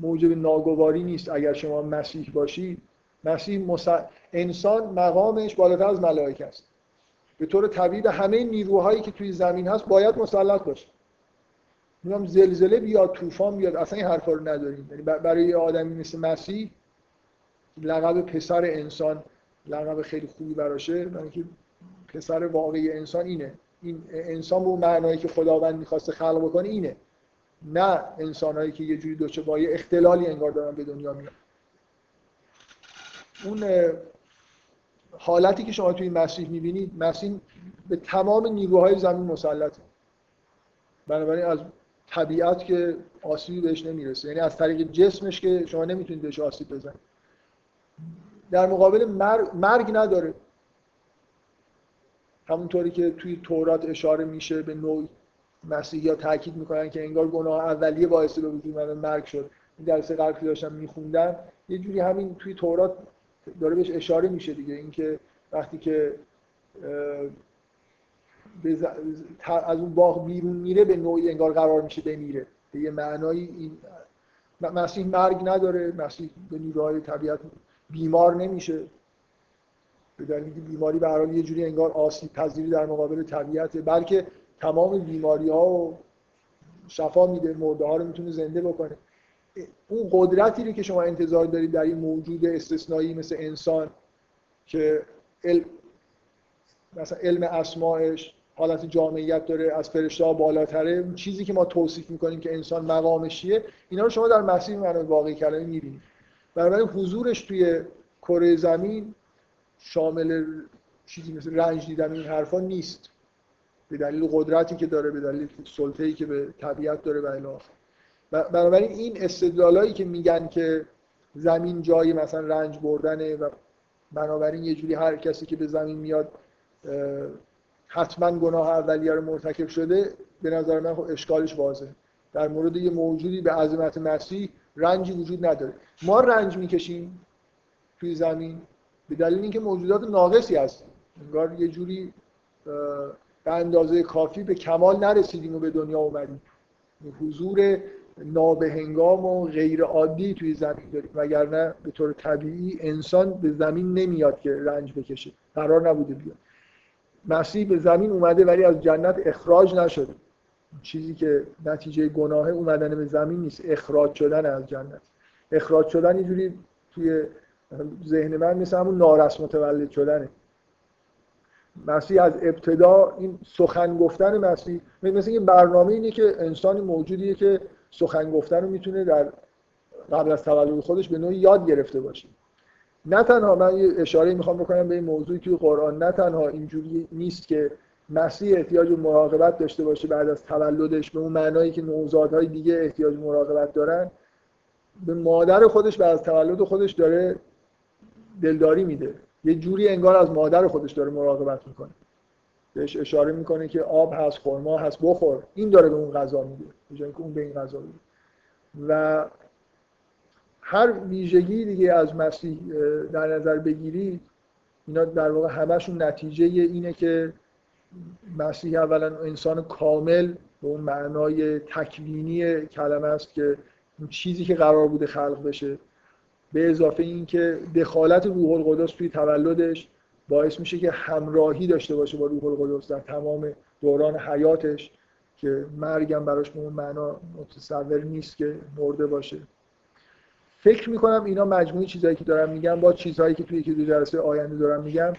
موجب ناگواری نیست. اگر شما مسیح باشید مسیح انسان مقامش بالاتر از ملائکه است. به طور طبیعی همه نیروهایی که توی زمین هست باید مسلط باشه. میگم زلزله بیاد طوفان بیاد اصلا این حرفا رو نداریم. یعنی برای یه آدمی مثل مسیح لقب پسر انسان لقب خیلی خوبی براشه یعنی که پسر واقعی انسان اینه. این انسان به اون معنایی که خداوند می‌خواسته خلق بکنه اینه. نه انسانهایی که یه جوری دوچه با یه اختلالی انگار دارن به دنیا میاد اون حالتی که شما توی مسیح می‌بینید مسیح به تمام نیروهای زمین مسلطه. بنابراین از طبیعت که آسیبی بهش نمی‌رسه. یعنی از طریق جسمش که شما نمی‌تونید بهش آسیب بزنید. در مقابل مرگ, مرگ نداره. همونطوری که توی تورات اشاره میشه به نوعی مسیحی ها تاکید می‌کنن که انگار گناه اولیه باعث به وجود من مرگ شد. این درس قبل داشتم میخوندم یه جوری همین توی تورات داره بهش اشاره میشه دیگه. اینکه وقتی که از اون باغ بیرون میره به نوعی انگار قرار میشه بمیره. به یه معنایی این مسیح مرگ نداره مسیح به نیروهای طبیعت بیمار نمیشه. به دلیل بیماری به حال یه جوری انگار آسیب پذیری در مقابل طبیعت بلکه تمام بیماری ها و شفا میده مرده ها رو می‌تونه زنده بکنه. اون قدرتی رو که شما انتظار دارید در این موجود استثنایی مثل انسان که علم مثلا علم اسماعش حالت جامعیت داره از فرشته ها بالاتره چیزی که ما توصیف می‌کنیم که انسان مقامش چیه اینا رو شما در مسیح من واقعی کلمه می‌بینید. بنابراین حضورش توی کره زمین شامل چیزی مثل رنج دیدن این حرفا نیست. به دلیل قدرتی که داره به دلیل سلطه‌ای که به طبیعت داره و الی بنابراین این استدلالایی که میگن که زمین جایی مثلا رنج بردنه و بنابراین یه جوری هر کسی که به زمین میاد حتما گناه اولیه رو مرتکب شده به نظر من خب اشکالش واضحه. در مورد یه موجودی به عظمت مسیح رنجی وجود نداره. ما رنج می‌کشیم توی زمین به دلیل اینکه موجودات ناقصی هستیم. انگار یه جوری به اندازه کافی به کمال نرسیدیم و به دنیا اومدیم. حضور نابهنگام و غیر عادی توی زمین داریم. وگرنه به طور طبیعی انسان به زمین نمیاد که رنج بکشه. قرار نبوده بیاد. مسیح به زمین اومده ولی از جنت اخراج نشده. چیزی که نتیجه گناه اومدن به زمین نیست اخراج شدن از جنت. اخراج شدن اینجوری توی ذهن من مثل همون نارس متولد شدنه. مسیح از ابتدا این سخن گفتن مسیح مثل این برنامه اینه که انسان موجودیه که سخن گفتن رو می‌تونه در قبل از تولد خودش به نوعی یاد گرفته باشه. نه تنها من یه اشاره می‌خوام بکنم به این موضوعی که قرآن نه تنها اینجوری نیست که مسیح احتیاج به مراقبت داشته باشه بعد از تولدش. به اون معنایی که نوزادهای دیگه احتیاج مراقبت دارن به مادر خودش بعد از تولد خودش داره دلداری میده. یه جوری انگار از مادر خودش داره مراقبت می‌کنه. بهش اشاره می‌کنه که آب هست خرما هست بخور. این داره به اون غذا میده به که اون به این غذا میده و هر ویژگی دیگه از مسیح در نظر بگیرید اینا در واقع همشون نتیجه اینه که مسیح اولا انسان کامل به اون معنای تکوینی کلمه است که اون چیزی که قرار بوده خلق بشه. به اضافه اینکه دخالت روح القدس توی تولدش باعث میشه که همراهی داشته باشه با روح القدس در تمام دوران حیاتش که مرگم براش به اون معنا متصور نیست که مرده باشه. فکر می‌کنم اینا مجموعی چیزهایی که دارم میگم. با چیزهایی که توی یکی دو جلسه آینده دارم میگم.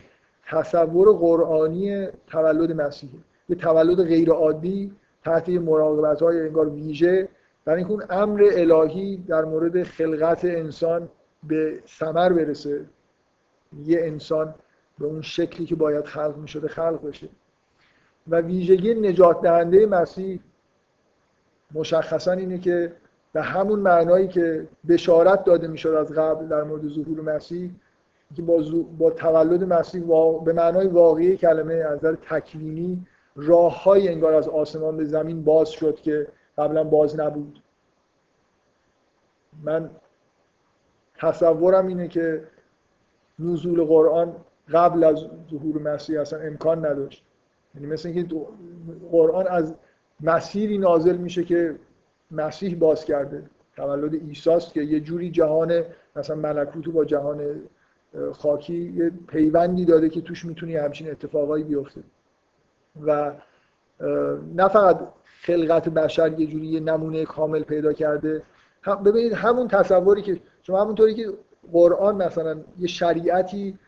تصور قرآنی تولد مسیحه. یه تولد غیر عادی تحت مراقبت های انگار ویژه. برای اینکه اون امر الهی در مورد خلقت انسان به ثمر برسه. یه انسان به اون شکلی که باید خلق می شده خلق بشه. و ویژگی نجات دهنده مسیح مشخصا اینه که به همون معنایی که بشارت داده می‌شد از قبل در مورد ظهور مسیح که با, با تولد مسیح به معنای واقعی کلمه از نظر تکوینی راههای انگار از آسمان به زمین باز شد که قبلا باز نبود. من تصورم اینه که نزول قرآن قبل از ظهور مسیح اصلا امکان نداشت. یعنی مثل اینکه قرآن از مسیری نازل میشه که مسیح باز کرده تولد ایساست که یه جوری جهان مثلا ملکوتو با جهان خاکی یه پیوندی داده که توش می‌تونی همچین اتفاقایی بیفته. و نه فقط خلقت بشر یه جوری یه نمونه کامل پیدا کرده ببینید همون تصوری که شما همونطوری که قرآن مثلا یه شریعتی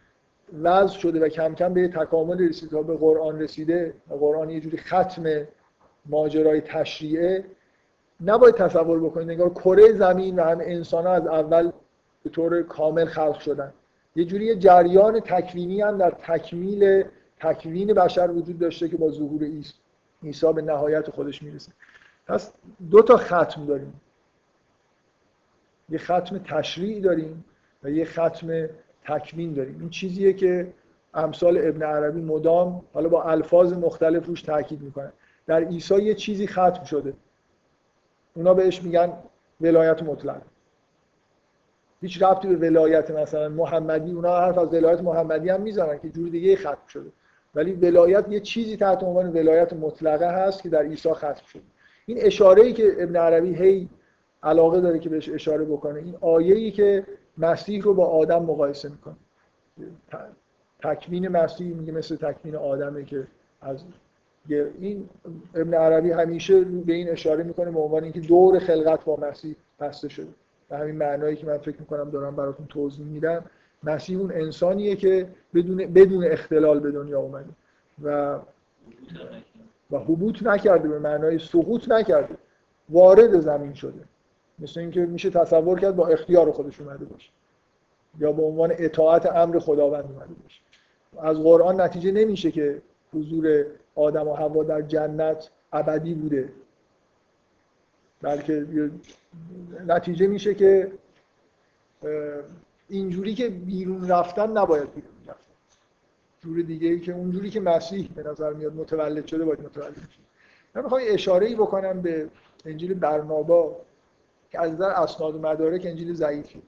وضع شده و کم کم به تکامل رسید تا به قرآن رسیده و قرآن یه جوری ختم ماجرای تشریعه نباید تصور بکنید نگاه کره زمین و هم انسان ها از اول به طور کامل خلق شدن. یه جوری جریان تکوینی هم در تکمیل تکوین بشر وجود داشته که با ظهور عیسی به نهایت خودش می‌رسه. پس دو تا ختم داریم. یه ختم تشریعی داریم و یه ختم تکوین داریم. این چیزیه که امثال ابن عربی مدام حالا با الفاظ مختلف روش تاکید می‌کنن. در عیسی یه چیزی ختم شده. اونا بهش میگن ولایت مطلق. هیچ ربطی به ولایت مثلا محمدی اونا حرف از ولایت محمدی هم می‌زنن که جور دیگه ختم شده. ولی ولایت یه چیزی تحت عنوان ولایت مطلقه هست که در عیسی ختم شده. این اشاره ای که ابن عربی هی علاقه داره که بهش اشاره بکنه این آیه ای که مسیح رو با آدم مقایسه می‌کنه. تکوین مسیح میگه مثل تکوین آدمه که از این ابن عربی همیشه به این اشاره می‌کنه به عنوان اینکه دور خلقت با مسیح بسته شده. به همین معنایی که من فکر می‌کنم دارم براتون توضیح میدم مسیح اون انسانیه که بدون بدون اختلال به دنیا اومده و و حبوط نکرده به معنای سقوط نکرده وارد زمین شده. مثل اینکه میشه تصور کرد با اختیار خودش اومده باشه یا به عنوان اطاعت امر خداوند اومده باشه. از قرآن نتیجه نمیشه که حضور آدم و هوا در جنت ابدی بوده. بلکه نتیجه میشه که اینجوری که بیرون رفتن نباید بیرون رفتن. جور دیگه ای که اونجوری که مسیح به نظر میاد متولد شده باید متولد شده من می‌خوام اشاره ای بکنم به انجیل برنابا که از نظر اسناد و مدارک انجیل ضعیفی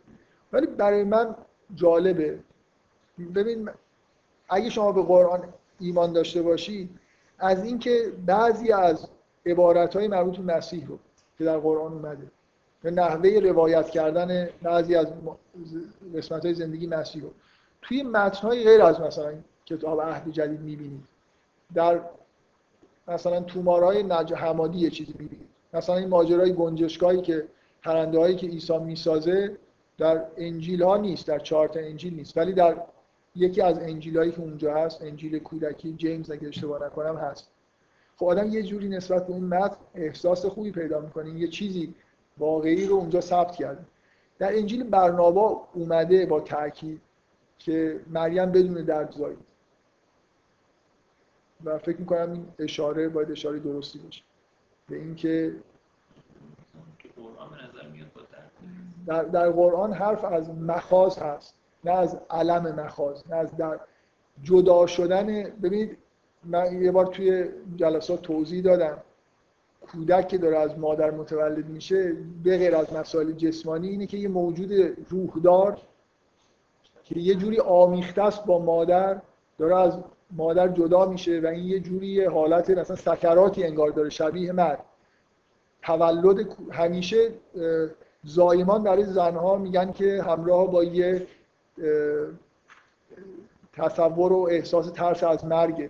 ولی برای من جالبه. ببین اگه شما به قرآن ایمان داشته باشی از اینکه بعضی از عبارت های مربوط به مسیح رو که در قرآن اومده. به نحوه روایت کردن بعضی از قسمت های زندگی مسیح رو. توی متن غیر از مثلا کتاب عهد جدید می‌بینید. در مثلا تومارهای نج حمادی یه چیزی می‌بینید. مثلا این ماجرای گنجشگاهی که پرنده هایی که عیسی می‌سازه در انجیل ها نیست در چارت انجیل نیست. ولی در یکی از انجیل هایی که اونجا هست انجیل کودکی جیمز اگه اشتباه نکنم هست. خب آدم یه جوری نسبت به اون متن احساس خوبی پیدا می‌کنه. یه چیزی واقعی رو اونجا ثبت کرده. در انجیل برنابا اومده با تاکید که مریم بدون درد زایید. و فکر می‌کنم این اشاره باید اشاره درستی باشه. به اینکه در, در قرآن حرف از مخاز هست. نه از علم مخاز نه از در جدا شدن ببینید من یه بار توی جلسات توضیح دادم. کودک که داره از مادر متولد میشه به غیر از مسائل جسمانی اینه که یه موجود روحدار که یه جوری آمیخته است با مادر داره از مادر جدا میشه و این یه جوری حالت مثلا سکراتی انگار داره شبیه مرد تولد همیشه زایمان برای زنها میگن که همراه با یه تصور و احساس ترس از مرگه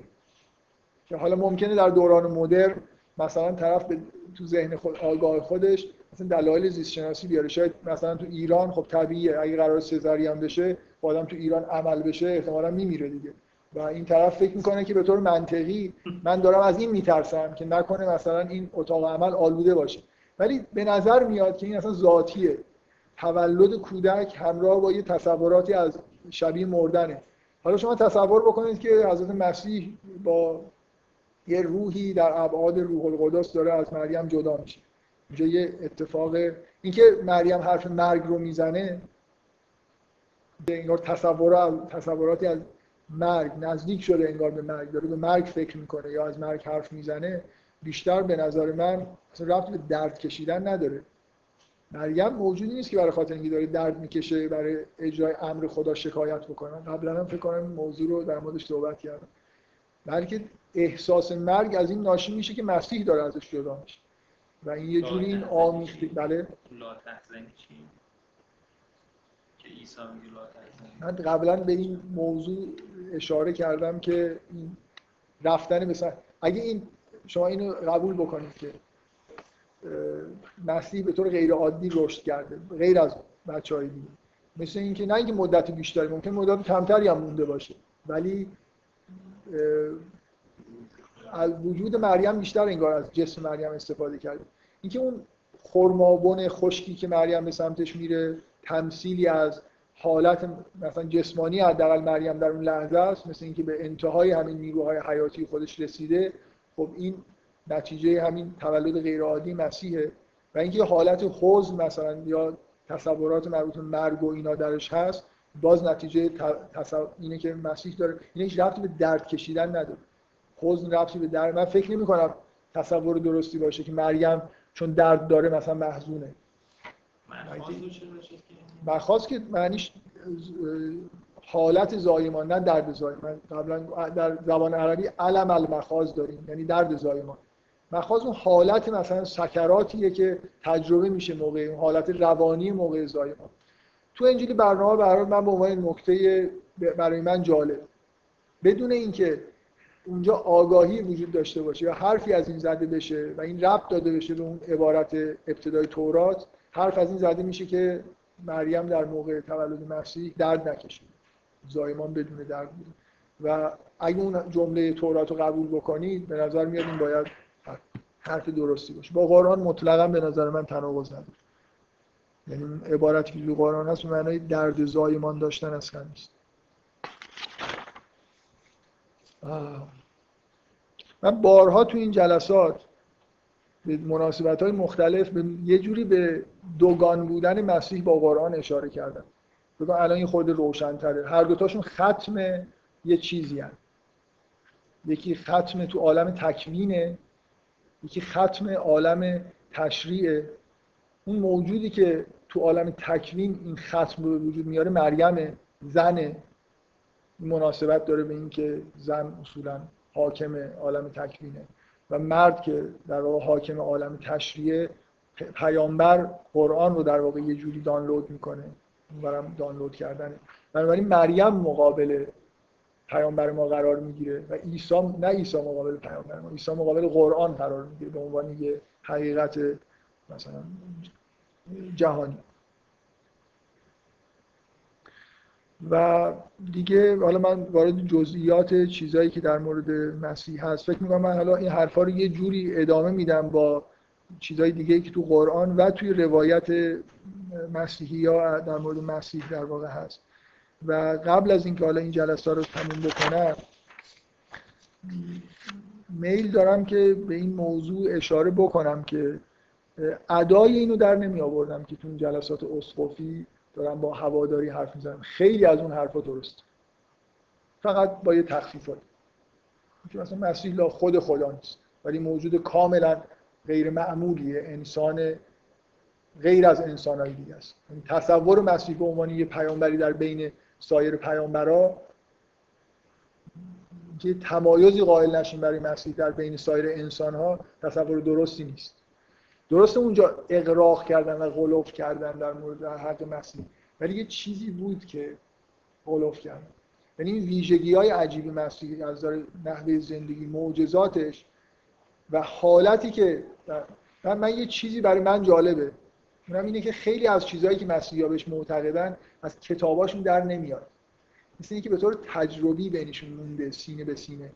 که حالا ممکنه در دوران مدرن مثلا طرف به تو ذهن خود آگاه خودش مثلا دلایل زیست شناسی بیاره. شاید مثلا تو ایران خب طبیعیه. اگه قرار سزاری بشه آدم تو ایران عمل بشه احتمالا میمیره دیگه. و این طرف فکر می‌کنه که به طور منطقی من دارم از این میترسم که نکنه مثلا این اتاق عمل آلوده باشه. ولی به نظر میاد که این اصلا ذاتیه. تولد کودک همراه با یه تصوراتی از شبیه مردنه. حالا شما تصور بکنید که حضرت مسیح با یه روحی در ابعاد روح القدس داره از مریم جدا میشه. اینجا یه اتفاق اینکه مریم حرف مرگ رو می‌زنه انگار تصور تصوراتی از مرگ نزدیک شده انگار به مرگ داره به مرگ فکر می‌کنه یا از مرگ حرف می‌زنه. بیشتر به نظر من اصلا رفت به درد کشیدن نداره. مریم موجودی نیست که برای خاطر اینکه داره درد می‌کشه برای اجرای امر خدا شکایت بکنن قبلا هم فکر کنم موضوع رو در موردش صحبت کردم. بلکه احساس مرگ از این ناشی میشه که مسیح داره ازش جدا میشه. و این یه جوری این آمیخته بله. من قبلا به این موضوع اشاره کردم که این رفتن مثلا اگه این شما اینو قبول بکنید که مسیح به طور غیر عادی رشد کرده. غیر از بچه های دیگه. مثل اینکه نه اینکه مدت بیشتری ممکن مدت کمتری هم مونده باشه. ولی از وجود مریم بیشتر انگار از جسم مریم استفاده کرده اینکه اون خرمابون خشکی که مریم به سمتش میره تمثیلی از حالت مثلا جسمانی حداقل مریم در اون لحظه است مثل اینکه به انتهای همین نیروهای حیاتی خودش رسیده خب این نتیجه همین تولد غیرعادی مسیحه. و اینکه حالت حزن مثلا یا تصورات مربوط به مرگ و اینا درش هست باز نتیجه تصور... اینه که مسیح داره. این هیچ ربطی به درد کشیدن نداره. حزن ربطی به درد من فکر نمی کنم تصور درستی باشه که مریم چون درد داره مثلا محزونه. مخواست که معنیش حالت زایمان نه درد زایمان. قبلا در زبان عربی علم المخاز داریم یعنی درد زایمان. مخاز اون حالت مثلا سکراتیه که تجربه میشه موقع اون حالت روانی موقع زایمان. تو انجیل برنامه برای من به عنوان نکته برای من جالب. بدون اینکه اونجا آگاهی وجود داشته باشه یا حرفی از این زده بشه و این ربط داده بشه به اون عبارت ابتدای تورات حرف از این زده میشه که مریم در موقع تولد مسیح درد نکشید زایمان بدون درد بود و اگه اون جمله تورات رو قبول بکنید به نظر میاد این باید حرف درستی باشه. با قرآن مطلقا به نظر من تناقض نداره. یعنی عبارتی که تو قرآن هست به معنای درد زایمان داشتن اصلا نیست. من بارها تو این جلسات به مناسبت های مختلف به یه جوری به دوگان بودن مسیح با قرآن اشاره کردم. بگم الان این خود روشنتره. هر دوتاشون ختم یه چیزی هست یکی ختم تو عالم تکوینه یکی ختم عالم تشریعه. اون موجودی که تو عالم تکوین این ختم رو به وجود میاره مریم زنه مناسبت داره به اینکه زن اصولا حاکم عالم تکوینه و مرد که در واقع حاکم عالم تشریعه پیامبر قرآن رو در واقع یه جوری دانلود می‌کنه. برام دانلود کردنه. بنابراین مریم مقابل پیامبر ما قرار می‌گیره و عیسی نه عیسی مقابل پیامبر ما عیسی مقابل قرآن قرار می‌گیره به عنوان یه حقیقت مثلا جهانی. و دیگه حالا من وارد جزئیات چیزایی که در مورد مسیح هست فکر می‌کنم من حالا این حرفا رو یه جوری ادامه میدم با چیزهای دیگه که تو قرآن و توی روایت مسیحی یا در مورد مسیح در واقع هست. و قبل از اینکه حالا این جلسه رو تموم بکنم میل دارم که به این موضوع اشاره بکنم که ادای اینو در نمی آوردم که تو جلسات اسقفی دارم با هواداری حرف می‌زنم. خیلی از اون حرفا درست. فقط با یه تخفیفات. که مثلا مسیح خود خدا نیست. ولی موجود کاملا غیر معمولیه انسان غیر از انسانهای دیگه است. یعنی تصور مسیح به عنوان یه پیامبری در بین سایر پیامبرا که تمایزی قائل نشیم برای مسیح در بین سایر انسان ها تصور درستی نیست. درسته اونجا اقراق کردن و غلوف کردن در مورد حق مسیح. ولی یه چیزی بود که غلوف کردن یعنی این ویژگی های عجیبی مسیح از نحوه زندگی معجزاتش و حالتی که من, من یه چیزی برای من جالبه. اونم اینه که خیلی از چیزهایی که مسیحا بهش معتقدن از کتاباشون در نمیاد. مثل اینکه به طور تجربی بینشون مونده سینه به سینه.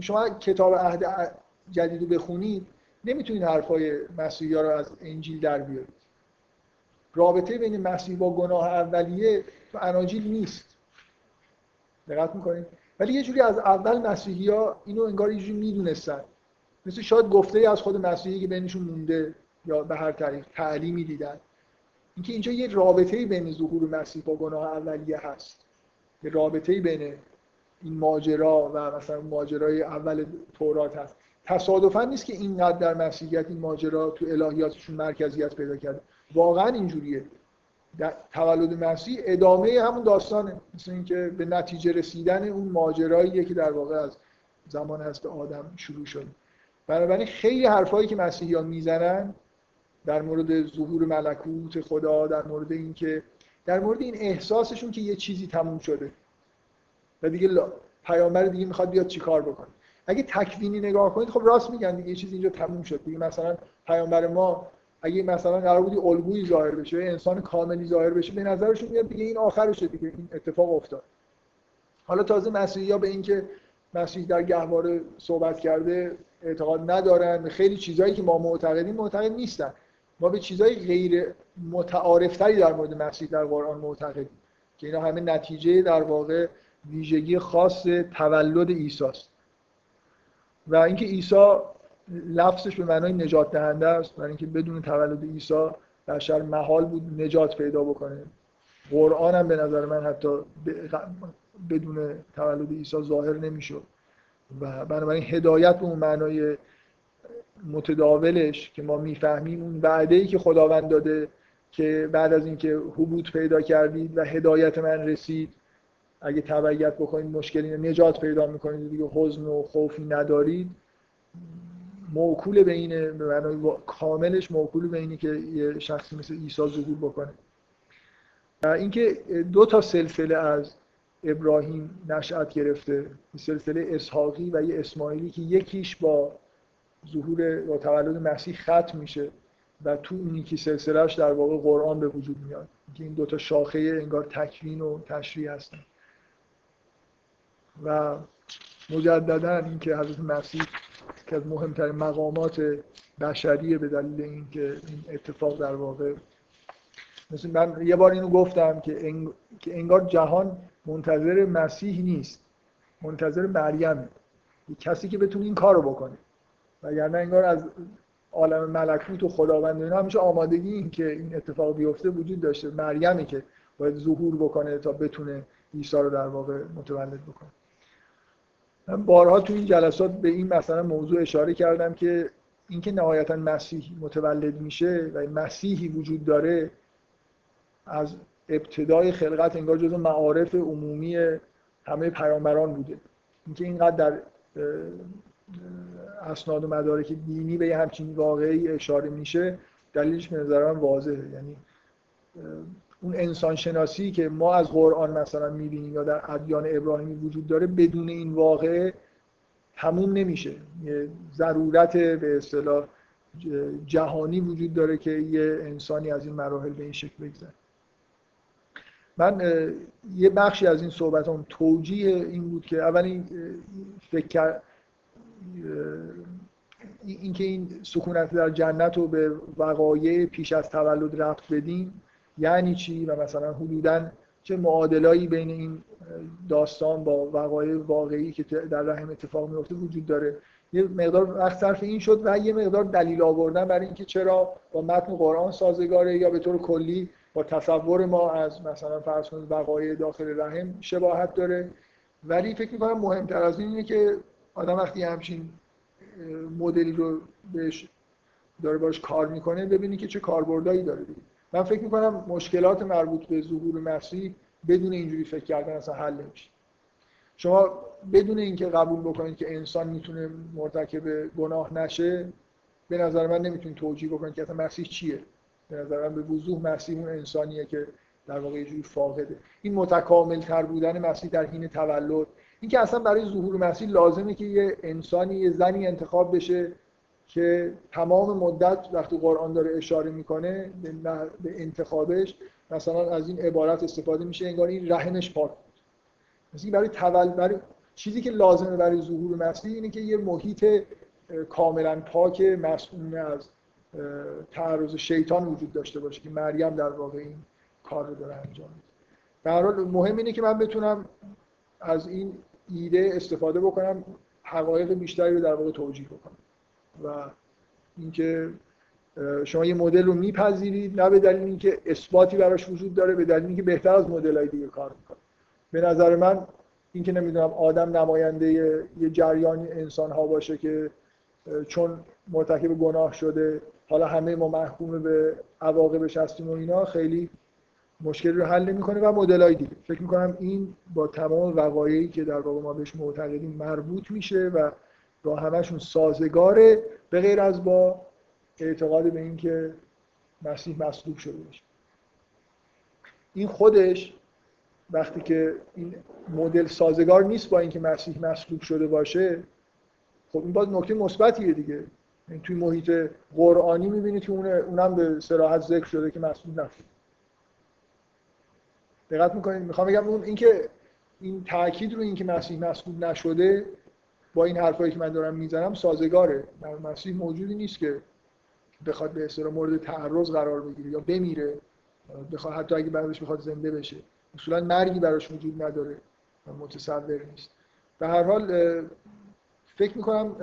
شما کتاب عهد جدید بخونید نمی‌تونید حرفای مسیحی رو از انجیل در بیارید رابطه بین مسیح با گناه اولیه تو اناجیل نیست. دقت می‌کنید ولی یه جوری از اول مسیحی ها اینو انگار یه می‌دونستن. مثل شاید گفته از خود مسیحی که بینشون مونده یا به هر طریق تعلیمی دیدن. اینکه اینجا یه رابطه بین ظهور مسیح با گناه اولیه هست. یه رابطه بین این ماجرا و مثلا ماجرای اول تورات هست. تصادفا نیست که اینقدر در مسیحیت این ماجرا تو الهیاتشون مرکزیت پیدا کرده. واقعا اینجوریه. تولد مسیح ادامه همون داستانه. مثل اینکه به نتیجه رسیدن اون ماجراییه که در واقع از زمان هست آدم شروع شده بنابراین خیلی حرفایی که مسیحی ها می‌زنن در مورد ظهور ملکوت خدا در مورد اینکه در مورد این احساسشون که یه چیزی تموم شده. و دیگه پیامبر دیگه می‌خواد بیاد چیکار بکنه. اگه تکوینی نگاه کنید خب راست میگن دیگه یه چیزی اینجا تموم شد. دیگه مثلا پیامبر ما اگه مثلا قرار بودی الگویی ظاهر بشه انسان کاملی ظاهر بشه به نظرشون میاد دیگه این آخرشه دیگه این اتفاق افتاد. حالا تازه مسیحی ها به اینکه مسیح در گهواره صحبت کرده اعتقاد ندارن خیلی چیزهایی که ما معتقدیم معتقد نیستن. ما به چیزهای غیر متعارفتری در مورد مسیح در قرآن معتقدیم که اینا همه نتیجه در واقع ویژگی خاص تولد عیسی است. و اینکه عیسی لفظش به معنای نجات دهنده است برای اینکه بدون تولد عیسی بشر محال بود نجات پیدا بکنه. قرآن هم به نظر من حتی بدون تولد عیسی ظاهر نمی‌شد. و بنابراین هدایت به اون معنای متداولش که ما می‌فهمیم اون وعده ای که خداوند داده که بعد از اینکه حبوط پیدا کردید و هدایت من رسید اگه تبعیت بکنید مشکلی نجات پیدا می‌کنید دیگه حزن و خوفی ندارید. موکول به اینه به کاملش موکول به اینه که یه شخصی مثل عیسی ظهور بکنه. اینکه دو تا سلسله از ابراهیم نشأت گرفته سلسله اسحاقی و یه اسماعیلی که یکیش با ظهور و تولد مسیح ختم میشه و تو اون یکی سلسلهش در واقع قرآن به وجود میاد. که این دوتا شاخه انگار تکوین و تشریح هستن. و مجددا اینکه حضرت مسیح که از مهمترین مقامات بشریه به دلیل اینکه این اتفاق در واقع مثل من یه بار اینو گفتم که, انگار جهان منتظر مسیح نیست منتظر مریمه کسی که بتونه این کار رو بکنه. وگرنه انگار از عالم ملکوت و خداوند اینا همیشه آمادگی این که این اتفاق بیفته وجود داشته. مریمی که باید ظهور بکنه تا بتونه عیسی رو در واقع متولد بکنه. من بارها تو این جلسات به این مثلا موضوع اشاره کردم که اینکه نهایتا مسیح متولد میشه و مسیحی وجود داره از ابتدای خلقت انگار جزو معارف عمومی همه پیامبران بوده. اینکه اینقدر در اسناد و مدارک دینی به یه همچین واقعی اشاره میشه دلیلش به نظر من واضحه. یعنی اون انسان شناسی که ما از قرآن مثلا می‌بینیم یا در ادیان ابراهیمی وجود داره بدون این واقعه تموم نمیشه. یه ضرورت به اصطلاح جهانی وجود داره که یه انسانی از این مراحل به این شکل بگذره. من یه بخشی از این صحبت هم توجیه این بود که اولین فکر اینکه این سکونت در جنت رو به وقایع پیش از تولد رفت بدیم یعنی چی و مثلا حدودا چه معادلایی بین این داستان با وقایع واقعی که در رحم اتفاق میفته وجود داره؟ یه مقدار وقت صرف این شد و یه مقدار دلیل آوردن برای اینکه چرا با متن قرآن سازگاره یا به طور کلی با تصور ما از مثلا فرض کنید وقایع داخل رحم شباهت داره. ولی فکر می‌کنم مهمتر از این اینه که آدم وقتی همچین مدلی رو بهش داره باش کار می‌کنه ببینی که چه کاربردایی داره دیگه. من فکر می‌کنم مشکلات مربوط به ظهور مسیح بدون اینجوری فکر کردن اصلا حل نمیشه. شما بدون اینکه قبول بکنید که انسان می‌تونه مرتکب گناه نشه به نظر من نمی‌تونید توجیه بکنید که اصلا مسیح چیه. به نظر من به وضوح مسیح اون انسانیه که در واقع یه فاقده. این متکامل تر بودن مسیح در حین تولد اینکه اصلا برای ظهور مسیح لازمه که یه انسانی یه زنی انتخاب بشه که تمام مدت وقتی قرآن داره اشاره می‌کنه به انتخابش مثلا از این عبارت استفاده میشه انگار این رحمش پاک مثلا برای تول برای چیزی که لازمه برای ظهور مسیح اینه که یه محیط کاملا پاک مسئول از تعرض شیطان وجود داشته باشه که مریم در واقع این کار رو داره انجام هر حال مهم اینه که من بتونم از این ایده استفاده بکنم حقایق بیشتری رو در واقع توجیه بکنم. و اینکه شما یه مدل رو میپذیرید نه به دلیل اینکه اثباتی براش وجود داره به دلیل اینکه بهتر از مدل های دیگه کار می‌کنه. به نظر من اینکه نمی‌دونم آدم نماینده یه جریانی انسان ها باشه که چون مرتکب گناه شده حالا همه ما محکوم به عواقبش هستیم و اینا خیلی مشکلی رو حل نمی‌کنه و مدلای دیگه. فکر می‌کنم این با تمام وقایعی که در واقع ما بهش معتقدیم مربوط میشه و با همشون سازگاره به غیر از با اعتقاد به اینکه مسیح مصلوب شده باشه. این خودش وقتی که این مدل سازگار نیست با اینکه مسیح مصلوب شده باشه خب این باز نکته مثبتیه دیگه. این توی محیط قرآنی می‌بینید که اونم به صراحت ذکر شده که مصلوب نشده. دقت می‌کنید؟ می‌خوام بگم اون اینکه این تاکید رو اینکه مسیح مصلوب نشده با این حرفایی که من دارم می‌زنم سازگاره. در مسیح موجودی نیست که بخواد به اصطلاح مورد تعرض قرار بگیره یا بمیره. بخواد حتی اگه بعدش بخواد زنده بشه. اصولا مرگی براش وجود نداره. متصور نیست. به هر حال فکر می‌کنم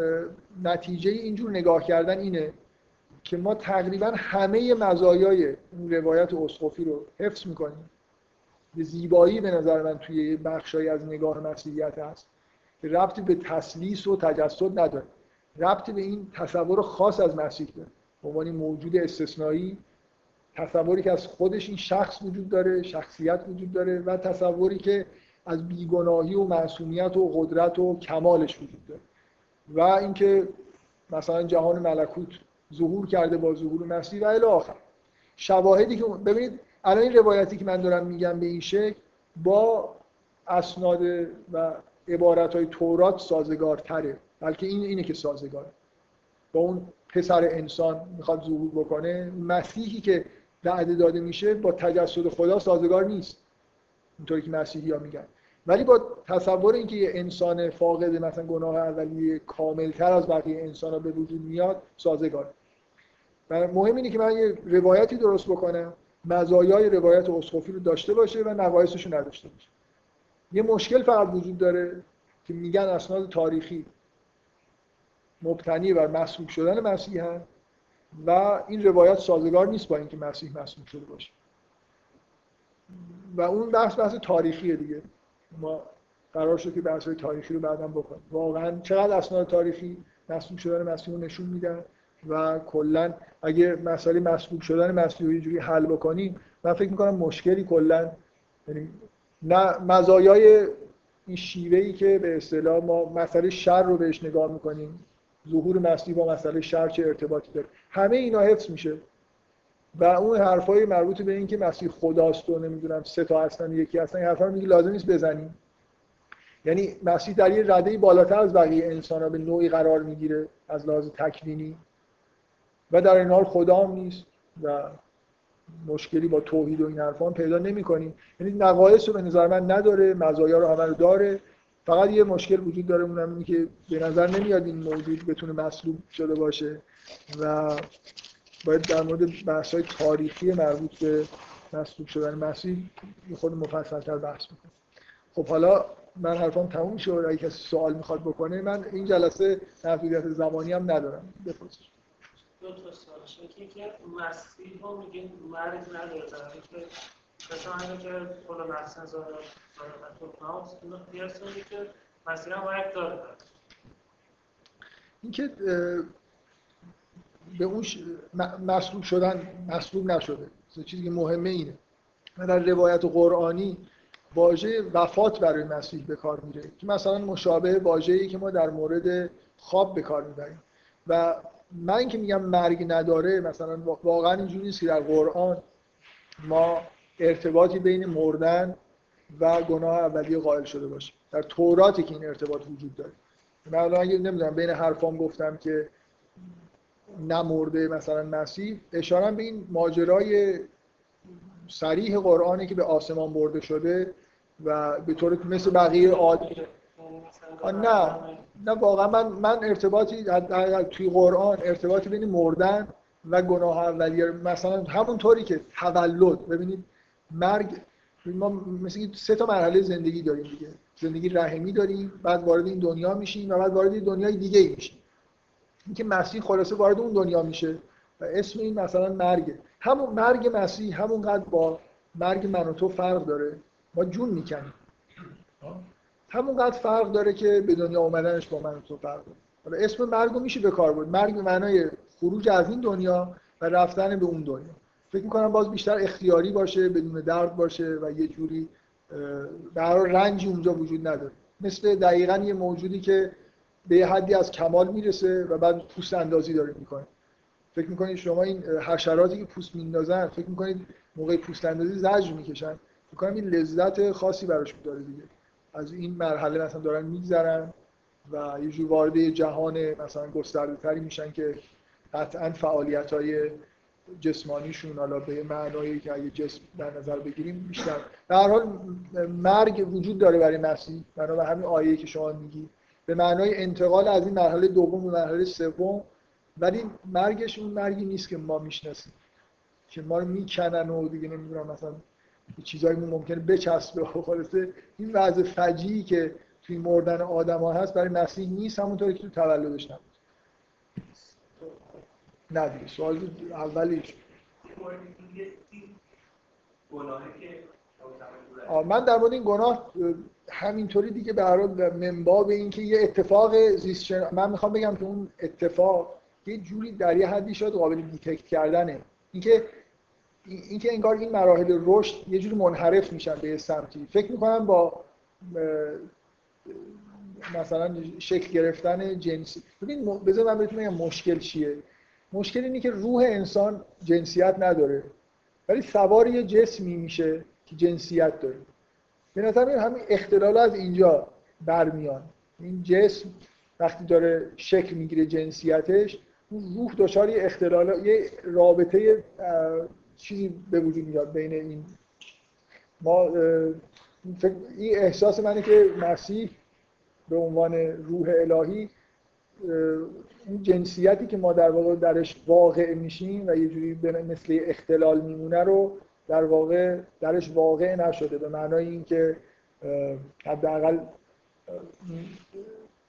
نتیجه اینجور نگاه کردن اینه که ما تقریبا همه مزایای این روایت اسقفی رو حفظ می‌کنیم. به زیبایی به نظر من توی بخشایی از نگاه مسیحیت هست. ربطی به تسلیس و تجسد نداره. ربطی به این تصور خاص از مسیح داره. به عنوان موجود استثنایی تصوری که از خودش این شخص وجود داره شخصیت وجود داره و تصوری که از بیگناهی و معصومیت و قدرت و کمالش وجود داره. و اینکه مثلا جهان ملکوت ظهور کرده با ظهور مسیح و الی آخر. شواهدی که ببینید الان این روایتی که من دارم میگم به این شکل با اسناد و عبارت های تورات سازگارتره بلکه این اینه که سازگاره. با اون پسر انسان می‌خواد ظهور بکنه مسیحی که وعده داده میشه با تجسد خدا سازگار نیست. اینطوری که مسیحی ها میگن. ولی با تصور اینکه یه انسان فاقد مثلا گناه اولیه کاملتر از بقیه انسان ها به وجود میاد سازگار مهم اینه که من یه روایتی درست بکنم مزایای روایت اسقفی رو داشته باشه و نقایصش رو نداشته باشه. یه مشکل فقط وجود داره که میگن اسناد تاریخی مبتنی بر مسلوب شدن مسیح هم و این روایت سازگار نیست با اینکه مسیح مسلوب شده باشه. و اون بحث بحث تاریخیه دیگه. ما قرار شد که بحث تاریخی رو بعدا بکنیم. واقعا چقدر اسناد تاریخی مسلوب شدن مسیح رو نشون میدن و کلا اگه مسئله مسلوب شدن مسیح رو یه جوری حل بکنیم من فکر می‌کنم مشکلی کلا یعنی نه مزایای این شیوه ای که به اصطلاح ما مسئله شر رو بهش نگاه می‌کنیم ظهور مسیح با مسئله شر چه ارتباطی داره؟ همه اینا حفظ میشه. و اون حرفای مربوط به اینکه مسیح خداست و نمی‌دونم سه تا هستن یکی هستن این حرفا رو میگه لازم نیست بزنیم. یعنی مسیح در یه رده بالاتر از بقیه انسان ها به نوعی قرار می‌گیره از لحاظ تکوینی. و در این حال خدا هم نیست و مشکلی با توحید و این حرفان پیدا نمی کنیم یعنی نقایص رو به نظر من نداره مزایا رو همه رو داره. فقط یه مشکل وجود داره اونم اینه که به نظر نمیاد این موجود بتونه مصلوب شده باشه و باید در مورد بحث های تاریخی مربوط به مصلوب شدن مسیح خود مفصلتر بحث می‌کنم خب حالا من حرفام تموم و اگه کسی سوال می‌خواد بکنه من این جلسه محدودیت زمانی هم ندارم. بپرسید دو تا سوالش یکی مسیح رو میگه مرگ نداره. در که مثلا همین که کل محسن زاره تو نامس اینو قیاس که مسیح هم مرگ داره اینکه به اون ش... مصلوب شدن مصلوب نشده. چیزی که مهمه اینه. و در روایت قرآنی واژه وفات برای مسیح به کار میره. که مثلا مشابه واژه‌ای که ما در مورد خواب به کار می‌بریم. و من که میگم مرگ نداره مثلا واقعا اینجوری نیست که در قرآن ما ارتباطی بین مردن و گناه اولیه قائل شده باشیم. در توراتی که این ارتباط وجود داره. من الان اگه نمی‌دونم بین حرفام گفتم که نمرده مثلا مسیح اشاره به این ماجرای سریح قرآنی که به آسمان برده شده و به طور مثل بقیه عادی نه. نه واقعا من من ارتباطی توی قرآن ارتباطی بین مردن و گناه اولیه مثلا همون طوری که تولد. ببینید مرگ ما مثل سه تا مرحله زندگی داریم دیگه. زندگی رحمی داریم بعد وارد این دنیا میشیم و بعد وارد دنیای دیگه ای میشیم. اینکه مسیح خلاصه وارد اون دنیا میشه و اسم این مثلا مرگه همون مرگ مسیح همونقدر با مرگ من و تو فرق داره. ما جون می‌کنیم. همونقدر فرق داره که به دنیا اومدنش با من تو فرق داره. حالا اسم مرگ رو میشه به کار برد. مرگ به معنای خروج از این دنیا و رفتن به اون دنیا. فکر می‌کنم باز بیشتر اختیاری باشه بدون درد باشه و یه جوری در رنجی اونجا وجود نداره. مثل دقیقا یه موجودی که به حدی از کمال می‌رسه و بعد پوست اندازی داره می‌کنه. فکر می‌کنید شما این حشراتی که پوست میندازن فکر می‌کنید موقع پوست اندازی زجر می‌کشن. فکر کنم این لذت خاصی براشون داره دیگه. از این مرحله مثلا دارن میگذرن و یه جور وارد جهان مثلا گسترده تری میشن که قطعا فعالیت های جسمانیشون حالا به معنایی که اگه جسم در نظر بگیریم بیشتر. در حال مرگ وجود داره برای مسیح بنا همین آیه که شما میگی. به معنای انتقال از این مرحله دوم به مرحله سوم. ولی مرگش اون مرگی نیست که ما می‌شناسیم که ما رو می‌کنن و دیگه نمی‌دونم مثلا چیزایی ممکنه بچسبه. و <laughs> خلاصه این وضع فجیعی که توی مردن آدم ها هست برای مسیح نیست همونطوری که تو تولدش نبود. نه دیگه سوال اولیش. من در مورد این گناه همینطوری دیگه به هر منباب این که یه اتفاق زیست من می‌خوام بگم که اون اتفاق یه جوری در یه حدی شاید قابل detect کردنه. اینکه اینکه انگار این مراحل رشد یه جوری منحرف میشن به سمتی. فکر می‌کنم با مثلا شکل گرفتن جنسی ببین بذار من بهتون بگم مشکل چیه. مشکل اینه که روح انسان جنسیت نداره ولی سوار یه جسمی میشه که جنسیت داره. به نظر همین اختلال از اینجا برمیان. این جسم وقتی داره شکل می‌گیره جنسیتش روح دچار یه اختلال یه رابطه چیزی به وجود میاد بین این. ما این احساس منه که مسیح به عنوان روح الهی این جنسیتی که ما در واقع درش واقع میشیم و یه جوری مثل اختلال میمونه رو در واقع درش واقع نشده. به معنای اینکه حداقل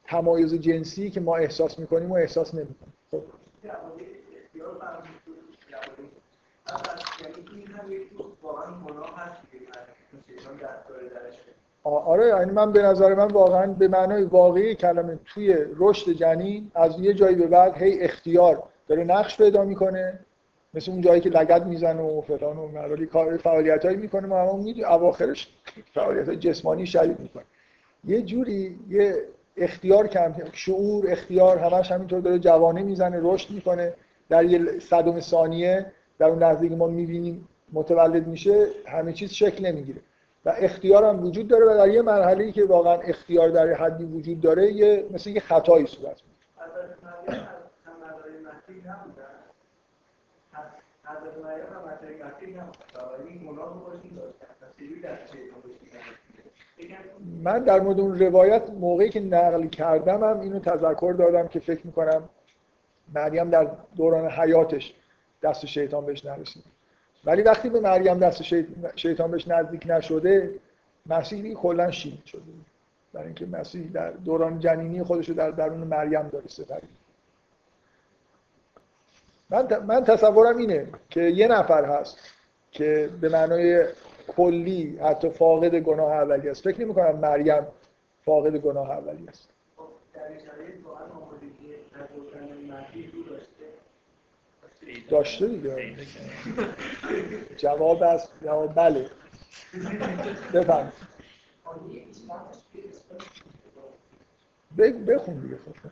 تمایز جنسی که ما احساس می‌کنیم و احساس نمی‌کنیم. خب. آره یعنی من به نظر من واقعا به معنای واقعی کلمه توی رشد جنین از یه جایی به بعد هی اختیار داره نقش پیدا می‌کنه مثل اون جایی که لگد می‌زنه و فلان و مرالی کار فعالیت هایی می‌کنه. ما هم می‌دونیم اواخرش فعالیت جسمانی شدید می‌کنه. یه جوری یه اختیار کم شعور اختیار همش همینطور داره جوانه می‌زنه رشد می‌کنه. در یه صدم ثانیه در اون لحظه که ما می‌بینیم متولد میشه همه چیز شکل نمی‌گیره. و اختیار هم وجود داره و در یه مرحله ای که واقعا اختیار در حدی وجود داره یه مثل یه خطایی صورت می‌گیره. من در مورد اون روایت موقعی که نقل کردم هم اینو تذکر دادم که فکر می‌کنم مریم در دوران حیاتش دست شیطان بهش نرسید. ولی وقتی به مریم دست شیطان بهش نزدیک نشده مسیح کلا شید شده. برای اینکه مسیح در دوران جنینی خودش رو در درون مریم داره سپری. من, من تصورم اینه که یه نفر هست که به معنای کلی حتی فاقد گناه اولی است. فکر نمی کنم مریم فاقد گناه اولی است. داشته دیگه. جواب است جواب بله. بفهم بخون دیگه. خب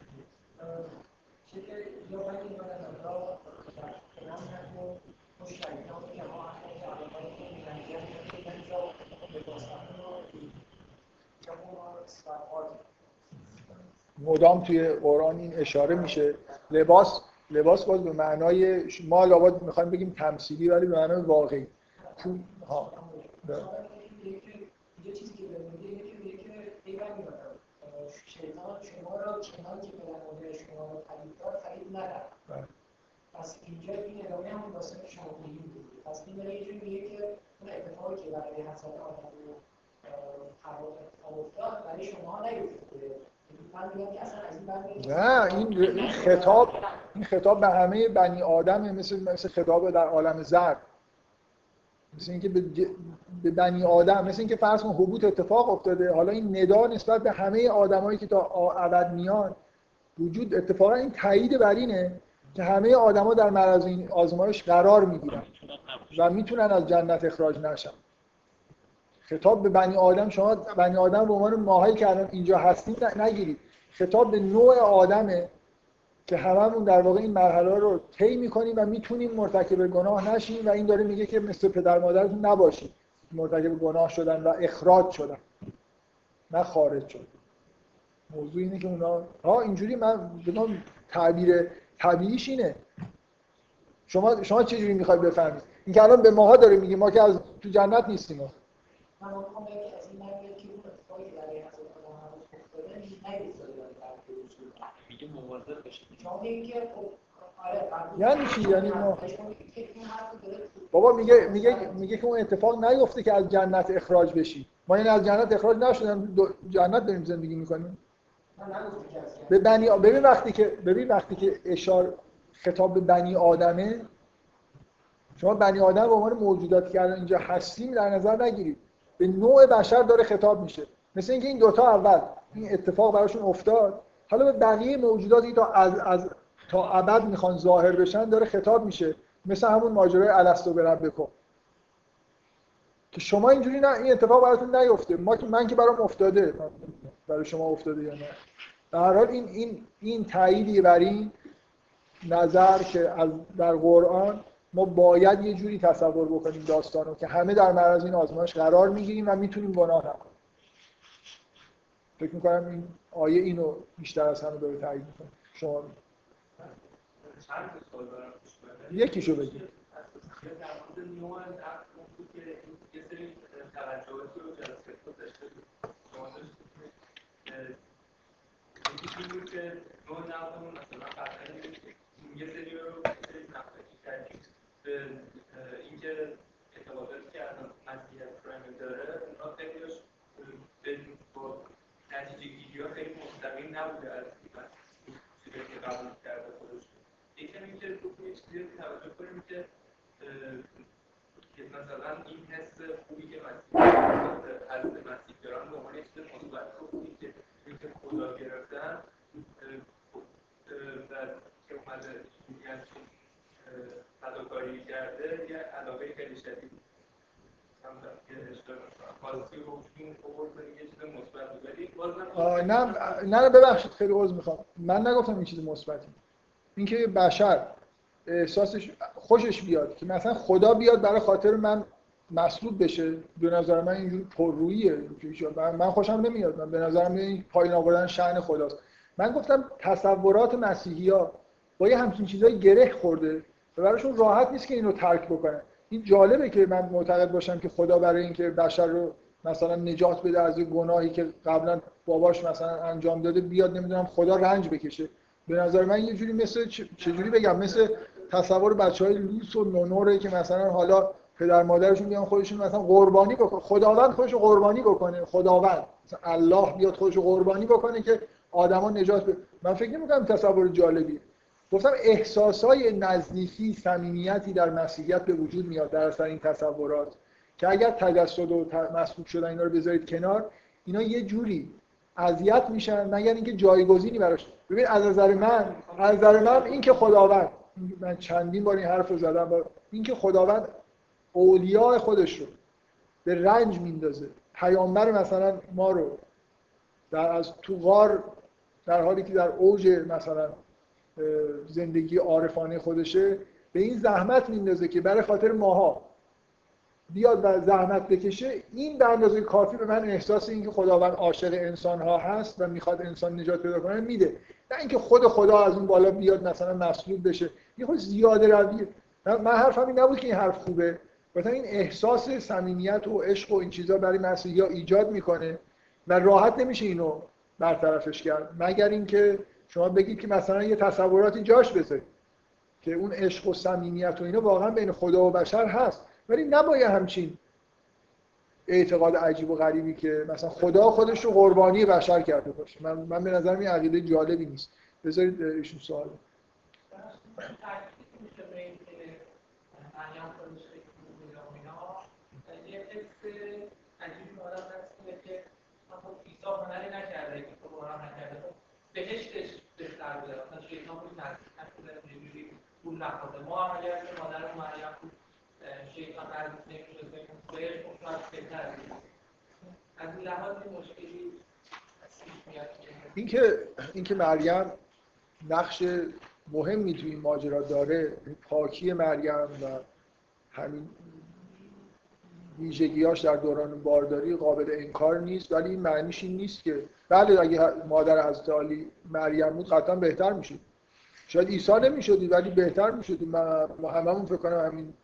مدام توی قرآن این اشاره میشه. لباس لباس باز به معنای ما لابد می‌خوایم بگیم تمثیلی ولی به معنای واقعی. تو ها. یه چیزی که شیطان شما را چنان که به شما را خرید دار خرید ندارد پس اینجا این ادامه هم واسه شما بود. پس این داره یه میگه که اون اتفاقی که برای حسن آدم رو افتاد برای شما نیفتاده نه این خطاب این خطاب به همه بنی آدم مثل مثل خطاب در عالم زرد. مثل اینکه به بنی آدم مثل اینکه فرض کن حبوط اتفاق افتاده. حالا این ندا نسبت به همه آدمایی که تا ابد میان وجود اتفاقا این تایید بر اینه که همه آدما در معرض این آزمایش قرار می‌گیرن و می‌تونن از جنت اخراج نشن. خطاب به بنی آدم شما بنی آدم به عنوان ماهایی که الان اینجا هستید نگیرید. خطاب به نوع آدمه که هممون در واقع این مرحله رو طی می‌کنیم و می‌تونیم مرتکب گناه نشیم و این داره میگه که مثل پدر مادرتون نباشید. مرتکب گناه شدن و اخراج شدن. نه خارج شد موضوع اینه که اونا ها اینجوری من بدون تعبیر طبیعیش اینه. شما شما چه جوری می‌خواید بفهمید؟ این که الان به ماها داره میگه ما که از تو جنت نیستیم. من یعنی چی؟ یعنی ما بابا میگه میگه میگه که اون اتفاق نیفته که از جنت اخراج بشی. ما این از جنت اخراج نشدیم جنت داریم زندگی می‌کنیم. به بنی ببین وقتی که ببین وقتی که اشار خطاب به بنی آدمه شما بنی آدم به عنوان موجوداتی که الان اینجا هستیم در نظر نگیرید. به نوع بشر داره خطاب میشه. مثل اینکه این دوتا اول این اتفاق براشون افتاد. حالا به بقیه موجوداتی تا از, از تا ابد می‌خوان ظاهر بشن داره خطاب میشه. مثل همون ماجرای الستو برب بکن که شما اینجوری نه این اتفاق براتون نیفته. ما من که برام افتاده. برای شما افتاده یا نه. هر حال این این این تاییدی بر این نظر که از در قرآن ما باید یه جوری تصور بکنیم داستانو که همه در معرض این آزمایش قرار می‌گیریم و می‌تونیم گناه نکنیم. فکر می‌کنم این آیه اینو بیشتر از همه داره تایید می‌کنه. شما یکیشو بگید. که یه سری رو به اینکه اتفاقاتی که الان مسیحیت پرایم داره اونا خیلیش با نتیجه گیری ها خیلی مستقیم نبوده از چیزی که قبول کرده خودش. یکم اینکه رو یه چیزی رو توجه کنیم که که مثلا این حس خوبی که مسیح از مسیح دارن به عنوان یه چیز مثبت رو خوبی که که خدا گرفتن و که اومده یعنی اداکاری کرده یه علاقه خیلی شدید. نه نه ببخشید خیلی عذر می‌خوام. من نگفتم این چیز مثبتی. اینکه بشر احساسش خوشش بیاد که مثلا خدا بیاد برای خاطر من مسلوب بشه به نظر من اینجور پررویه من خوشم نمیاد. من به نظر من این پایین آوردن شعن خداست. من گفتم تصورات مسیحی ها با یه همچین چیزای گره خورده. و براشون راحت نیست که اینو ترک بکنن. این جالبه که من معتقد باشم که خدا برای اینکه بشر رو مثلا نجات بده از گناهی که قبلا باباش مثلا انجام داده بیاد نمی‌دونم خدا رنج بکشه. به نظر من یه جوری مثل چجوری بگم؟ مثل تصور بچه های لوس و نونوره که مثلا حالا پدر مادرشون بیان خودشون مثلا قربانی بکنه خداوند خودش قربانی بکنه خداوند. مثلا الله بیاد خودش قربانی بکنه که آدما نجات بده. من فکر نمی‌کنم تصور جالبی گفتم احساسای نزدیکی صمیمیتی در مسیحیت به وجود میاد در اثر این تصورات که اگر تجسد و مسبوق شدن اینا رو بذارید کنار اینا یه جوری اذیت میشن مگر اینکه جایگزینی براش. ببین از نظر من از نظر من این که خداوند من چندین بار این حرف رو زدم با این که خداوند اولیاء خودش رو به رنج میندازه. پیامبر مثلا ما رو در از تو غار در حالی که در اوج مثلا زندگی عارفانه خودشه به این زحمت میندازه که برای خاطر ماها بیاد و زحمت بکشه. این به اندازه کافی به من احساس اینکه خداوند عاشق انسان ها هست و می‌خواد انسان نجات پیدا کنه میده. نه اینکه خود خدا از اون بالا بیاد مثلا مسلوب بشه. یه خود زیاده روی من حرفم این نبود که این حرف خوبه. مثلا این احساس صمیمیت و عشق و این چیزا برای مسیحی ها ایجاد می‌کنه و راحت نمیشه اینو برطرفش کرد. مگر اینکه شما بگید که مثلا یه تصوراتی جاش بذارید که اون عشق و صمیمیت و اینا واقعا بین خدا و بشر هست. ولی نباید همچین اعتقاد عجیب و غریبی که مثلا خدا خودش رو قربانی بشر کرده باشه. من, من به نظر این عقیده جالبی نیست. بذارید ایشون سوال بهشتش بهتر بوده مثلا شیطان بود نزدیک پول نخورده. ما هم اگر مادر مریم بود شیطان نزدیک نمی‌شد بهش خب بهتر از این لحاظ مشکلی اینکه اینکه مریم نقش مهمی توی این ماجرا داره پاکی مریم و همین ویژگیاش در دوران بارداری قابل انکار نیست ولی این معنیش این نیست که بله اگه مادر حضرت علی مریم بود قطعا بهتر می‌شد. شاید عیسی نمی‌شدی ولی بهتر می‌شدی. ما هممون فکر کنم همین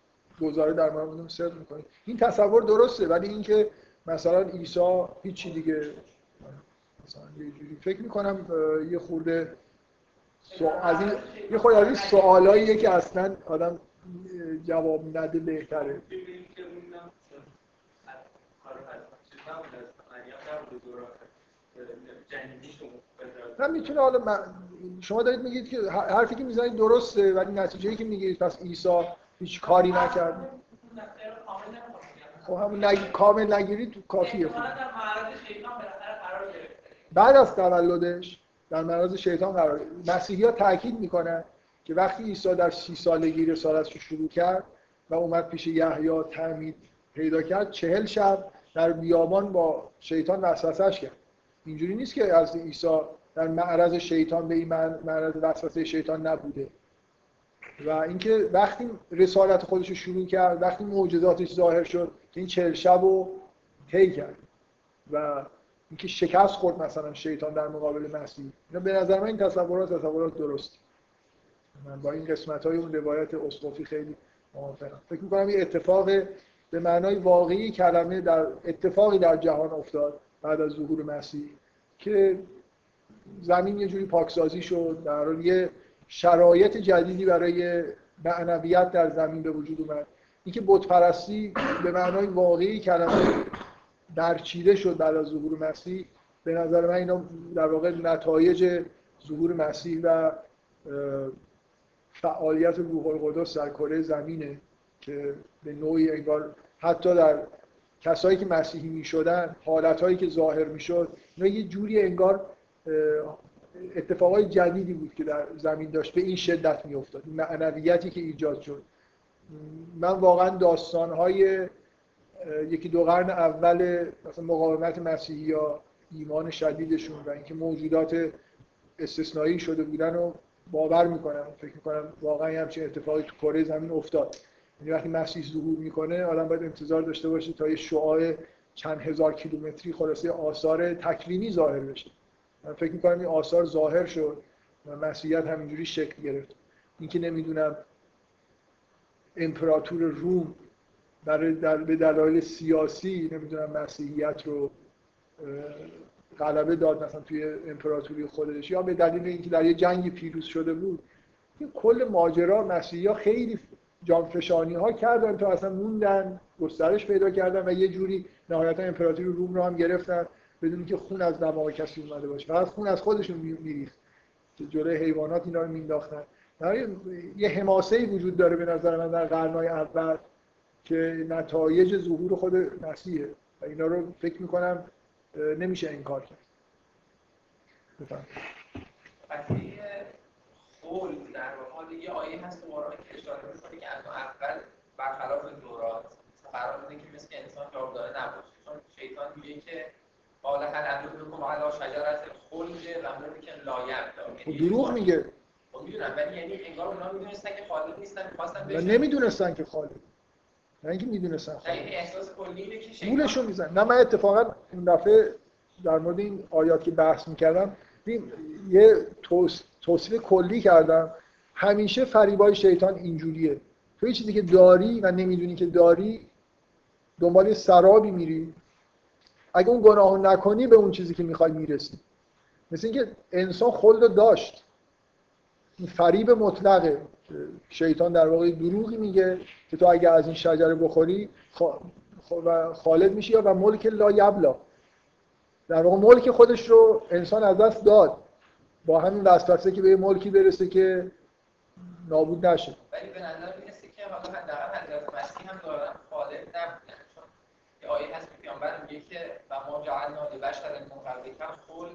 گزاره در موردمون صدق می‌کنیم. این تصور درسته ولی اینکه مثلا عیسی هیچی دیگه مثلا یه جوری فکر می‌کنم یه خورده از این یه خورده از این سوالاییه که اصلا آدم جواب نده بهتره. من می‌تونه حالا شما دارید میگید که حرفی که می‌زنید درسته ولی نتیجه که می‌گیرید پس عیسی هیچ کاری نکرد. خب همون نگ... کامل نگیرید کافیه خود بعد از تولدش در معرض شیطان قرار مسیحی ها تاکید می‌کنن که وقتی عیسی در سی سالگی رسالتش رو شروع کرد و اومد پیش یحیی تعمید پیدا کرد چهل شب در بیابان با شیطان وسوسش کرد. اینجوری نیست که از عیسی در معرض شیطان به این معرض وسوسه شیطان نبوده. و اینکه وقتی رسالت خودش رو شروع کرد وقتی معجزاتش ظاهر شد این چهل شب رو طی کرد. و اینکه شکست خورد مثلا شیطان در مقابل مسیح. به نظر من این تصورات تصورات درست. من با این قسمت های اون روایت اسقفی خیلی موافقم. فکر می‌کنم این اتفاق به معنای واقعی کلمه در اتفاقی در جهان افتاد بعد از ظهور مسیح که زمین یه جوری پاکسازی شد. در یه شرایط جدیدی برای معنویت در زمین به وجود اومد. اینکه بت پرستی به معنای واقعی کلمه درچیده شد بعد از ظهور مسیح به نظر من اینا در واقع نتایج ظهور مسیح و فعالیت روح القدس در کره زمینه که به نوعی انگار حتی در کسایی که مسیحی می شدن حالت هایی که ظاهر می شد اینا یه جوری انگار اتفاقای جدیدی بود که در زمین داشت به این شدت می افتاد معنویتی که ایجاد شد. من واقعا داستان های یکی دو قرن اول مثلا مقاومت مسیحی یا ایمان شدیدشون و اینکه موجودات استثنایی شده بودن و باور می‌کنم فکر می‌کنم واقعا همچین اتفاقی تو کره زمین افتاد. یعنی وقتی مسیح ظهور می‌کنه آدم باید انتظار داشته باشه تا یه شعاع چند هزار کیلومتری خلاصه آثار تکوینی ظاهر بشه. من فکر می‌کنم این آثار ظاهر شد و مسیحیت همینجوری شکل گرفت. اینکه نمی‌دونم امپراتور روم برای در به دلایل سیاسی نمی‌دونم مسیحیت رو غلبه داد مثلا توی امپراتوری خودش یا به دلیل اینکه در یه جنگی پیروز شده بود. این کل ماجرا مسیحی ها خیلی جانفشانی ها کردن تا اصلا موندن گسترش پیدا کردن و یه جوری نهایتا امپراتوری روم رو هم گرفتن. بدون که خون از دماغ کسی اومده باشه. فقط خون از خودشون میریخت. که جلوی حیوانات اینا رو مینداختن یه حماسه وجود داره به نظر من در قرنهای اول که نتایج ظهور خود مسیحه. و اینا رو فکر می‌کنم نمیشه انکار کرد. بفهم قول در واقع یه آیه هست تو قرآن که اشاره می‌کنه که از اول برخلاف دورات قرار بوده که مثل انسان جاودانه نباشه. چون شیطان میگه که قال هل ادلکم علی شجرت خلد و ملک لا یبلا دروغ میگه. خب می‌دونم. ولی یعنی انگار اونا می‌دونستن که خالد نیستن. می‌خواستن بشه نمی‌دونستن که خالد نه اینکه می‌دونستن خالد یعنی احساس کلی اینه که گولشون میزن نه من اتفاقا این دفعه در مورد این آیات که بحث می‌کردم یه توصیف کلی کردم. همیشه فریبای شیطان اینجوریه. تو یه چیزی که داری و نمی‌دونی که داری دنبال سرابی میری. اگه اون گناه نکنی به اون چیزی که می‌خوای می‌رسی. مثل اینکه انسان خلد داشت. این فریب مطلقه. شیطان در واقع دروغی میگه که تو اگه از این شجره بخوری خالد میشی یا و ملک لا یبلا. در واقع ملک خودش رو انسان از دست داد. با همین وسوسه که به ملکی برسه که نابود نشه. ولی به نظر می‌رسه که حالا حداقل حضرت مسیح هم دارن خالد نبودن. یه آیه هست که پیامبر میگه که و ما جعلنا لبشر من قبلک خل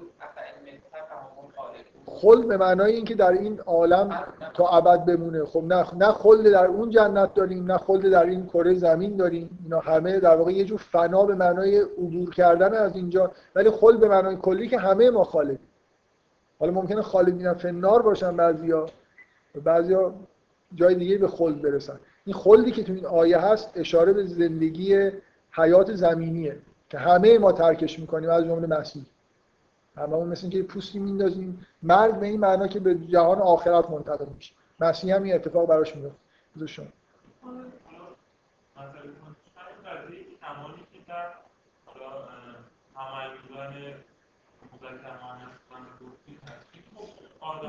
خالد خل به معنای اینکه در این عالم تا ابد بمونه. خب نه نه خلد در اون جنت داریم نه خلد در این کره زمین داریم. اینا همه در واقع یه جور فنا به معنای عبور کردن از اینجا. ولی خل به معنای کلی که همه ما خالدیم حالا ممکنه خالدین فنار باشن بعضیا بعضیا جای دیگه به خلد برسن. این خلدی که تو این آیه هست اشاره به زندگی حیات زمینیه که همه ما ترکش می‌کنیم از جمله مسیح. هممون مثل اینکه پوستی میندازیم مرگ به این معنا که به جهان آخرت منتقل میشه. مسیح هم این اتفاق براش میفته شما.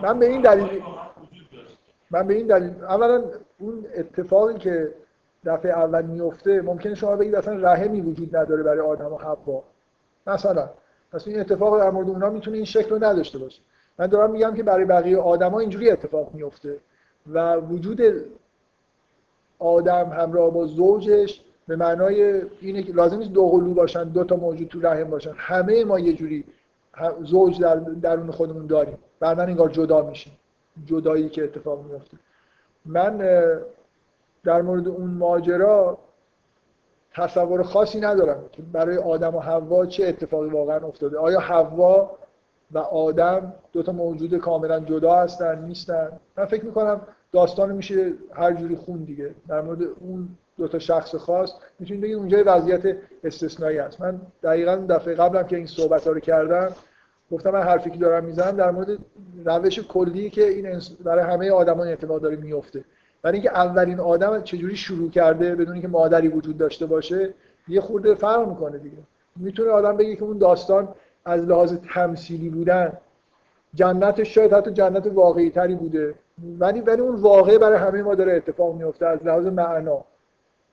من به این دلیل من به این دلیل اولا اون اتفاقی که دفعه اول میفته ممکنه شما بگید اصلا رحمی وجود نداره برای آدم و حوا. مثلا پس این اتفاق در مورد اونها می‌تونه این شکل رو نداشته باشه. من دارم میگم که برای بقیه آدما اینجوری اتفاق میفته و وجود آدم همراه با زوجش به معنای اینه که لازم نیست دو قلو باشن دو تا موجود تو رحم باشن. همه ما یه جوری زوج در درون خودمون داریم. بعدا انگار جدا میشیم. جدایی که اتفاق میفته من در مورد اون ماجرا تصور خاصی ندارم. که برای آدم و حوا چه اتفاقی واقعا افتاده؟ آیا حوا و آدم دو تا موجود کاملا جدا هستن نیستن؟ من فکر می‌کنم داستان میشه هر جوری خون دیگه. در مورد اون دو تا شخص خاص می‌تونید بگید اونجا وضعیت استثنایی هست. من دقیقا دفعه قبلم که این صحبت ها رو کردم گفتم من حرفی که دارم می‌زنم در مورد روش کلی که این برای همه آدمان اعتماد داره میفته برای اینکه اولین آدم چجوری شروع کرده بدون اینکه مادری وجود داشته باشه یه خورده فرق می‌کنه دیگه. می‌تونه آدم بگه که اون داستان از لحاظ تمثیلی بودن جنتش شاید حتی جنت واقعی تری بوده. ولی ولی اون واقعه برای همه ما داره اتفاق میفته از لحاظ معنا.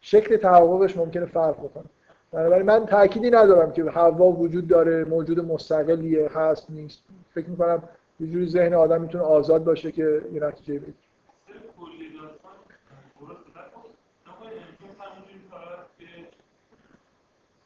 شکل تحققش ممکنه فرق بکنه. بنابراین من تأکیدی ندارم که هوا وجود داره موجود مستقلیه هست نیست. فکر می‌کنم یه جوری ذهن آدم می‌تونه آزاد باشه که یه نتیجه بگیره.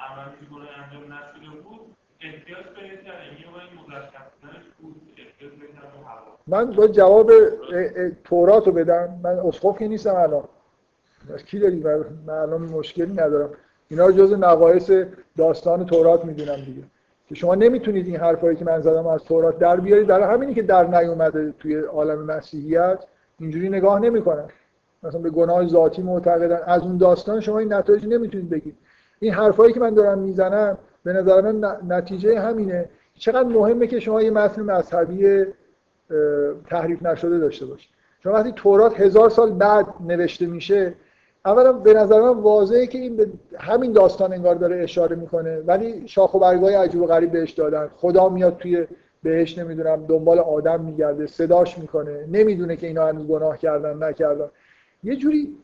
اه، عمر عمل هیچ گناهی انجام نشده بود احتیاج این و این به من با جواب تورات رو بدم. من اسقف که نیستم الان. از کی داری؟ من الان مشکلی ندارم. اینا رو جز نقایص داستان تورات می‌دونم دیگه. که شما نمی‌تونید این حرفایی که من زدم از تورات در بیارید. برای همینی که در نیومده توی عالم مسیحیت اینجوری نگاه نمی‌کنن. مثلا به گناه ذاتی معتقدن. از اون داستان شما این نتایج نمی‌تونید بگید. این حرفایی که من دارم می‌زنم به نظر من نتیجه همینه. چقدر مهمه که شما یه متن مذهبی تحریف نشده داشته باشید شما وقتی تورات هزار سال بعد نوشته میشه اولا به نظر من واضحه که این به همین داستان انگار داره اشاره می‌کنه. ولی شاخ و برگای عجیب و غریب بهش دادن. خدا میاد توی بهش نمی‌دونم دنبال آدم میگرده صداش می‌کنه. نمی‌دونه که اینا هنوز گناه کردن نکردن. یه جوری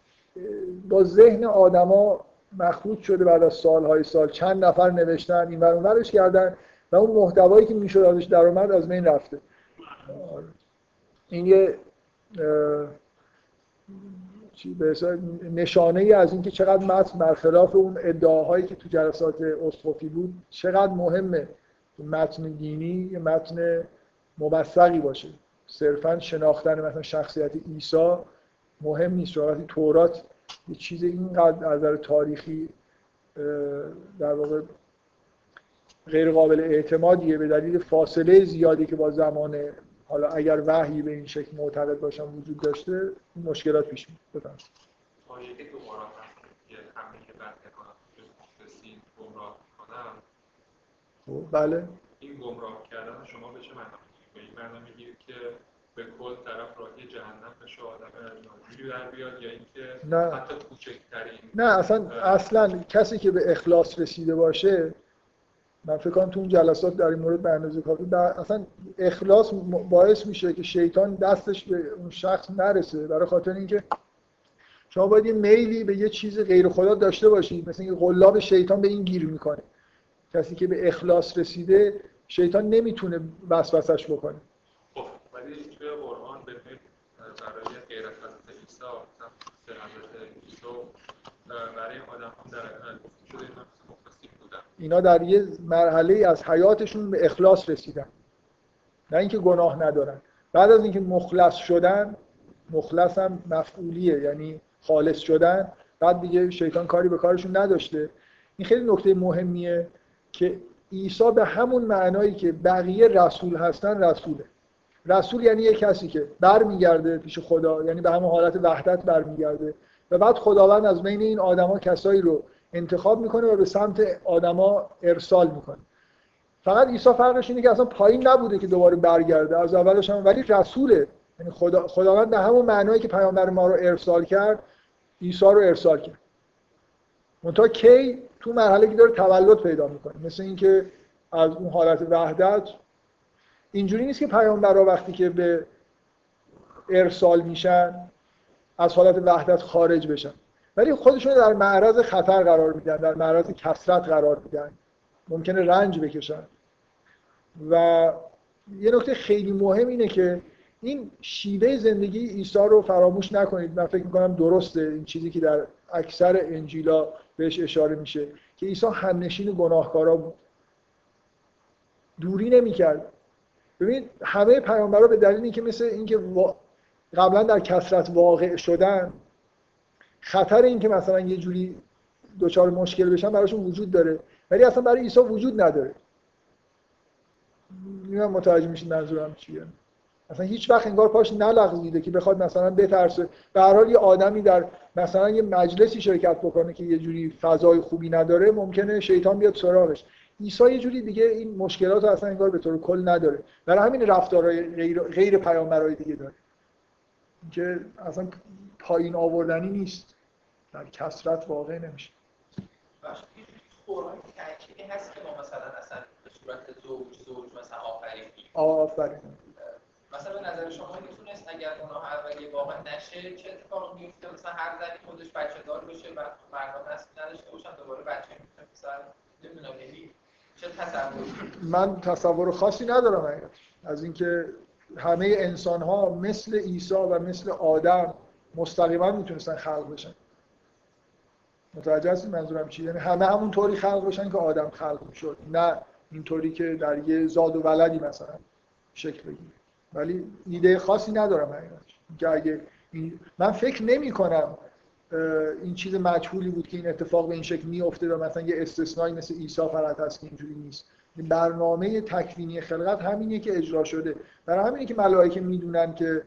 با ذهن آدما مخلوط شده بعد از سالهای سال. چند نفر نوشتن این ور ورش کردن و اون محتوایی که می‌شد ازش در اومد از بین رفته. این یه نشانه ای از اینکه چقدر متن برخلاف اون ادعاهایی که تو جلسات اسقفی بود چقدر مهمه متن دینی یه متن مبثقی باشه. صرفا شناختن مثلا شخصیت عیسی مهم نیست. وقتی تورات یه چیز اینقدر از نظر تاریخی در واقع غیر قابل اعتمادیه به دلیل فاصله زیادی که با زمان حالا اگر وحی به این شکل معتقد باشم وجود داشته این مشکلات پیش میاد. کنم خب، بله. این گمراه کردن شما به چه معنا؟ به این معنا که به کل طرف راهی جهنم بشه آدم ناجوری در بیاد یا اینکه نه. حتی کوچکترین نه اصلا اصلا کسی که به اخلاص رسیده باشه من فکر کنم تو اون جلسات در این مورد به اندازه کافی اصلا اخلاص باعث میشه که شیطان دستش به اون شخص نرسه. برای خاطر اینکه شما باید یه میلی به یه چیز غیر خدا داشته باشید مثل اینکه قلاب شیطان به این گیر می‌کنه. کسی که به اخلاص رسیده شیطان نمی‌تونه وسوسش بکنه خب ولی توی قرآن به برای غیر از برای آدم هم در اینا در یه مرحله از حیاتشون به اخلاص رسیدن. نه اینکه گناه ندارن. بعد از اینکه مخلص شدن مخلص هم مفعولیه یعنی خالص شدن. بعد دیگه شیطان کاری به کارشون نداشته. این خیلی نکته مهمیه که عیسی به همون معنایی که بقیه رسول هستن رسوله. رسول یعنی یه کسی که برمیگرده پیش خدا یعنی به همون حالت وحدت برمیگرده. و بعد خداوند از بین این آدما کسایی رو انتخاب می‌کنه و به سمت آدما ارسال می‌کنه. فقط عیسی فرقش اینه که اصلا پایین نبوده که دوباره برگرده از اولش هم. ولی رسوله یعنی خدا خداوند به همون معنایی که پیامبر ما رو ارسال کرد عیسی رو ارسال کرد. منتها کی تو مرحله که داره تولد پیدا می‌کنه. مثل اینکه از اون حالت وحدت اینجوری نیست که پیامبرها وقتی که به ارسال میشن از حالت وحدت خارج بشن. ولی خودشون در معرض خطر قرار میدن در معرض کسرت قرار میدن. ممکنه رنج بکشن. و یه نکته خیلی مهم اینه که این شیوه زندگی عیسی رو فراموش نکنید. من فکر می‌کنم درسته این چیزی که در اکثر انجیلا بهش اشاره میشه که عیسی همنشین گناهکارا بود. دوری نمی‌کرد. ببینید همه پیامبرا به دلیل اینکه مثل اینکه. قبلا در کسرت واقع شدن خطر اینکه مثلا یه جوری دچار مشکل بشن براشون وجود داره. ولی اصلا برای عیسی وجود نداره. میگم متوجه میشین منظورم چیه. اصلا هیچ وقت انگار پاش نلغزیده که بخواد مثلا بترسه. به هر حال یه آدمی در مثلا یه مجلسی شرکت بکنه که یه جوری فضای خوبی نداره ممکنه شیطان بیاد سراغش. عیسی یه جوری دیگه این مشکلات رو اصلا انگار به طور کل نداره. برای همین رفتارهای غیر, غیر پیامبرای دیگه داره. که اصلا پایین آوردنی نیست. در کسرت واقع نمیشه. هست که ما مثلا اصلا به صورت زوج زوج مثلا آفریدیم آفرین. مثلا به نظر شما می‌تونست اگر اگر گناه اولیه واقع نشه چه اتفاقی میفته مثلا هر زنی خودش بچه دار بشه بعد مردم نسل نداشته باشن دوباره بچه می‌تونه پسر نمی‌دونم یعنی من تصور خاصی ندارم. از اینکه همه انسان ها مثل عیسی و مثل آدم مستقیما می‌تونستن خلق بشن. متوجه هستید منظورم چیه؟ یعنی همه همون طوری خلق بشن که آدم خلق شد نه اینطوری که در یه زاد و ولدی مثلا شکل بگیره. ولی ایده خاصی ندارم. حقیقت که اگه. من فکر نمی کنم این چیز مجهولی بود که این اتفاق به این شکل میفته و مثلا یه استثنایی مثل عیسی فقط هست که اینجوری نیست. این برنامه تکوینی خلقت همینه که اجرا شده. برای همینه که ملائکه می‌دونن که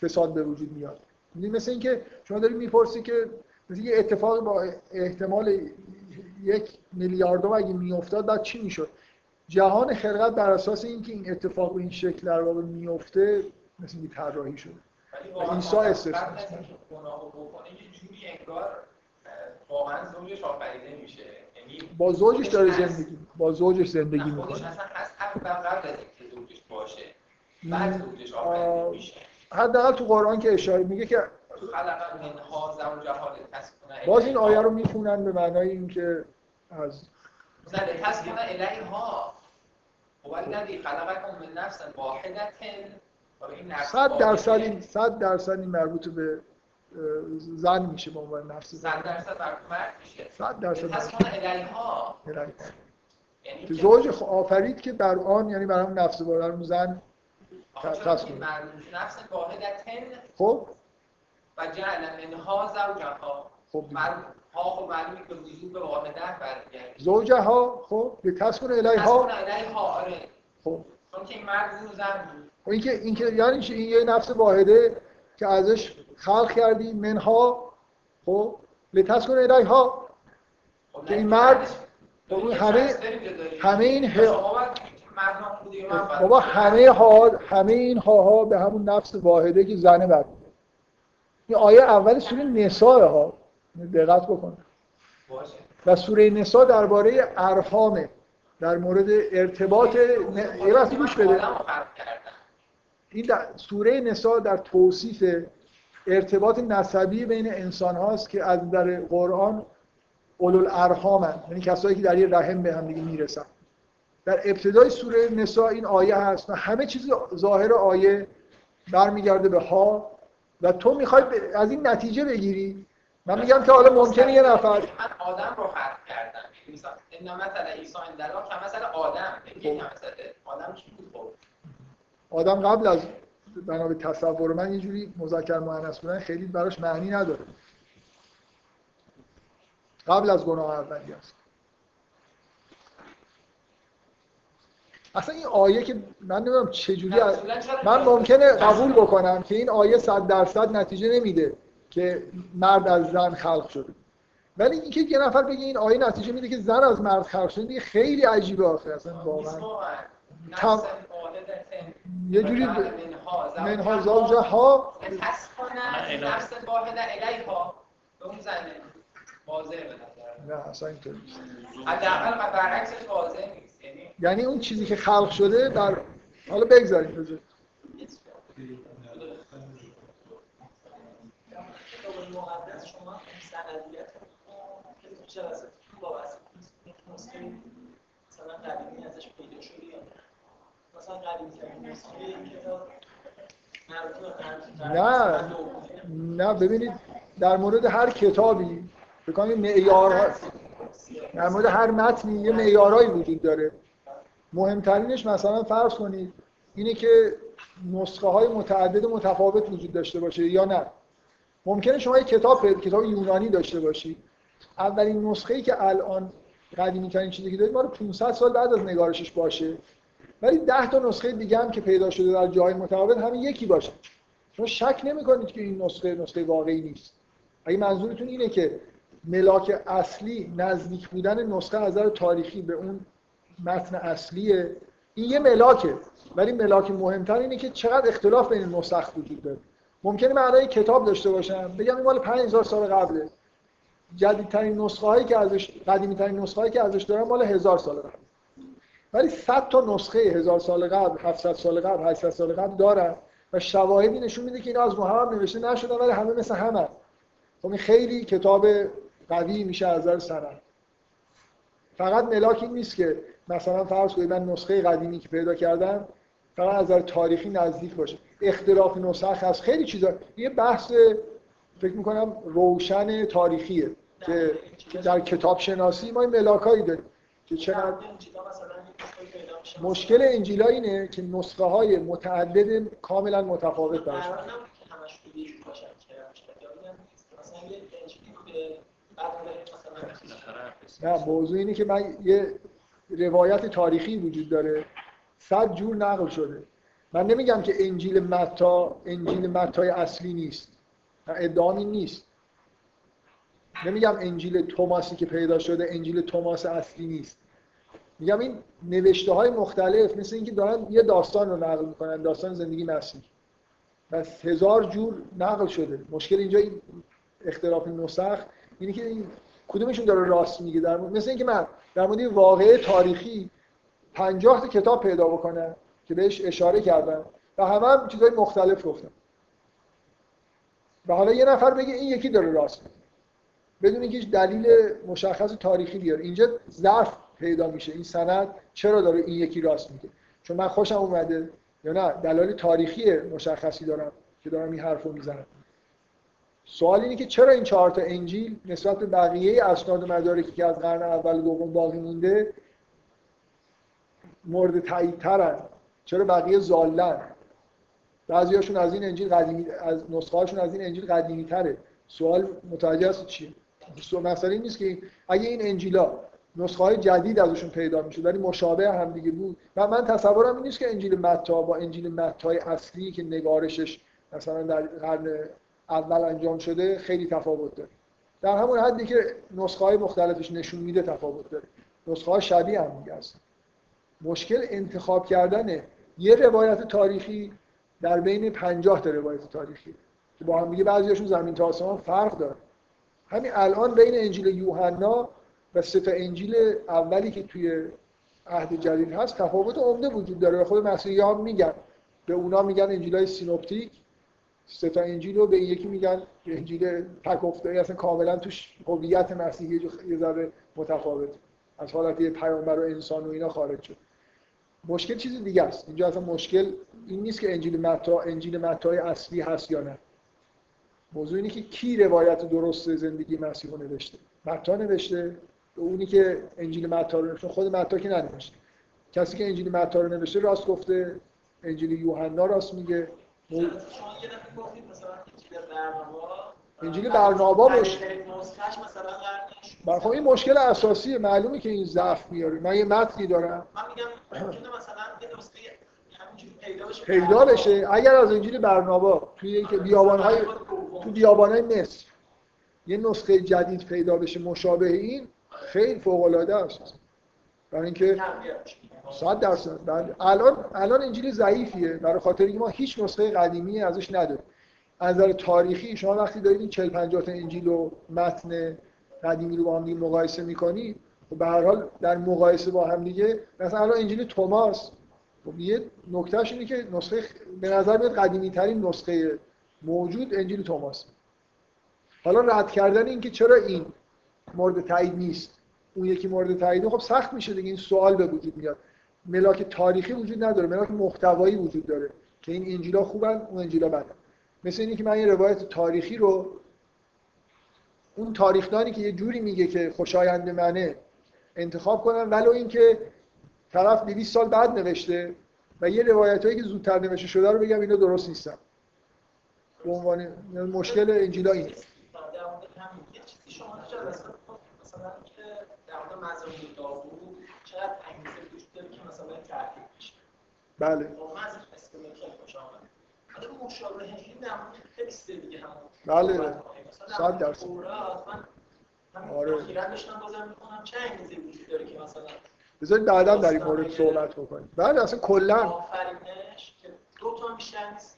فساد به وجود میاد. مثل اینکه شما داری می‌پرسی که مثل یه اتفاق با احتمال یک میلیاردم اگه میافتاد بعد چی می‌شد؟ جهان خلقت بر اساس اینکه این اتفاق به این شکل در واقع میفته مثل اینکه طراحی شده. عیسی استثنا انگار واقعا زوجش آفریده میشه. یعنی با زوجش داره زندگی با زوجش زندگی نه، خودش می‌کنه اصلا هست. قبل از اینکه زوجش باشه. بعد زوجش آفریده میشه. حداقل تو قرآن که اشاره میگه که باز این آیه رو می‌خونن به معنای اینکه از مثلا لتسکن الیها هو الذی خلقکم من نفس واحدة و به این نفس صد درصد واحده. این صد درصد این مربوط به زن میشه به عنوان نفس زن. صد درصد بر مرد میشه. صد درصد لتسکن الیها مربوط. یعنی که که زوج آفرید که بر آن یعنی بر همون نفس بر همون زن این مرد نفس واحدة خب؟ و جعل منها زوجها. خب. ها خب معلومه که وجود به واحده برمیگرده. زوجه ها خب؟ به تسکن الیها؟ تسکن آره. خب. چون که این مرد زون زن بود. خب این که این که یعنی؟ این یه نفس واحده که ازش خلق کردی منها خب لتسکن الیها خب که این مرد- خب همه-. همه این بابا. همه ها همه این ها به همون نفس واحده که زنه بر. این آیه اول سوره نساء ها. دقت بکن. و سوره نساء درباره ارحامه. در مورد ارتباط ن- یه گوش بده آدم رو خلق کردن این در سوره نساء در توصیف ارتباط نسبی بین انسان هاست که از در قرآن اولو الارحام یعنی کسایی که در یه رحم به هم دیگه می‌رسن. در ابتدای سوره نساء این آیه هست و همه چیز ظاهر آیه برمیگرده به ها و تو می‌خوای از این نتیجه بگیری. من میگم که حالا ممکنه یه نفر من آدم رو خلق کردم. یعنی مثلا مثلا عیسی اندلا که مثلا آدم. یکی مثلا آدم خب آدم قبل از بنا به تصور من یه جوری مذکر مؤنث بودن خیلی براش معنی نداره. قبل از گناه اولی است. اصلا این آیه که من نمی‌دونم چجوری من ممکنه قبول بکنم که این آیه صد درصد نتیجه نمیده که مرد از زن خلق شده ولی اینکه یه نفر بگه این آیه نتیجه میده که زن از مرد خلق شده دیگه خیلی عجیبه آخه اصلا واقعا. تم... یه جوری منها زوجه ها تسکنن نفس واحده الیها به اون نه اصلا اینطور نیست. حداقل برعکسش واضح نیست. یعنی یعنی اون چیزی که خلق شده در حالا بگذاریم بذار کتاب مقدس شما سندیت که تو جلسه تو وابسته نیست نسخه مثلا قدیمی ازش پیدا شده یا نه مثلا قدیمی ترین نسخه این کتاب مربوط به قرن- نه. نه ببینید در مورد هر کتابی بکنید معیارها در مورد هر متنی یه معیارهایی وجود داره. مهمترینش مثلا فرض کنید اینه که نسخه های متعدد متفاوت وجود داشته باشه یا نه. ممکنه شما یک کتاب کتاب یونانی داشته باشید. اولین نسخه ای که الان قدیمی ترین چیزی که دارید مال 500 سال بعد از نگارشش باشه. ولی 10 تا نسخه دیگه هم که پیدا شده در جای متفاوت همین یکی باشه. شما شک نمی کنید که این نسخه نسخه واقعی نیست. اگه منظورتون اینه که ملاک اصلی نزدیک بودن نسخه از نظر تاریخی به اون متن اصلیه این یه ملاکه. ولی ملاک مهمتر اینه که چقدر اختلاف بین نسخ وجود داره. ممکنه یک کتاب داشته باشم. بگم این مال 5000 سال قبله. جدیدترین نسخه هایی که ازش قدیمی ترین نسخه هایی که ازش دارم مال 1000 سال قبل. ولی 100 تا نسخه 1000 سال قبل 700 سال قبل 800 سال قبل دارم و شواهدی نشون میده که اینا از محمد نوشته نشدن ولی همه مثل همه خب این خیلی کتاب قوی میشه از نظر سند. فقط ملاک این نیست که مثلا فرض کنید من نسخه قدیمی که پیدا کردم فقط از نظر تاریخی نزدیک باشه. اختلاف نسخ هست خیلی چیزا. یه بحث فکر می‌کنم روشن تاریخیه که در کتاب شناسی ما این ملاکایی داریم که چقدر مشکل انجیلا اینه که نسخه های متعدد کاملا متفاوت درش نه موضوع اینه که من یه روایت تاریخی وجود داره. صد جور نقل شده. من نمیگم که انجیل متا انجیل متای اصلی نیست. ادعام این نیست. نمیگم انجیل توماسی که پیدا شده انجیل توماس اصلی نیست. میگم این نوشته های مختلف مثل اینکه دارن یه داستان رو نقل می‌کنن داستان زندگی مسیح بس هزار جور نقل شده. مشکل اینجا این اختلاف نسخ اینه که این کدومشون داره راست میگه؟ در مورد مثل اینکه من در مورد واقعه تاریخی 50 تا کتاب پیدا بکنم که بهش اشاره کردم و همه هم چیزای مختلف گفتم. و حالا یه نفر بگه این یکی داره راست میگه. بدون اینکه دلیل مشخص تاریخی بیاره. اینجا ضعف پیدا میشه این سند چرا داره این یکی راست میگه؟ چون من خوشم اومده یا نه؟ دلایل تاریخی مشخصی دارم که دارم این حرفو می‌زنم. سوال اینه که چرا این چهار تا انجیل نسبت به بقیه اسناد و مدارکی که از قرن اول و دوم باقی مونده مورد تایید ترن چرا بقیه زالن؟ بعضیاشون از این انجیل قدیمی از نسخه از این انجیل قدیمی تره سوال متوجه است چیه؟ مسئله این نیست که اگه این انجیلا نسخه های جدید ازشون پیدا میشه ولی مشابه هم دیگه بود. و من تصورم این نیست که انجیل متا با انجیل متای اصلی که نگارشش مثلا در قرن اول انجام شده خیلی تفاوت داره. در همون حدی که نسخه های مختلفش نشون میده تفاوت داره. نسخه های شبیه هم دیگه هست مشکل انتخاب کردن یه روایت تاریخی در بین 50 تا روایت تاریخی. که با هم دیگه بعضیاشون زمین تا آسمان فرق داره. همین الان بین انجیل یوحنا و سه انجیل اولی که توی عهد جدید هست تفاوت عمده وجود داره و خود مسیحی ها میگن. به اونا میگن انجیل های synoptic. سه تا انجیل رو به یکی میگن انجیل تک افتاده اصلا کاملا توش هویت مسیحی یه ذره متفاوت از حالت پیامبر و انسان و اینا خارج شد. مشکل چیز دیگه است. اینجا اصلا مشکل این نیست که انجیل متی انجیل متای اصلی هست یا نه. موضوع اینه که کی روایت درست زندگی مسیح رو نوشته. متی نوشته. اونی که انجیل متی رو نوشته خود متی که ننوشته کسی که انجیل متا رو نوشته راست گفته. انجیل یوحنا راست میگه. انجیل برنابا. مش خب این مشکل اساسیه. معلومه که این ضعف میاره. من یه متنی دارم. من میگم مثلا پیدا بشه. اگر از انجیل برنابا توی بیابانهای تو بیابانهای مصر یه نسخه جدید پیدا بشه مشابه این خیلی فوق العاده است. برای اینکه 100 درصد. الان الان انجیل ضعیفیه. برای خاطر اینکه ما هیچ نسخه قدیمی ازش نداریم. از نظر تاریخی شما وقتی دارید این 40 50 تا انجیل و متن قدیمی رو با هم دیگه مقایسه می‌کنید خب به هر حال در مقایسه با هم دیگه مثلا الان انجیل توماس خب یه نکتهش اینه که نسخه به نظر میاد قدیمی ترین نسخه موجود انجیل توماس. حالا رد کردن این که چرا این مورد تایید نیست. اون یکی مورد تایید خب سخت میشه دیگه این سوال به وجود میاد. ملاک تاریخی وجود نداره. ملاک محتوایی وجود داره که این انجیلا خوبن اون انجیلا بدن. مثل اینی که من یه روایت تاریخی رو اون تاریخدانی که یه جوری میگه که خوشایند منه انتخاب کنم ولو اینکه طرف 200 سال بعد نوشته و یه روایت هایی که زودتر نوشته شده رو بگم اینا درست نیستن. به عنوان مشکل انجیلا این مثلا که مزامیر داوود چقدر انگیزه وجود داره که مثلا تحقیق بشه. بله. واقعا از اسکلت خوش آمد حالا مشابه این در مورد خیلی دیگه هم بله. صد درصد من آره. اخیرا داشتم بازم می‌کنم چه انگیزه وجود داره که مثلا بذارید بعدا در این مورد صحبت بکنیم. بله اصلا کلا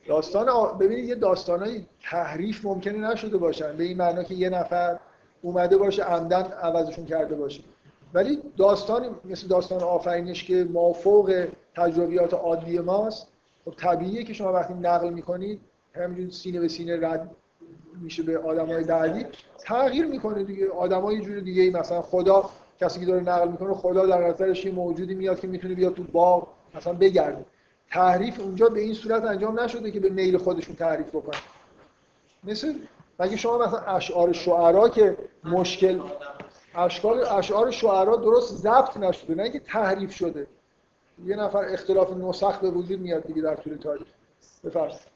داستان ببینید یه داستانای تحریف ممکنه نشده باشن. به این معنا که یه نفر اومده باشه عمدن عوضشون کرده باشه. ولی داستانی مثل داستان آفرینش که مافوق تجربیات عادی ماست خب طبیعیه که شما وقتی نقل می‌کنید همینجوری سینه به سینه رد میشه به آدمای بعدی. تغییر می‌کنه دیگه. آدمای جور دیگه ای مثلا خدا کسی که داره نقل می‌کنه خدا در نظرش یه موجودی میاد که می‌تونه بیاد تو باغ مثلا بگرده. تحریف اونجا به این صورت انجام نشده که به میل خودشون تعریف بکنه مثل مگه شما مثلا اشعار شعرا که مشکل اشعار اشعار شعرا درست ضبط نشده نه اینکه تحریف شده. یه نفر اختلاف نسخ به وجود میاد دیگه در طول تاریخ. بفرست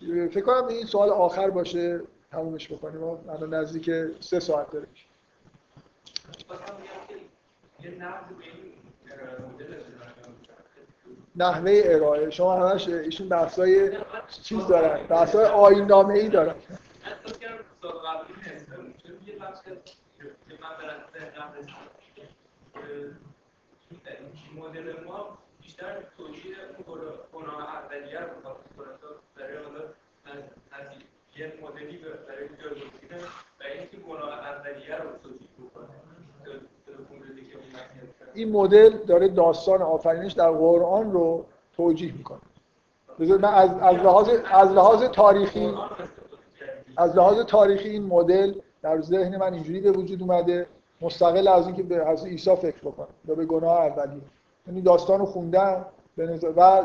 فکر کنم این سوال آخر باشه. تمومش بکنیم. الان نزدیک سه ساعت داره نحوه ارائه. شما همش ایشون بحثای چیز دارن. بحثای آیین نامه ای دارن مدل ما بیشتر توجیه اون گناه اولیه رو برای حالا از مدلی برای جایگزینه و اینکه گناه اولیه رو توجیه بکنه این مدل داره داستان آفرینش در قرآن رو توجیه می‌کنه. بذار من از از لحاظ از لحاظ تاریخی از لحاظ تاریخی این مدل در ذهن من اینجوری به وجود اومده مستقل از اینکه به از عیسی فکر بکنم یا به گناه اولی یعنی داستان رو خوندم و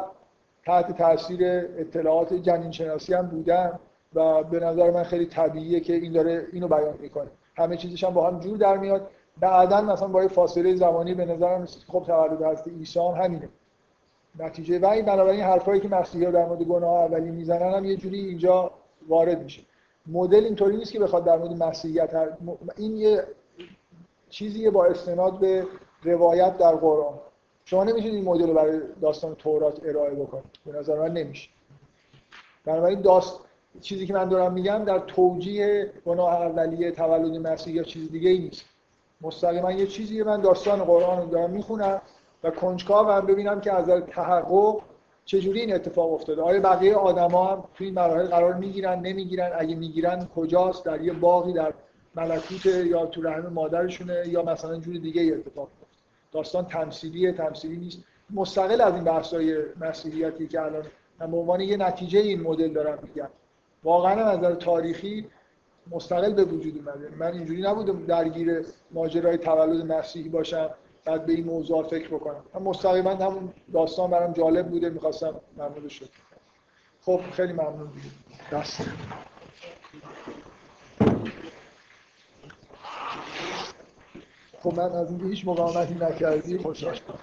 تحت تاثیر اطلاعات جنین شناسی هم بودم و به نظر من خیلی طبیعیه که این داره اینو بیان می‌کنه. همه چیزش هم با هم جور در میاد. بعدا مثلا با فاصله زمانی به نظرم خب تولد حضرت عیسی هم همینه. نتیجه و این بنابراین حرفایی که مسیحا در مورد گناه اولی می‌زنن هم یه جوری اینجا وارد میشه. مدل اینطوری نیست که بخواد در مورد مسیحیت هر... این یه چیزیه با استناد به روایت در قرآن. شما نمی‌تونید این مدل رو برای داستان تورات ارائه بکنید. به نظر من نمیشه. بنابراین داست چیزی که من دارم میگم در توجیه گناه اولیه تولد مسیح یا چیز دیگه ای نیست. مستقیما یه چیزی من داستان قرآن رو دارم می‌خونم و کنجکاو هم ببینم که از تحقق چجوری این اتفاق افتاده. آیا بقیه آدما هم توی این مراحل قرار می‌گیرن نمی‌گیرن؟ اگه می‌گیرن کجاست؟ در یه باقی در ملکوت یا تو رحم مادرشونه یا مثلا جور دیگه ای اتفاق داستان تمثیلیه تمثیلی نیست. مستقل از این بحث‌های مسیحیتی که الان به عنوان یه نتیجه این مدل دارم میگم. واقعا از نظر تاریخی مستقل به وجود اومده. من اینجوری نبودم درگیر ماجرای تولد مسیحی باشم بعد به این موضوع فکر بکنم. من مستقیما همون داستان برام جالب بوده می‌خواستم ممنون شد خب خیلی ممنون. دیگه دست خب من از اینکه هیچ مقاومتی نکردی خوشحال شدم.